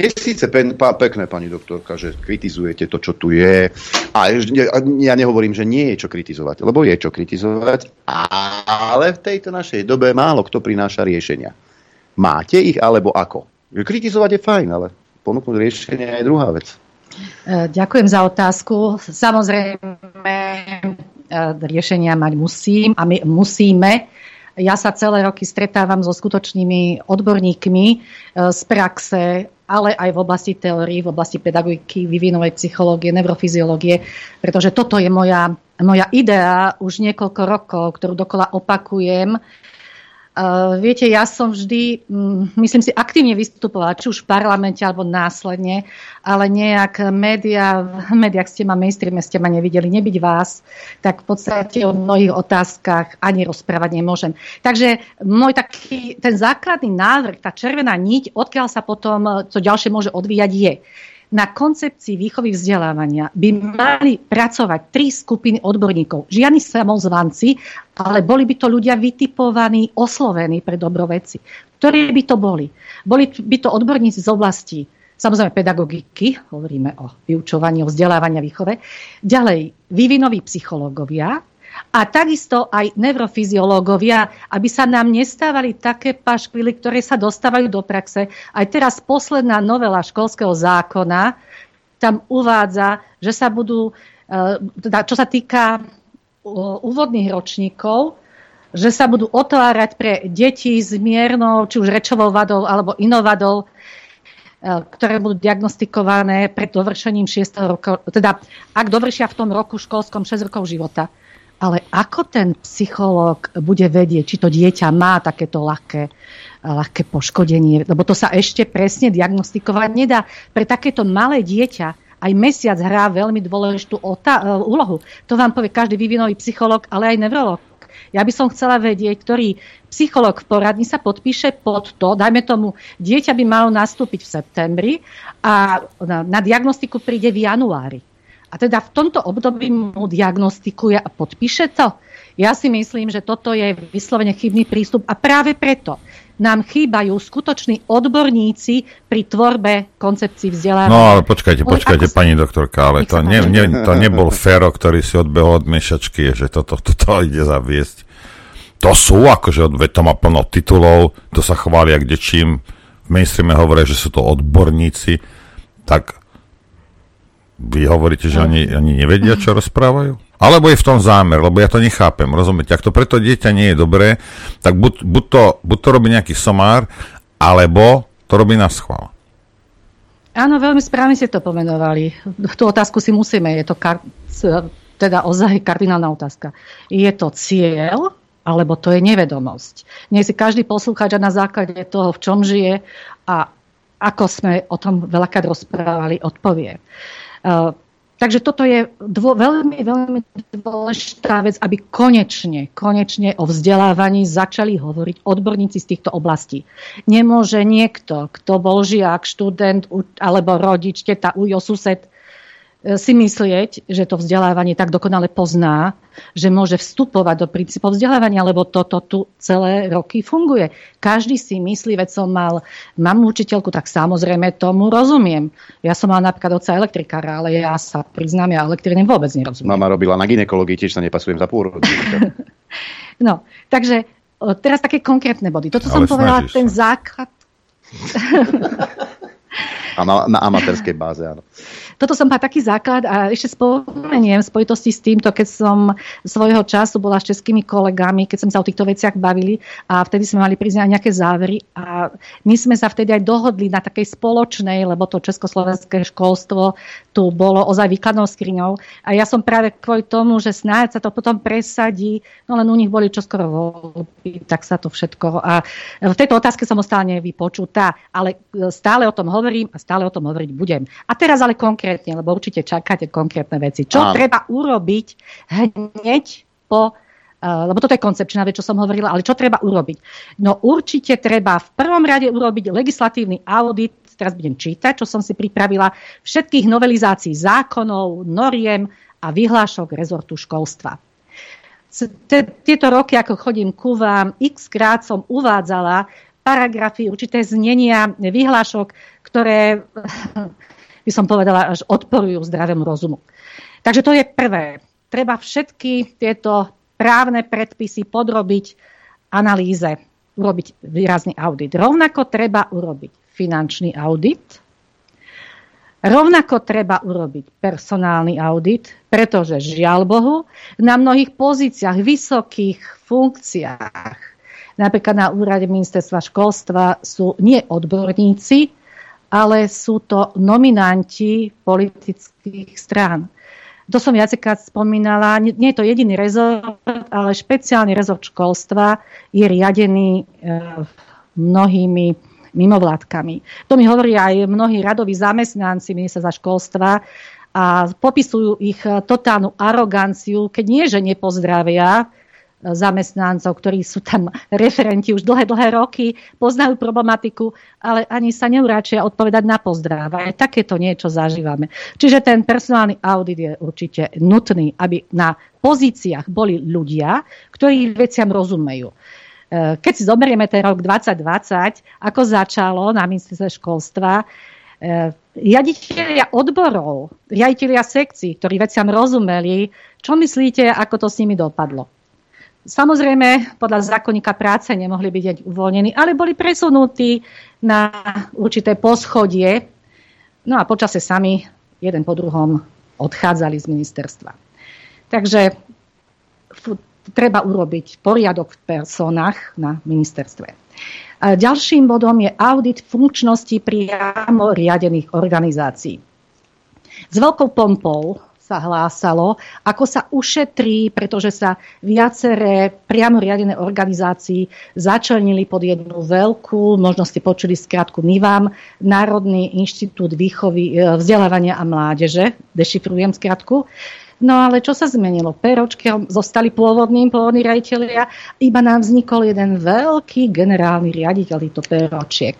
Je síce pen, pa, pekné, pani doktorka, že kritizujete to, čo tu je. A ja nehovorím, že nie je čo kritizovať, lebo je čo kritizovať, ale v tejto našej dobe málo kto prináša riešenia. Máte ich, alebo ako? Kritizovať je fajn, ale ponúknuť riešenie je druhá vec. E, Ďakujem za otázku. Samozrejme, e, riešenia mať musím a my musíme. Ja sa celé roky stretávam so skutočnými odborníkmi e, z praxe, ale aj v oblasti teórií, v oblasti pedagogiky, vývinovej psychológie, neurofyziológie, pretože toto je moja, moja idea už niekoľko rokov, ktorú dokola opakujem. Uh, viete, ja som vždy, mm, myslím si, aktívne vystupovala, či už v parlamente alebo následne, ale nejak média, v médiách ste ma, mainstreame ste ma nevideli, nebyť vás, tak v podstate o mnohých otázkach ani rozprávať nemôžem. Takže môj taký, ten základný návrh, tá červená niť, odkiaľ sa potom to ďalšie môže odvíjať, je, na koncepcii výchovy vzdelávania by mali pracovať tri skupiny odborníkov. Žiadni samozvanci, ale boli by to ľudia vytipovaní, oslovení pre dobro veci. Ktorí by to boli? Boli by to odborníci z oblasti samozrejme pedagogiky, hovoríme o vyučovaní, o vzdelávaní a výchove. Ďalej, vývinoví psychológovia, a takisto aj neurofyziológovia, aby sa nám nestávali také paškvily, ktoré sa dostávajú do praxe. Aj teraz posledná novela školského zákona tam uvádza, že sa budú, e, teda čo sa týka e, úvodných ročníkov, že sa budú otvárať pre deti s miernou, či už rečovou vadou alebo inovadou, e, ktoré budú diagnostikované pred dovršením 6. roku, teda ak dovršia v tom roku školskom 6 rokov života. Ale ako ten psychológ bude vedieť, či to dieťa má takéto ľahké, ľahké poškodenie, lebo to sa ešte presne diagnostikovať nedá. Pre takéto malé dieťa aj mesiac hrá veľmi dôležitú úlohu. To vám povie každý vývinový psychológ, ale aj neurolog. Ja by som chcela vedieť, ktorý psycholog v poradni sa podpíše pod to, dajme tomu, dieťa by malo nastúpiť v septembri a na, na diagnostiku príde v januári. A teda v tomto období mu diagnostikuje a podpíše to. Ja si myslím, že toto je vyslovene chybný prístup a práve preto nám chýbajú skutoční odborníci pri tvorbe koncepcií vzdelávania. No ale počkajte, počkajte, ale pani doktorka, ale to, ne, ne, to nebol Fero, ktorý si odbehol od miešačky, že toto to, to, to ide zaviesť. To sú akože, to má plno titulov, to sa chvália kde čím, v mainstreame hovoria, že sú to odborníci, tak vy hovoríte, že oni, oni nevedia, čo rozprávajú? Alebo je v tom zámer, lebo ja to nechápem, rozumiete? Ak to preto dieťa nie je dobré, tak buď, buď, to, buď to robí nejaký somár, alebo to robí na schvál. Áno, veľmi správne ste to pomenovali. Tú otázku si musíme, je to kar- teda ozaj kardinálna otázka. Je to cieľ, alebo to je nevedomosť. Nie si každý poslúchač na základe toho, v čom žije a ako sme o tom veľakrát rozprávali, odpovie. Uh, Takže toto je dvo, veľmi, veľmi dôležitá vec, aby konečne, konečne o vzdelávaní začali hovoriť odborníci z týchto oblastí. Nemôže niekto, kto bol žiak, študent alebo rodič, teta, ujo, sused, si myslieť, že to vzdelávanie tak dokonale pozná, že môže vstupovať do princípov vzdelávania, lebo toto tu celé roky funguje. Každý si myslí, veď som mal mám učiteľku, tak samozrejme tomu rozumiem. Ja som mal napríklad oca elektrikára, ale ja sa priznám, ja elektrine vôbec nerozumiem. Mama robila na ginekológii, tiež sa nepasujem za pôrod. no, takže teraz také konkrétne body. Toto ale som povedala, ten základ... A na, na amatérskej báze, áno toto som má taký základ a ešte spomeniem v spojitosti s týmto, keď som svojho času bola s českými kolegami, keď sme sa o týchto veciach bavili a vtedy sme mali priznať nejaké závery a my sme sa vtedy aj dohodli na takej spoločnej, lebo to československé školstvo tu bolo ozaj výkladnou skriňou a ja som práve kvôli tomu, že snáď sa to potom presadí, no len u nich boli čoskoro voľby, tak sa to všetko a v tejto otázke som ostala nevypočutá, ale stále o tom hovorím a stále o tom hovoriť budem. A teraz ale konkrétne konkrétne, lebo určite čakáte konkrétne veci. Čo Áno. treba urobiť hneď po Uh, lebo toto je koncepčná vec, čo som hovorila, ale čo treba urobiť? No určite treba v prvom rade urobiť legislatívny audit, teraz budem čítať, čo som si pripravila, všetkých novelizácií zákonov, noriem a vyhlášok rezortu školstva. Tieto roky, ako chodím ku vám, x krát som uvádzala paragrafy, určité znenia vyhlášok, ktoré by som povedala, až odporujú zdravému rozumu. Takže to je prvé. Treba všetky tieto právne predpisy podrobiť analýze, urobiť výrazný audit. Rovnako treba urobiť finančný audit, Rovnako treba urobiť personálny audit, pretože žiaľ Bohu, na mnohých pozíciách, vysokých funkciách, napríklad na úrade ministerstva školstva, sú nie odborníci, ale sú to nominanti politických strán. To som viacekrát spomínala, nie je to jediný rezort, ale špeciálny rezort školstva je riadený e, mnohými mimovládkami. To mi hovorí aj mnohí radoví zamestnanci ministerstva školstva a popisujú ich totálnu aroganciu, keď nie, že nepozdravia zamestnancov, ktorí sú tam referenti už dlhé, dlhé roky, poznajú problematiku, ale ani sa neuráčia odpovedať na pozdrav. Aj takéto niečo zažívame. Čiže ten personálny audit je určite nutný, aby na pozíciách boli ľudia, ktorí veciam rozumejú. E, keď si zoberieme ten rok 2020, ako začalo na ministerstve školstva, e, riaditeľia odborov, riaditeľia sekcií, ktorí veciam rozumeli, čo myslíte, ako to s nimi dopadlo? Samozrejme, podľa zákonníka práce nemohli byť uvoľnení, ale boli presunutí na určité poschodie. No a počase sami jeden po druhom odchádzali z ministerstva. Takže treba urobiť poriadok v personách na ministerstve. Ďalším bodom je audit funkčnosti priamo riadených organizácií. S veľkou pompou sa hlásalo, ako sa ušetrí, pretože sa viaceré priamo riadené organizácií začlenili pod jednu veľkú, možno ste počuli skratku NIVAM, Národný inštitút výchovy, e, vzdelávania a mládeže, dešifrujem skratku. No ale čo sa zmenilo? Peročky zostali pôvodným, pôvodní riaditeľia, iba nám vznikol jeden veľký generálny riaditeľ týchto peročiek.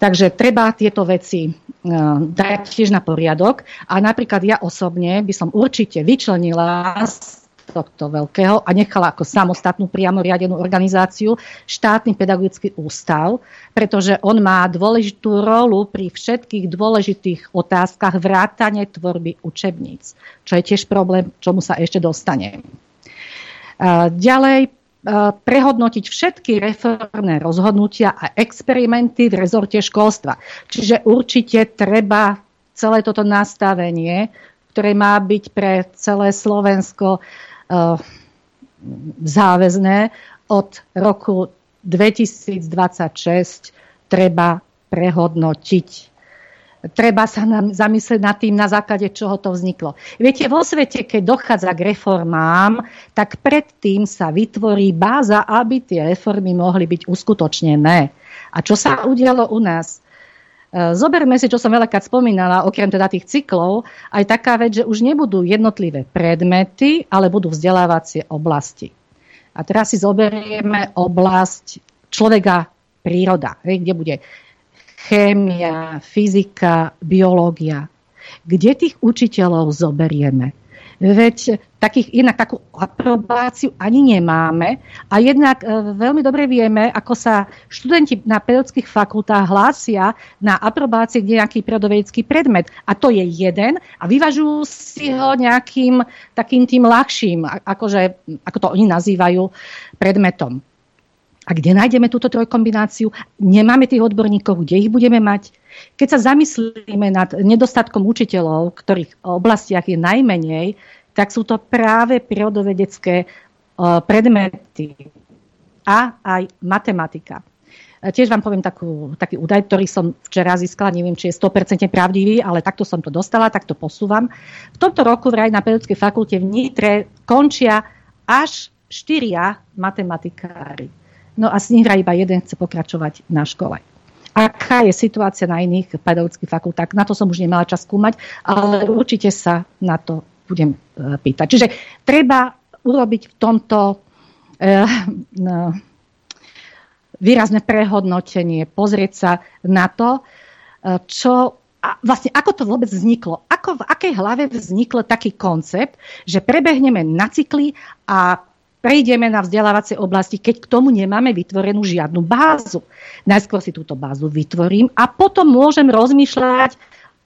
Takže treba tieto veci E, dať tiež na poriadok. A napríklad ja osobne by som určite vyčlenila z tohto veľkého a nechala ako samostatnú priamo riadenú organizáciu štátny pedagogický ústav, pretože on má dôležitú rolu pri všetkých dôležitých otázkach vrátane tvorby učebníc, čo je tiež problém, čomu sa ešte dostane. Ďalej prehodnotiť všetky reformné rozhodnutia a experimenty v rezorte školstva. Čiže určite treba celé toto nastavenie, ktoré má byť pre celé Slovensko záväzné od roku 2026 treba prehodnotiť treba sa nám zamyslieť nad tým, na základe čoho to vzniklo. Viete, vo svete, keď dochádza k reformám, tak predtým sa vytvorí báza, aby tie reformy mohli byť uskutočnené. A čo sa udialo u nás? E, zoberme si, čo som veľakrát spomínala, okrem teda tých cyklov, aj taká vec, že už nebudú jednotlivé predmety, ale budú vzdelávacie oblasti. A teraz si zoberieme oblasť človeka, príroda, kde bude chémia, fyzika, biológia. Kde tých učiteľov zoberieme? Veď takých, inak takú aprobáciu ani nemáme a jednak e, veľmi dobre vieme, ako sa študenti na pedagogických fakultách hlásia na aprobácie nejaký prírodovedecký predmet. A to je jeden a vyvažujú si ho nejakým takým tým ľahším, akože, ako to oni nazývajú, predmetom. A kde nájdeme túto trojkombináciu? Nemáme tých odborníkov, kde ich budeme mať? Keď sa zamyslíme nad nedostatkom učiteľov, ktorých oblastiach je najmenej, tak sú to práve prírodovedecké predmety a aj matematika. Tiež vám poviem takú, taký údaj, ktorý som včera získala, neviem, či je 100% pravdivý, ale takto som to dostala, takto posúvam. V tomto roku vraj na Pedagogickej fakulte v Nitre končia až štyria matematikári. No a z nich iba jeden chce pokračovať na škole. Aká je situácia na iných pedagogických fakultách? Na to som už nemala čas skúmať, ale určite sa na to budem e, pýtať. Čiže treba urobiť v tomto eh, no, výrazné prehodnotenie, pozrieť sa na to, e, čo a vlastne ako to vôbec vzniklo? Ako, v akej hlave vznikl taký koncept, že prebehneme na cykly a prejdeme na vzdelávacie oblasti, keď k tomu nemáme vytvorenú žiadnu bázu. Najskôr si túto bázu vytvorím a potom môžem rozmýšľať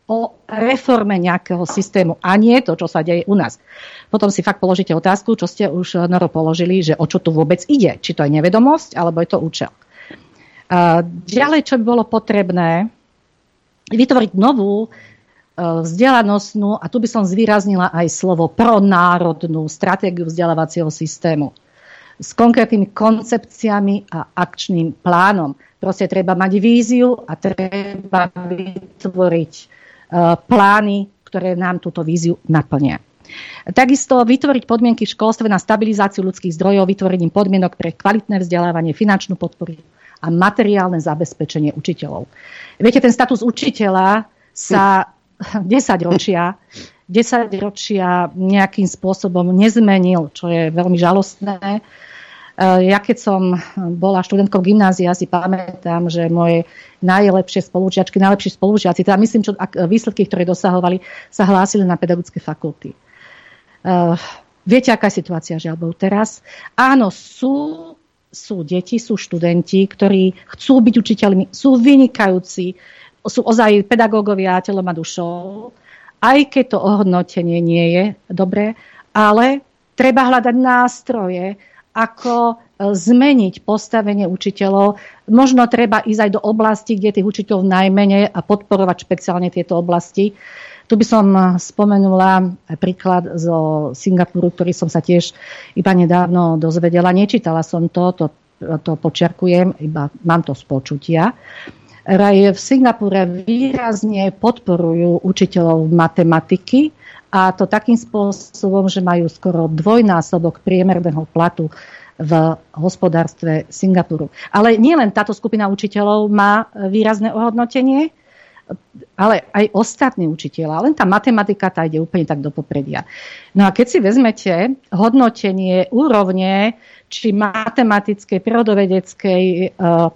o reforme nejakého systému a nie to, čo sa deje u nás. Potom si fakt položíte otázku, čo ste už Noro položili, že o čo tu vôbec ide. Či to je nevedomosť, alebo je to účel. Ďalej, čo by bolo potrebné, vytvoriť novú Eh, vzdelanostnú, a tu by som zvýraznila aj slovo pronárodnú stratégiu vzdelávacieho systému s konkrétnymi koncepciami a akčným plánom. Proste treba mať víziu a treba vytvoriť uh, plány, ktoré nám túto víziu naplnia. Takisto vytvoriť podmienky v školstve na stabilizáciu ľudských zdrojov, vytvorením podmienok pre kvalitné vzdelávanie, finančnú podporu a materiálne zabezpečenie učiteľov. Viete, ten status učiteľa sa 10 ročia, 10 ročia nejakým spôsobom nezmenil, čo je veľmi žalostné. E, ja keď som bola študentkou gymnázia, si pamätám, že moje najlepšie spolužiačky, najlepší spolužiaci, teda myslím, čo výsledky, ktoré dosahovali, sa hlásili na pedagogické fakulty. Uh, viete, aká je situácia, žiaľ Bohu, teraz? Áno, sú, sú deti, sú študenti, ktorí chcú byť učiteľmi, sú vynikajúci, sú ozaj pedagógovia telom a dušou, aj keď to ohodnotenie nie je dobré, ale treba hľadať nástroje, ako e, zmeniť postavenie učiteľov. Možno treba ísť aj do oblasti, kde tých učiteľov najmenej a podporovať špeciálne tieto oblasti. Tu by som spomenula príklad zo Singapuru, ktorý som sa tiež iba nedávno dozvedela. Nečítala som to, to, to počerkujem, iba mám to z počutia. Raj v Singapúre výrazne podporujú učiteľov matematiky a to takým spôsobom, že majú skoro dvojnásobok priemerného platu v hospodárstve Singapuru. Ale nielen táto skupina učiteľov má výrazné ohodnotenie, ale aj ostatní učiteľa. Len tá matematika tá ide úplne tak do popredia. No a keď si vezmete hodnotenie úrovne či matematickej, prírodovedeckej, eh,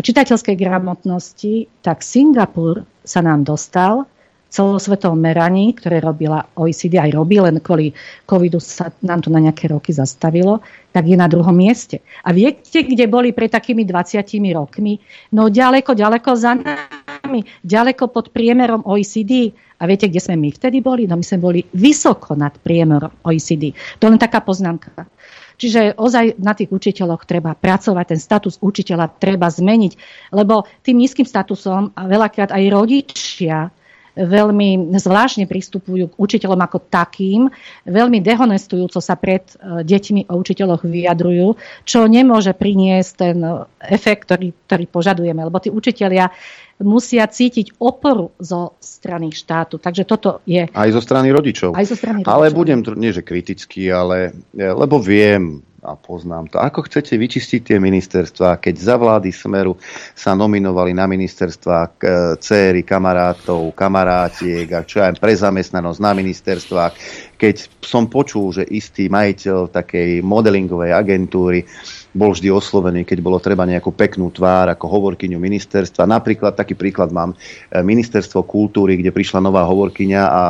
čitateľskej gramotnosti, tak Singapur sa nám dostal celosvetovom meraní, ktoré robila OECD, aj robí, len kvôli covidu sa nám to na nejaké roky zastavilo, tak je na druhom mieste. A viete, kde boli pred takými 20 rokmi? No ďaleko, ďaleko za nami, ďaleko pod priemerom OECD. A viete, kde sme my vtedy boli? No my sme boli vysoko nad priemerom OECD. To len taká poznámka. Čiže ozaj na tých učiteľoch treba pracovať, ten status učiteľa treba zmeniť, lebo tým nízkym statusom a veľakrát aj rodičia veľmi zvláštne pristupujú k učiteľom ako takým, veľmi dehonestujúco sa pred e, deťmi o učiteľoch vyjadrujú, čo nemôže priniesť ten e, efekt, ktorý, ktorý požadujeme, lebo tí učiteľia musia cítiť oporu zo strany štátu. Takže toto je... Aj zo strany rodičov. Aj zo strany rodičov. Ale budem, nie že kritický, ale e, lebo viem, a poznám to. Ako chcete vyčistiť tie ministerstva, keď za vlády Smeru sa nominovali na ministerstva e, céry, kamarátov, kamarátiek a čo aj pre zamestnanosť na ministerstvách, keď som počul, že istý majiteľ takej modelingovej agentúry bol vždy oslovený, keď bolo treba nejakú peknú tvár ako hovorkyňu ministerstva. Napríklad taký príklad mám, e, ministerstvo kultúry, kde prišla nová hovorkyňa a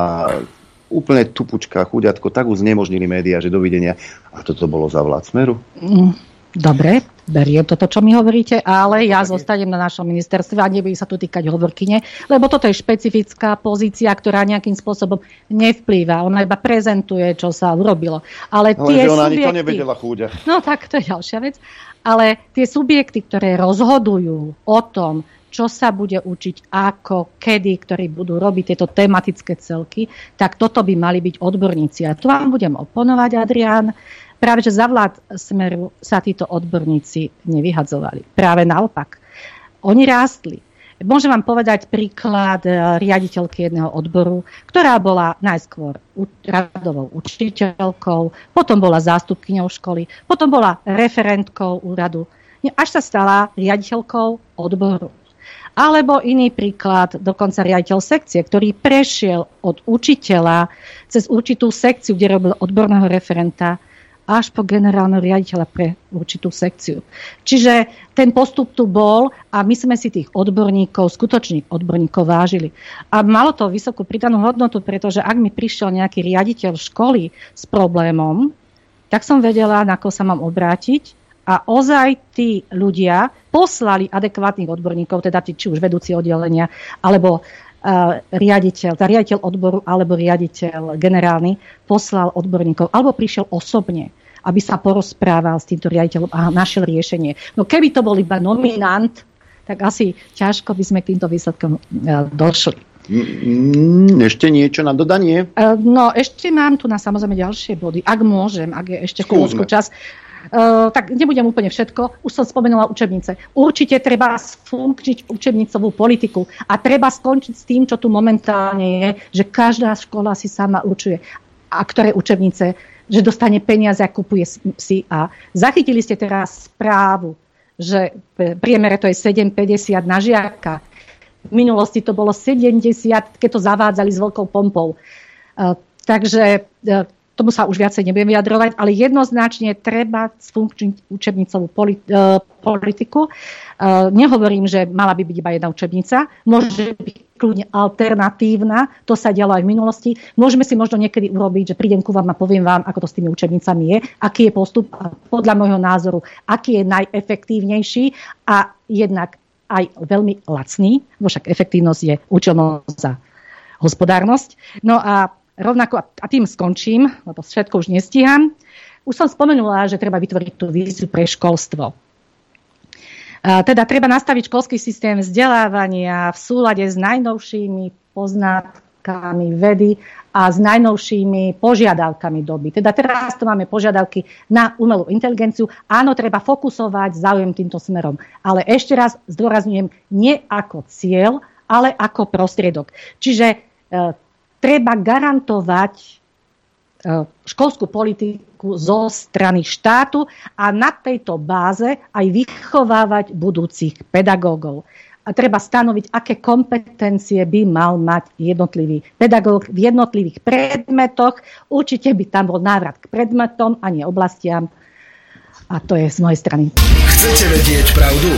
úplne tupučka, chuďatko, tak už znemožnili médiá, že dovidenia. A toto bolo za vlád Smeru? Mm, dobre, beriem toto, čo mi hovoríte, ale ja tak zostanem na našom ministerstve a nebude sa tu týkať hovorkyne, lebo toto je špecifická pozícia, ktorá nejakým spôsobom nevplýva. Ona iba prezentuje, čo sa urobilo. Ale tie ona subjekty... ani to nevedela chúďa. No tak, to je ďalšia vec. Ale tie subjekty, ktoré rozhodujú o tom, čo sa bude učiť, ako, kedy, ktorí budú robiť tieto tematické celky, tak toto by mali byť odborníci. A tu vám budem oponovať, Adrián. Práve, že za vlád Smeru sa títo odborníci nevyhadzovali. Práve naopak. Oni rástli. Môžem vám povedať príklad e, riaditeľky jedného odboru, ktorá bola najskôr radovou učiteľkou, potom bola zástupkyňou školy, potom bola referentkou úradu, až sa stala riaditeľkou odboru. Alebo iný príklad, dokonca riaditeľ sekcie, ktorý prešiel od učiteľa cez určitú sekciu, kde robil odborného referenta, až po generálneho riaditeľa pre určitú sekciu. Čiže ten postup tu bol a my sme si tých odborníkov, skutočných odborníkov vážili. A malo to vysokú pridanú hodnotu, pretože ak mi prišiel nejaký riaditeľ školy s problémom, tak som vedela, na koho sa mám obrátiť a ozaj tí ľudia poslali adekvátnych odborníkov, teda tí, či už vedúci oddelenia, alebo uh, riaditeľ, tá riaditeľ odboru alebo riaditeľ generálny poslal odborníkov, alebo prišiel osobne, aby sa porozprával s týmto riaditeľom a našiel riešenie. No keby to bol iba nominant, tak asi ťažko by sme k týmto výsledkom uh, došli. Mm, ešte niečo na dodanie? Uh, no, ešte mám tu na samozrejme ďalšie body, ak môžem, ak je ešte chvíľočku čas. Uh, tak nebudem úplne všetko, už som spomenula učebnice. Určite treba sfunkčiť učebnicovú politiku a treba skončiť s tým, čo tu momentálne je, že každá škola si sama určuje, a ktoré učebnice, že dostane peniaze a kupuje si. A zachytili ste teraz správu, že v priemere to je 7,50 na žiaka. V minulosti to bolo 70, keď to zavádzali s veľkou pompou. Uh, takže uh, tomu sa už viacej nebudem vyjadrovať, ale jednoznačne treba sfunkčniť učebnicovú e, politiku. E, nehovorím, že mala by byť iba jedna učebnica, môže byť kľudne alternatívna, to sa dialo aj v minulosti. Môžeme si možno niekedy urobiť, že prídem ku vám a poviem vám, ako to s tými učebnicami je, aký je postup a podľa môjho názoru, aký je najefektívnejší a jednak aj veľmi lacný, však efektívnosť je účelnosť za hospodárnosť. No a rovnako, a tým skončím, lebo všetko už nestíham, už som spomenula, že treba vytvoriť tú víziu pre školstvo. Teda treba nastaviť školský systém vzdelávania v súlade s najnovšími poznatkami vedy a s najnovšími požiadavkami doby. Teda teraz tu máme požiadavky na umelú inteligenciu. Áno, treba fokusovať záujem týmto smerom. Ale ešte raz zdôrazňujem, nie ako cieľ, ale ako prostriedok. Čiže e, treba garantovať e, školskú politiku zo strany štátu a na tejto báze aj vychovávať budúcich pedagógov a treba stanoviť, aké kompetencie by mal mať jednotlivý pedagóg v jednotlivých predmetoch. Určite by tam bol návrat k predmetom a nie oblastiam. A to je z mojej strany. Chcete vedieť pravdu?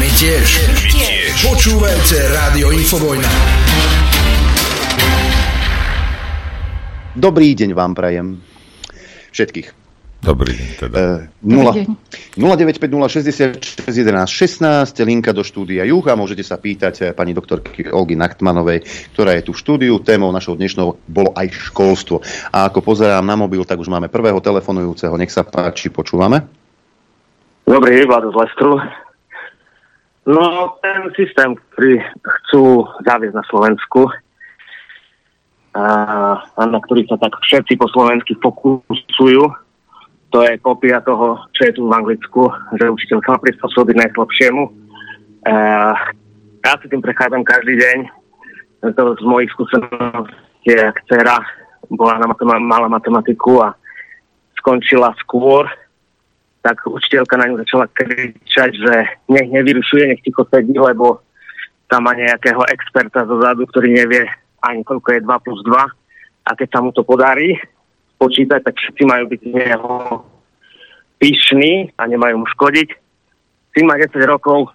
My tiež. My tiež. Počúvajte Rádio Infovojna. Dobrý deň vám prajem. Všetkých. Dobrý deň teda. Uh, 0950 16, linka do štúdia Juch a môžete sa pýtať eh, pani doktorky Olgy Nachtmanovej, ktorá je tu v štúdiu. Témou našou dnešnou bolo aj školstvo. A ako pozerám na mobil, tak už máme prvého telefonujúceho. Nech sa páči, počúvame. Dobrý, Vlado z Lestru. No, ten systém, ktorý chcú zaviesť na Slovensku, a na ktorý sa tak všetci po slovensky fokusujú, to je kopia toho, čo je tu v Anglicku, že učiteľ sa má prispôsobiť najslabšiemu. Uh, ja si tým prechádzam každý deň. To z mojich skúseností, ak dcera bola na matem- mala matematiku a skončila skôr, tak učiteľka na ňu začala kričať, že nech nevyrušuje, nech ticho sedí, lebo tam má nejakého experta zozadu, ktorý nevie ani koľko je 2 plus 2. A keď sa mu to podarí, počítať, tak všetci majú byť z neho pyšní a nemajú mu škodiť. Syn má 10 rokov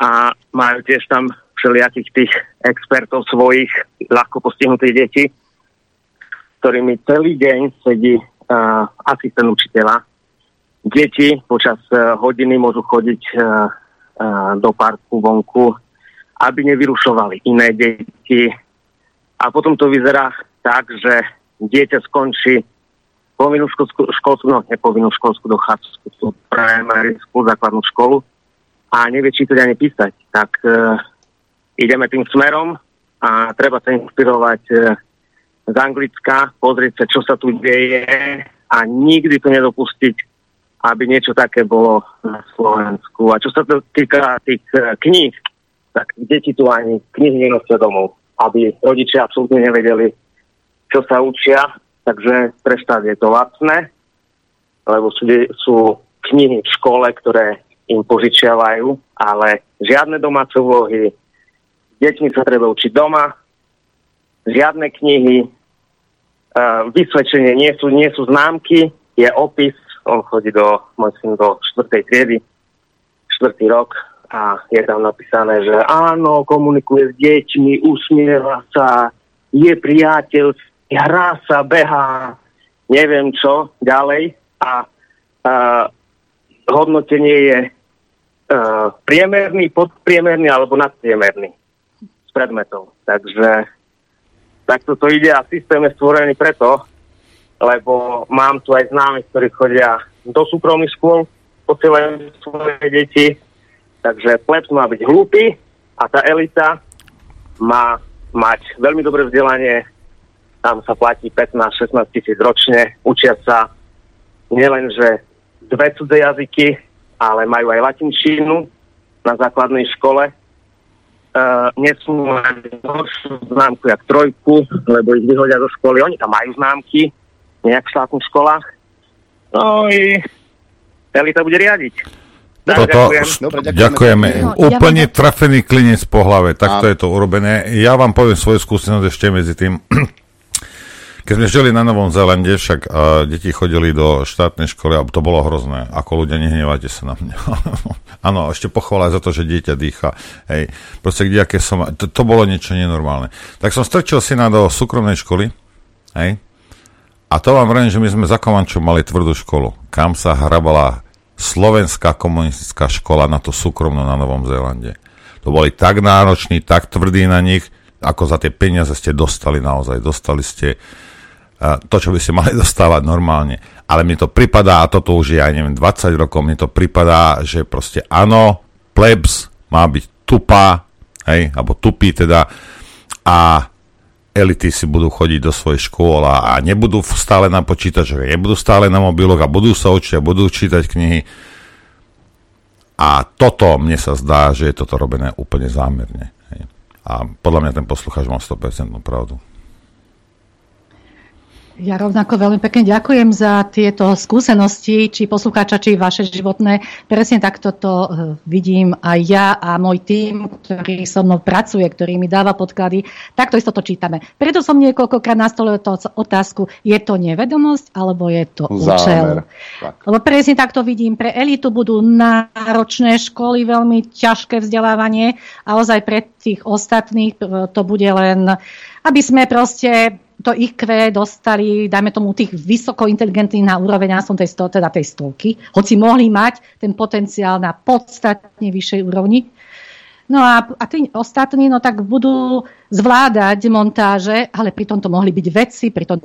a majú tiež tam všelijakých tých expertov svojich, ľahko postihnutých detí, ktorými celý deň sedí uh, asistent učiteľa. Deti počas uh, hodiny môžu chodiť uh, uh, do parku vonku, aby nevyrušovali iné deti. A potom to vyzerá tak, že dieťa skončí povinnú školskú, školskú no nepovinnú školskú dochádzku, tú school, základnú školu a nevie čítať ani písať. Tak uh, ideme tým smerom a treba sa inšpirovať uh, z Anglicka, pozrieť sa, čo sa tu deje a nikdy to nedopustiť, aby niečo také bolo na Slovensku. A čo sa to týka tých uh, kníh, tak deti tu ani knihy nenosia domov, aby rodičia absolútne nevedeli, čo sa učia, takže štát je to lacné, lebo sú, sú knihy v škole, ktoré im požičiavajú, ale žiadne domáce úlohy, deťmi sa treba učiť doma, žiadne knihy, uh, vysvedčenie nie sú, nie sú známky, je opis, on chodí do, myslím, do štvrtej triedy, štvrtý rok a je tam napísané, že áno, komunikuje s deťmi, usmieva sa, je priateľ hrá sa, behá, neviem čo ďalej. A, a hodnotenie je e, priemerný, podpriemerný alebo nadpriemerný z predmetov. Takže takto to ide a systém je stvorený preto, lebo mám tu aj známy, ktorí chodia do súkromných škôl, posielajú svoje deti, takže plebs má byť hlúpy a tá elita má mať veľmi dobré vzdelanie, tam sa platí 15-16 tisíc ročne, učia sa nielen, že dve cudze jazyky, ale majú aj latinčínu na základnej škole. Uh, nesmú mať horšiu známku jak trojku, lebo ich vyhodia zo školy. Oni tam majú známky, nejak v štátnych školách. No i elita bude riadiť. Toto, ďakujem. Dobre, ďakujeme. ďakujeme. No, Úplne ja trafený klinec po hlave, takto je to urobené. Ja vám poviem svoju skúsenosť ešte medzi tým. Keď sme žili na Novom Zélande, však uh, deti chodili do štátnej školy a to bolo hrozné. Ako ľudia, nehnevajte sa na mňa. Áno, ešte pochvala za to, že dieťa dýcha. Hej, proste kde aké som... To, to bolo niečo nenormálne. Tak som strčil syna do súkromnej školy. Hej, a to vám vrajím, že my sme za Kovančom mali tvrdú školu, kam sa hrabala slovenská komunistická škola na to súkromno na Novom Zélande. To boli tak nároční, tak tvrdí na nich, ako za tie peniaze ste dostali naozaj. Dostali ste to, čo by ste mali dostávať normálne. Ale mi to pripadá, a toto už je aj neviem, 20 rokov, mi to pripadá, že proste áno, plebs má byť tupá, hej, alebo tupý teda, a elity si budú chodiť do svojich škôl a, a nebudú stále na počítačoch, nebudú stále na mobiloch a budú sa učiť a budú čítať knihy. A toto, mne sa zdá, že je toto robené úplne zámerne. A podľa mňa ten poslucháč mal 100% pravdu. Ja rovnako veľmi pekne ďakujem za tieto skúsenosti, či poslucháča, či vaše životné. Presne takto to e, vidím aj ja a môj tým, ktorý so mnou pracuje, ktorý mi dáva podklady. Takto isto to čítame. Preto som niekoľkokrát nastolil to otázku, je to nevedomosť alebo je to účel. Lebo presne takto vidím. Pre elitu budú náročné školy, veľmi ťažké vzdelávanie a ozaj pre tých ostatných e, to bude len, aby sme proste to IQ dostali, dajme tomu, tých vysoko inteligentných na úroveň aspoň tej, sto, teda tej stovky, hoci mohli mať ten potenciál na podstatne vyššej úrovni. No a, a tí ostatní, no tak budú zvládať montáže, ale pritom to mohli byť vedci, pritom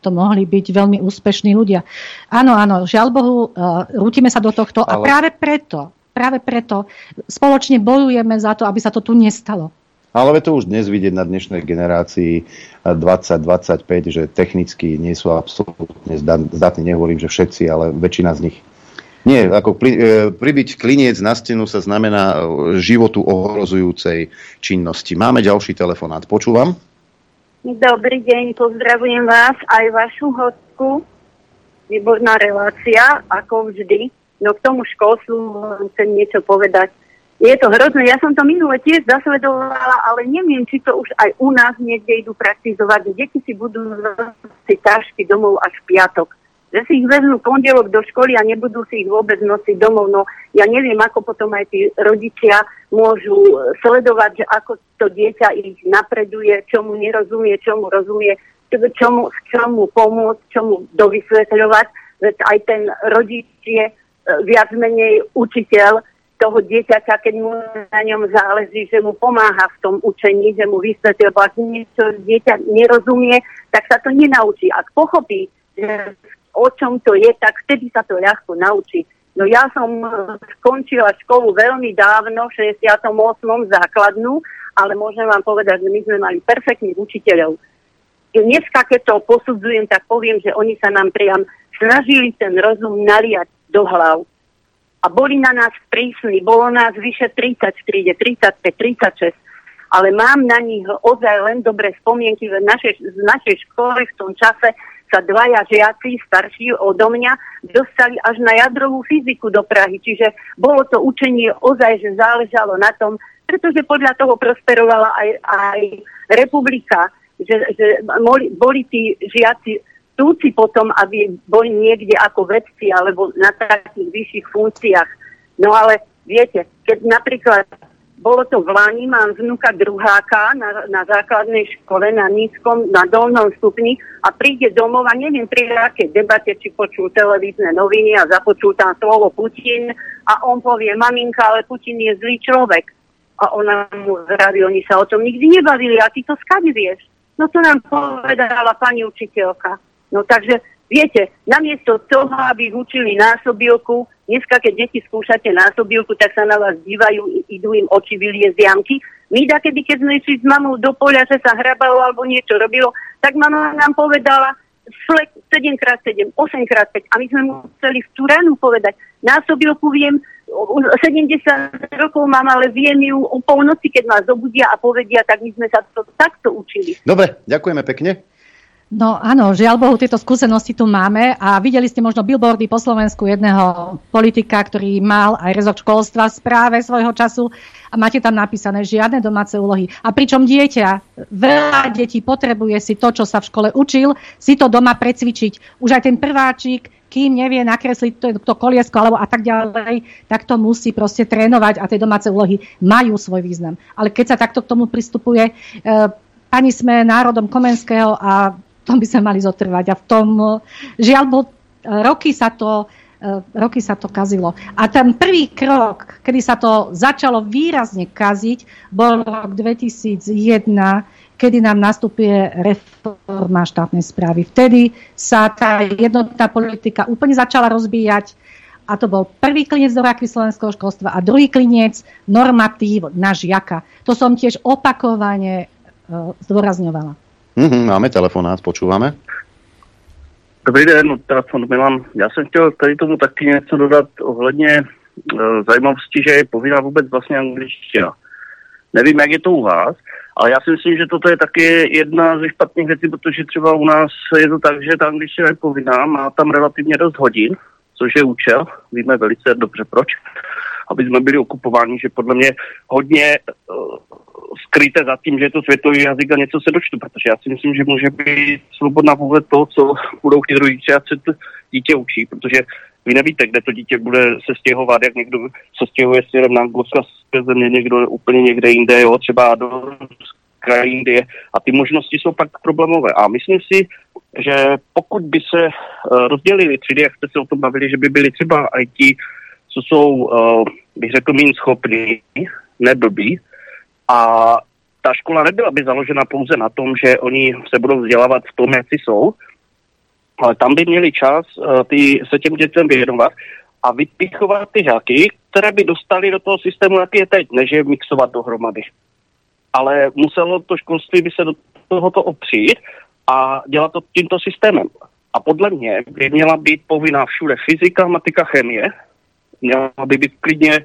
to mohli byť veľmi úspešní ľudia. Áno, áno, žiaľ Bohu, uh, rútime sa do tohto ale... a práve preto, práve preto spoločne bojujeme za to, aby sa to tu nestalo. Ale to už dnes vidieť na dnešnej generácii 20-25, že technicky nie sú absolútne zdatní. Nehovorím, že všetci, ale väčšina z nich. Nie, ako pli, e, pribiť kliniec na stenu sa znamená e, životu ohrozujúcej činnosti. Máme ďalší telefonát. Počúvam? Dobrý deň, pozdravujem vás aj vašu hostku. Výborná relácia, ako vždy. No k tomu školstvu chcem niečo povedať. Je to hrozné. Ja som to minule tiež zasledovala, ale neviem, či to už aj u nás niekde idú praktizovať. Deti si budú si tašky domov až v piatok. Že si ich vezmú pondelok do školy a nebudú si ich vôbec nosiť domov. No ja neviem, ako potom aj tí rodičia môžu sledovať, že ako to dieťa ich napreduje, čomu nerozumie, čomu rozumie, čomu, čomu pomôcť, čomu dovysvetľovať. Veď aj ten rodič je e, viac menej učiteľ, toho dieťaťa, keď mu na ňom záleží, že mu pomáha v tom učení, že mu vysvetlí, lebo ak niečo dieťa nerozumie, tak sa to nenaučí. Ak pochopí, že o čom to je, tak vtedy sa to ľahko naučí. No ja som skončila školu veľmi dávno, v 68. základnú, ale môžem vám povedať, že my sme mali perfektných učiteľov. Dneska, keď to posudzujem, tak poviem, že oni sa nám priam snažili ten rozum naliať do hlav a boli na nás prísni. Bolo nás vyše 30 v triede, 35, 36. Ale mám na nich ozaj len dobré spomienky, v našej, v našej škole v tom čase sa dvaja žiaci starší odo mňa dostali až na jadrovú fyziku do Prahy. Čiže bolo to učenie ozaj, že záležalo na tom, pretože podľa toho prosperovala aj, aj republika, že, že boli, boli tí žiaci chcúci potom, aby boli niekde ako vedci alebo na takých vyšších funkciách. No ale viete, keď napríklad bolo to v Lani, mám vnúka druháka na, na základnej škole na nízkom, na dolnom stupni a príde domov a neviem pri aké debate, či počul televízne noviny a započul tam slovo Putin a on povie, maminka, ale Putin je zlý človek. A ona mu zraví, oni sa o tom nikdy nebavili a ty to skade vieš. No to nám povedala pani učiteľka. No takže, viete, namiesto toho, aby ich učili násobilku, dneska, keď deti skúšate násobilku, tak sa na vás dívajú, idú im oči vyliezť jamky. My da keby, keď sme išli s mamou do poľa, že sa hrabalo alebo niečo robilo, tak mama nám povedala, flek 7x7, 8x5 a my sme museli v tú ránu povedať, násobilku viem, 70 rokov mám, ale viem ju o polnoci, keď nás zobudia a povedia, tak my sme sa to takto učili. Dobre, ďakujeme pekne. No áno, žiaľ Bohu, tieto skúsenosti tu máme a videli ste možno billboardy po Slovensku jedného politika, ktorý mal aj rezort školstva správe svojho času a máte tam napísané žiadne domáce úlohy. A pričom dieťa, veľa detí potrebuje si to, čo sa v škole učil, si to doma precvičiť. Už aj ten prváčik, kým nevie nakresliť to, to koliesko alebo a tak ďalej, tak to musí proste trénovať a tie domáce úlohy majú svoj význam. Ale keď sa takto k tomu pristupuje, e, ani sme národom Komenského a tom by sme mali zotrvať. A v tom, eh, žiaľ, bo, eh, roky sa to eh, roky sa to kazilo. A ten prvý krok, kedy sa to začalo výrazne kaziť, bol rok 2001, kedy nám nastupuje reforma štátnej správy. Vtedy sa tá jednotná politika úplne začala rozbíjať a to bol prvý klinec do rakvy slovenského školstva a druhý klinec normatív na žiaka. To som tiež opakovane zdôrazňovala. Mm-hmm, máme telefonát, počúvame. Dobrý den, telefon Milan. Já jsem chtěl tady tomu taky něco dodat ohledně e, zajímavosti, že je povinná vůbec vlastně angličtina. Nevím, jak je to u vás, ale já si myslím, že toto je taky jedna ze špatných věcí, protože třeba u nás je to tak, že ta angličtina je povinná, má tam relativně dost hodin, což je účel, víme velice dobře proč, aby jsme byli okupováni, že podle mě hodně uh, skryté za tím, že je to světový jazyk a něco se dočtu, protože já si myslím, že může být svobodná vůbec to, co budou chtít rodiče, ať se to dítě učí, protože vy nevíte, kde to dítě bude se stěhovat, jak někdo se stěhuje směrem na Anglicko země, někdo úplně někde jinde, jo, třeba do Indie a ty možnosti jsou pak problémové. A myslím si, že pokud by se uh, rozdělili třídy, jak jste se o tom bavili, že by byly třeba IT, co jsou, uh, bych řekl, méně schopní, neblbí, a ta škola nebyla by založena pouze na tom, že oni se budou vzdělávat v tom, jak si jsou, ale tam by měli čas uh, ty, se těm dětem věnovat a vypichovat ty žáky, které by dostali do toho systému, jak je teď, než je mixovat dohromady. Ale muselo to školství by se do tohoto opřít a dělat to tímto systémem. A podle mě by měla být povinná všude fyzika, matika, chemie. Měla by být klidně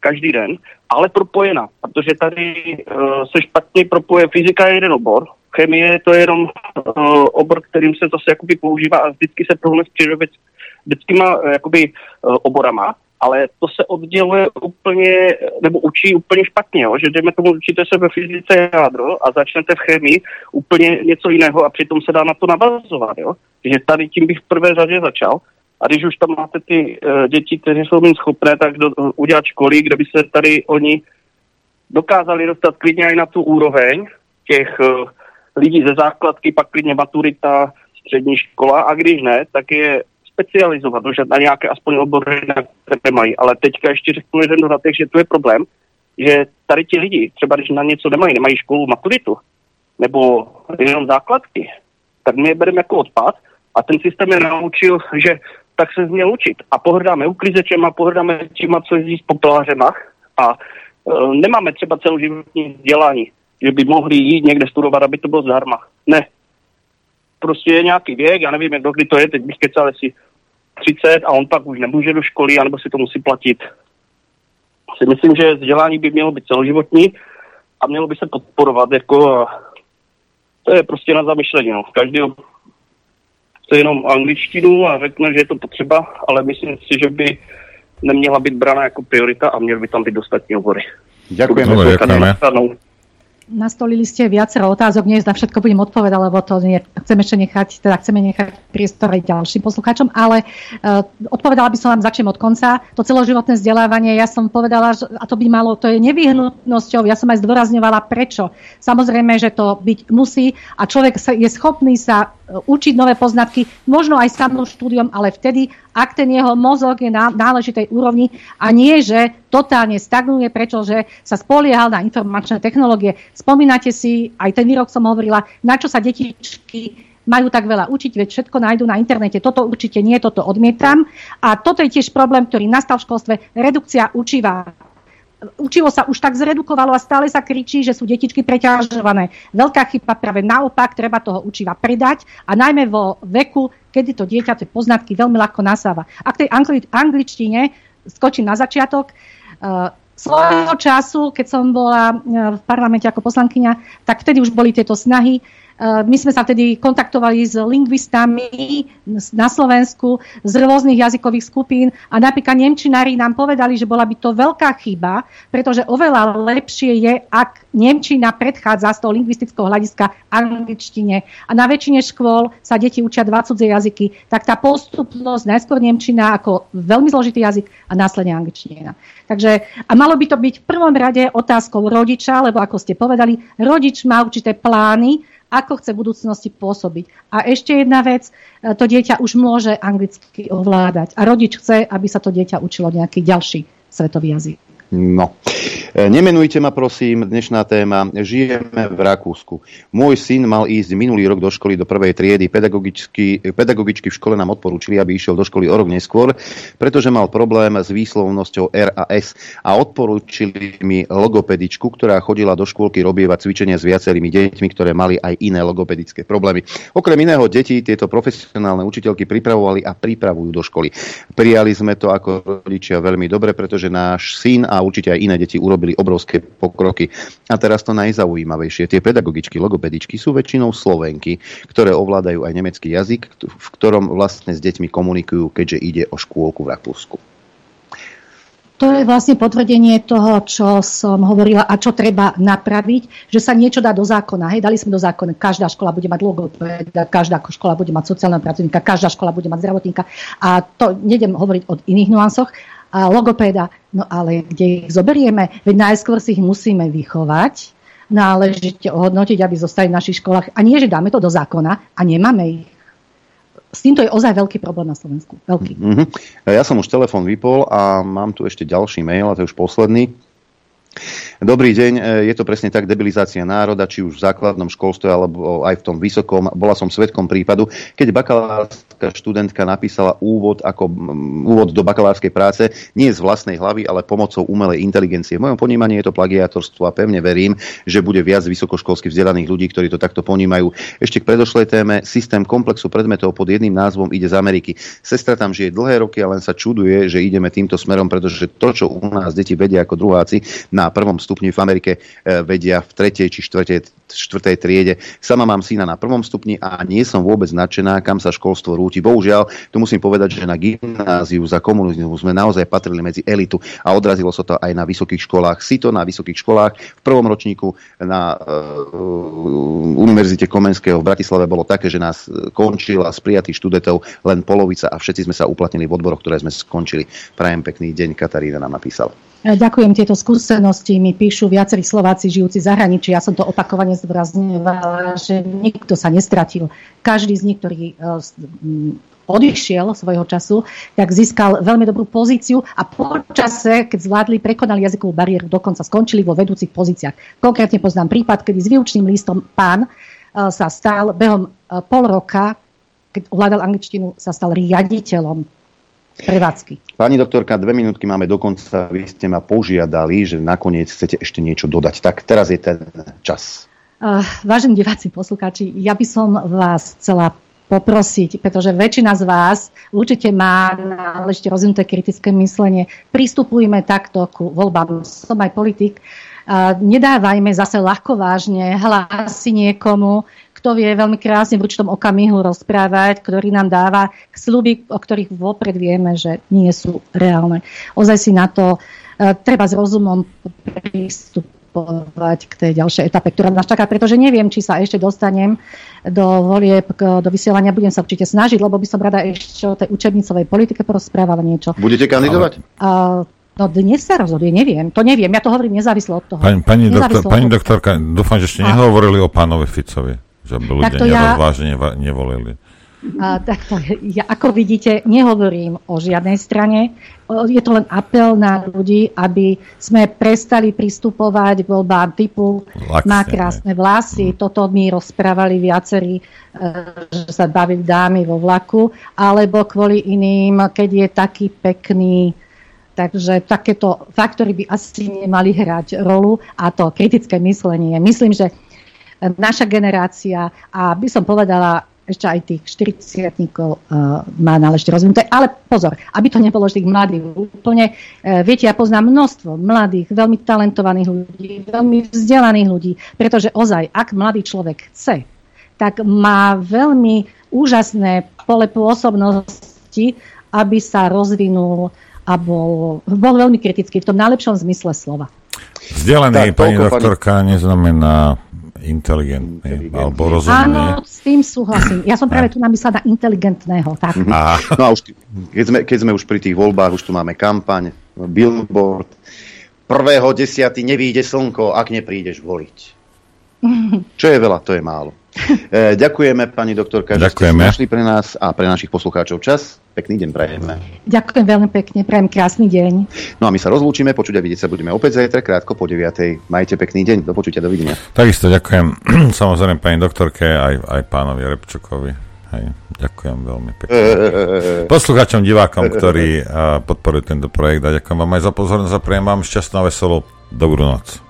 každý den, ale propojená, protože tady uh, se špatně propoje fyzika je jeden obor, chemie to je jenom uh, obor, kterým se zase jakoby používá a vždycky se prohne s přírodovědskýma uh, jakoby uh, oborama, ale to se odděluje úplně, nebo učí úplně špatně, jo? že jdeme tomu učíte se ve fyzice jádro a začnete v chemii úplně něco jiného a přitom se dá na to navazovat. Jo? že tady tím bych v prvé řadě začal. A když už tam máte ty uh, děti, které jsou méně schopné, tak do, uh, udělat školy, kde by se tady oni dokázali dostat klidně i na tu úroveň těch uh, lidí ze základky, pak klidně maturita, střední škola a když ne, tak je specializovat, že na nějaké aspoň obory, na které mají. Ale teďka ještě řeknu jeden dodatek, že tu je problém, že tady ti lidi, třeba když na něco nemají, nemají školu maturitu, nebo jenom základky, tak my je bereme jako odpad a ten systém je naučil, že tak se měl učit. A pohrdáme uklizečema, pohrdáme těma, co jezdí s popelářema a e, nemáme třeba celoživotní vzdělání, že by mohli jít někde studovat, aby to bylo zdarma. Ne. Prostě je nějaký věk, já nevím, jak kdy to je, teď bych kecal, jestli 30 a on pak už nemůže do školy, anebo si to musí platit. Si myslím, že vzdělání by mělo být celoživotní a mělo by se podporovat jako to je prostě na zamyšlení. No. Každý chce jenom angličtinu a řekne, že je to potřeba, ale myslím si, že by neměla být brána jako priorita a měly by tam být dostatní obory. Ďakujeme. Ďakujeme nastolili ste viacero otázok, nie na všetko budem odpovedať, lebo to nie, chcem ešte nechať, teda chceme nechať priestor aj ďalším poslucháčom, ale uh, odpovedala by som vám, začnem od konca. To celoživotné vzdelávanie, ja som povedala, že, a to by malo, to je nevyhnutnosťou, ja som aj zdôrazňovala prečo. Samozrejme, že to byť musí a človek sa, je schopný sa e, učiť nové poznatky, možno aj samým štúdiom, ale vtedy, ak ten jeho mozog je na náležitej úrovni a nie, že totálne stagnuje, pretože sa spoliehal na informačné technológie. Spomínate si, aj ten výrok som hovorila, na čo sa detičky majú tak veľa učiť, veď všetko nájdú na internete. Toto určite nie, toto odmietam. A toto je tiež problém, ktorý nastal v školstve. Redukcia učiva učivo sa už tak zredukovalo a stále sa kričí, že sú detičky preťažované. Veľká chyba práve naopak, treba toho učiva pridať a najmä vo veku, kedy to dieťa tie poznatky veľmi ľahko nasáva. A k tej angli- angličtine skočím na začiatok. Uh, svojho času, keď som bola v parlamente ako poslankyňa, tak vtedy už boli tieto snahy my sme sa vtedy kontaktovali s lingvistami na Slovensku z rôznych jazykových skupín a napríklad Nemčinári nám povedali, že bola by to veľká chyba, pretože oveľa lepšie je, ak Nemčina predchádza z toho lingvistického hľadiska angličtine a na väčšine škôl sa deti učia dva cudzie jazyky, tak tá postupnosť najskôr Nemčina ako veľmi zložitý jazyk a následne angličtina. Takže a malo by to byť v prvom rade otázkou rodiča, lebo ako ste povedali, rodič má určité plány, ako chce v budúcnosti pôsobiť. A ešte jedna vec, e, to dieťa už môže anglicky ovládať a rodič chce, aby sa to dieťa učilo nejaký ďalší svetový jazyk. No. E, nemenujte ma prosím, dnešná téma. Žijeme v Rakúsku. Môj syn mal ísť minulý rok do školy do prvej triedy. Pedagogičky v škole nám odporúčili, aby išiel do školy o rok neskôr, pretože mal problém s výslovnosťou R a S. A odporúčili mi logopedičku, ktorá chodila do škôlky robievať cvičenia s viacerými deťmi, ktoré mali aj iné logopedické problémy. Okrem iného deti tieto profesionálne učiteľky pripravovali a pripravujú do školy. Prijali sme to ako rodičia veľmi dobre, pretože náš syn a určite aj iné deti urobili obrovské pokroky. A teraz to najzaujímavejšie. Tie pedagogičky, logopedičky sú väčšinou Slovenky, ktoré ovládajú aj nemecký jazyk, v ktorom vlastne s deťmi komunikujú, keďže ide o škôlku v Rakúsku. To je vlastne potvrdenie toho, čo som hovorila a čo treba napraviť, že sa niečo dá do zákona. Hej, dali sme do zákona, každá škola bude mať logopeda, každá škola bude mať sociálneho pracovníka, každá škola bude mať zdravotníka. A to nedem hovoriť o iných nuansoch, a logopéda. No ale kde ich zoberieme? Veď najskôr si ich musíme vychovať, náležite ohodnotiť, aby zostali v našich školách. A nie, že dáme to do zákona a nemáme ich. S týmto je ozaj veľký problém na Slovensku. Veľký. Mm-hmm. Ja som už telefon vypol a mám tu ešte ďalší mail, a to je už posledný. Dobrý deň, e, je to presne tak debilizácia národa, či už v základnom školstve alebo aj v tom vysokom. Bola som svetkom prípadu, keď bakalárska študentka napísala úvod ako úvod do bakalárskej práce nie z vlastnej hlavy, ale pomocou umelej inteligencie. V mojom ponímaní je to plagiátorstvo a pevne verím, že bude viac vysokoškolsky vzdelaných ľudí, ktorí to takto ponímajú. Ešte k predošlej téme, systém komplexu predmetov pod jedným názvom ide z Ameriky. Sestra tam žije dlhé roky a len sa čuduje, že ideme týmto smerom, pretože to, čo u nás deti vedia ako druháci, na prvom stupni v Amerike e, vedia v tretej či štvrtej, štvrtej triede. Sama mám syna na prvom stupni a nie som vôbec nadšená, kam sa školstvo rúti. Bohužiaľ, tu musím povedať, že na gymnáziu za komunizmu sme naozaj patrili medzi elitu a odrazilo sa to aj na vysokých školách. Si to na vysokých školách v prvom ročníku na uh, Univerzite Komenského v Bratislave bolo také, že nás končila z prijatých študentov len polovica a všetci sme sa uplatnili v odboroch, ktoré sme skončili. Prajem pekný deň, Katarína nám napísala. E, ďakujem, tieto skúsenosti mi píšu viacerí Slováci žijúci zahraničí. Ja som to opakovane zdôrazňovala, že nikto sa nestratil. Každý z nich, ktorý e, odišiel svojho času, tak získal veľmi dobrú pozíciu a po čase, keď zvládli, prekonali jazykovú bariéru, dokonca skončili vo vedúcich pozíciách. Konkrétne poznám prípad, kedy s výučným listom pán e, sa stal behom pol roka, keď ovládal angličtinu, sa stal riaditeľom prevádzky. Pani doktorka, dve minútky máme dokonca. Vy ste ma požiadali, že nakoniec chcete ešte niečo dodať. Tak teraz je ten čas. Uh, vážení diváci, poslucháči, ja by som vás chcela poprosiť, pretože väčšina z vás určite má náležite rozvinuté kritické myslenie. Pristupujme takto ku voľbám. Som aj politik. Uh, nedávajme zase ľahko vážne hlasy niekomu, kto vie veľmi krásne v určitom okamihu rozprávať, ktorý nám dáva sluby, o ktorých vopred vieme, že nie sú reálne. Ozaj si na to uh, treba s rozumom pristupovať k tej ďalšej etape, ktorá nás čaká, pretože neviem, či sa ešte dostanem do volieb, do vysielania. Budem sa určite snažiť, lebo by som rada ešte o tej učebnicovej politike porozprávala niečo. Budete kandidovať? Uh, No dnes sa rozhoduje, neviem. To neviem, ja to hovorím nezávislo od toho. Pani, pani, doktor, pani doktorka, dúfam, že ste nehovorili o pánovi Ficovi. Že by ľudia to nerozvážne ja, nevolili. A, takto, ja, ako vidíte, nehovorím o žiadnej strane. Je to len apel na ľudí, aby sme prestali pristupovať k voľbám typu Laxne, má krásne vlasy. Hmm. Toto mi rozprávali viacerí, e, že sa bavili dámy vo vlaku. Alebo kvôli iným, keď je taký pekný Takže takéto faktory by asi nemali hrať rolu a to kritické myslenie. Myslím, že naša generácia a by som povedala ešte aj tých 40 uh, má náležite rozvinuté. Ale pozor, aby to nebolo tých mladých úplne. Uh, viete, ja poznám množstvo mladých, veľmi talentovaných ľudí, veľmi vzdelaných ľudí, pretože ozaj, ak mladý človek chce, tak má veľmi úžasné pole pôsobnosti, aby sa rozvinul a bol, bol veľmi kritický v tom najlepšom zmysle slova. Vzdelaný, pani doktorka, neznamená inteligentný, alebo rozumný. Áno, s tým súhlasím. Ja som práve tu namyslela na inteligentného. Tak. A. No a už, keď, sme, keď sme už pri tých voľbách, už tu máme kampaň, billboard. Prvého desiaty nevíde slnko, ak neprídeš voliť. Čo je veľa, to je málo. E, ďakujeme, pani doktorka, že ste si Ďakujeme. našli pre nás a pre našich poslucháčov čas. Pekný deň prajeme. Ďakujem veľmi pekne, prajem krásny deň. No a my sa rozlúčime, počuť a vidieť sa budeme opäť zajtra, krátko po 9. Majte pekný deň, do počutia, dovidenia. Takisto ďakujem samozrejme pani doktorke aj, aj pánovi Repčukovi. Hej, ďakujem veľmi pekne. Poslucháčom, divákom, ktorí podporujú tento projekt a ďakujem vám aj za pozornosť a prajem vám šťastnú a veselú dobrú noc.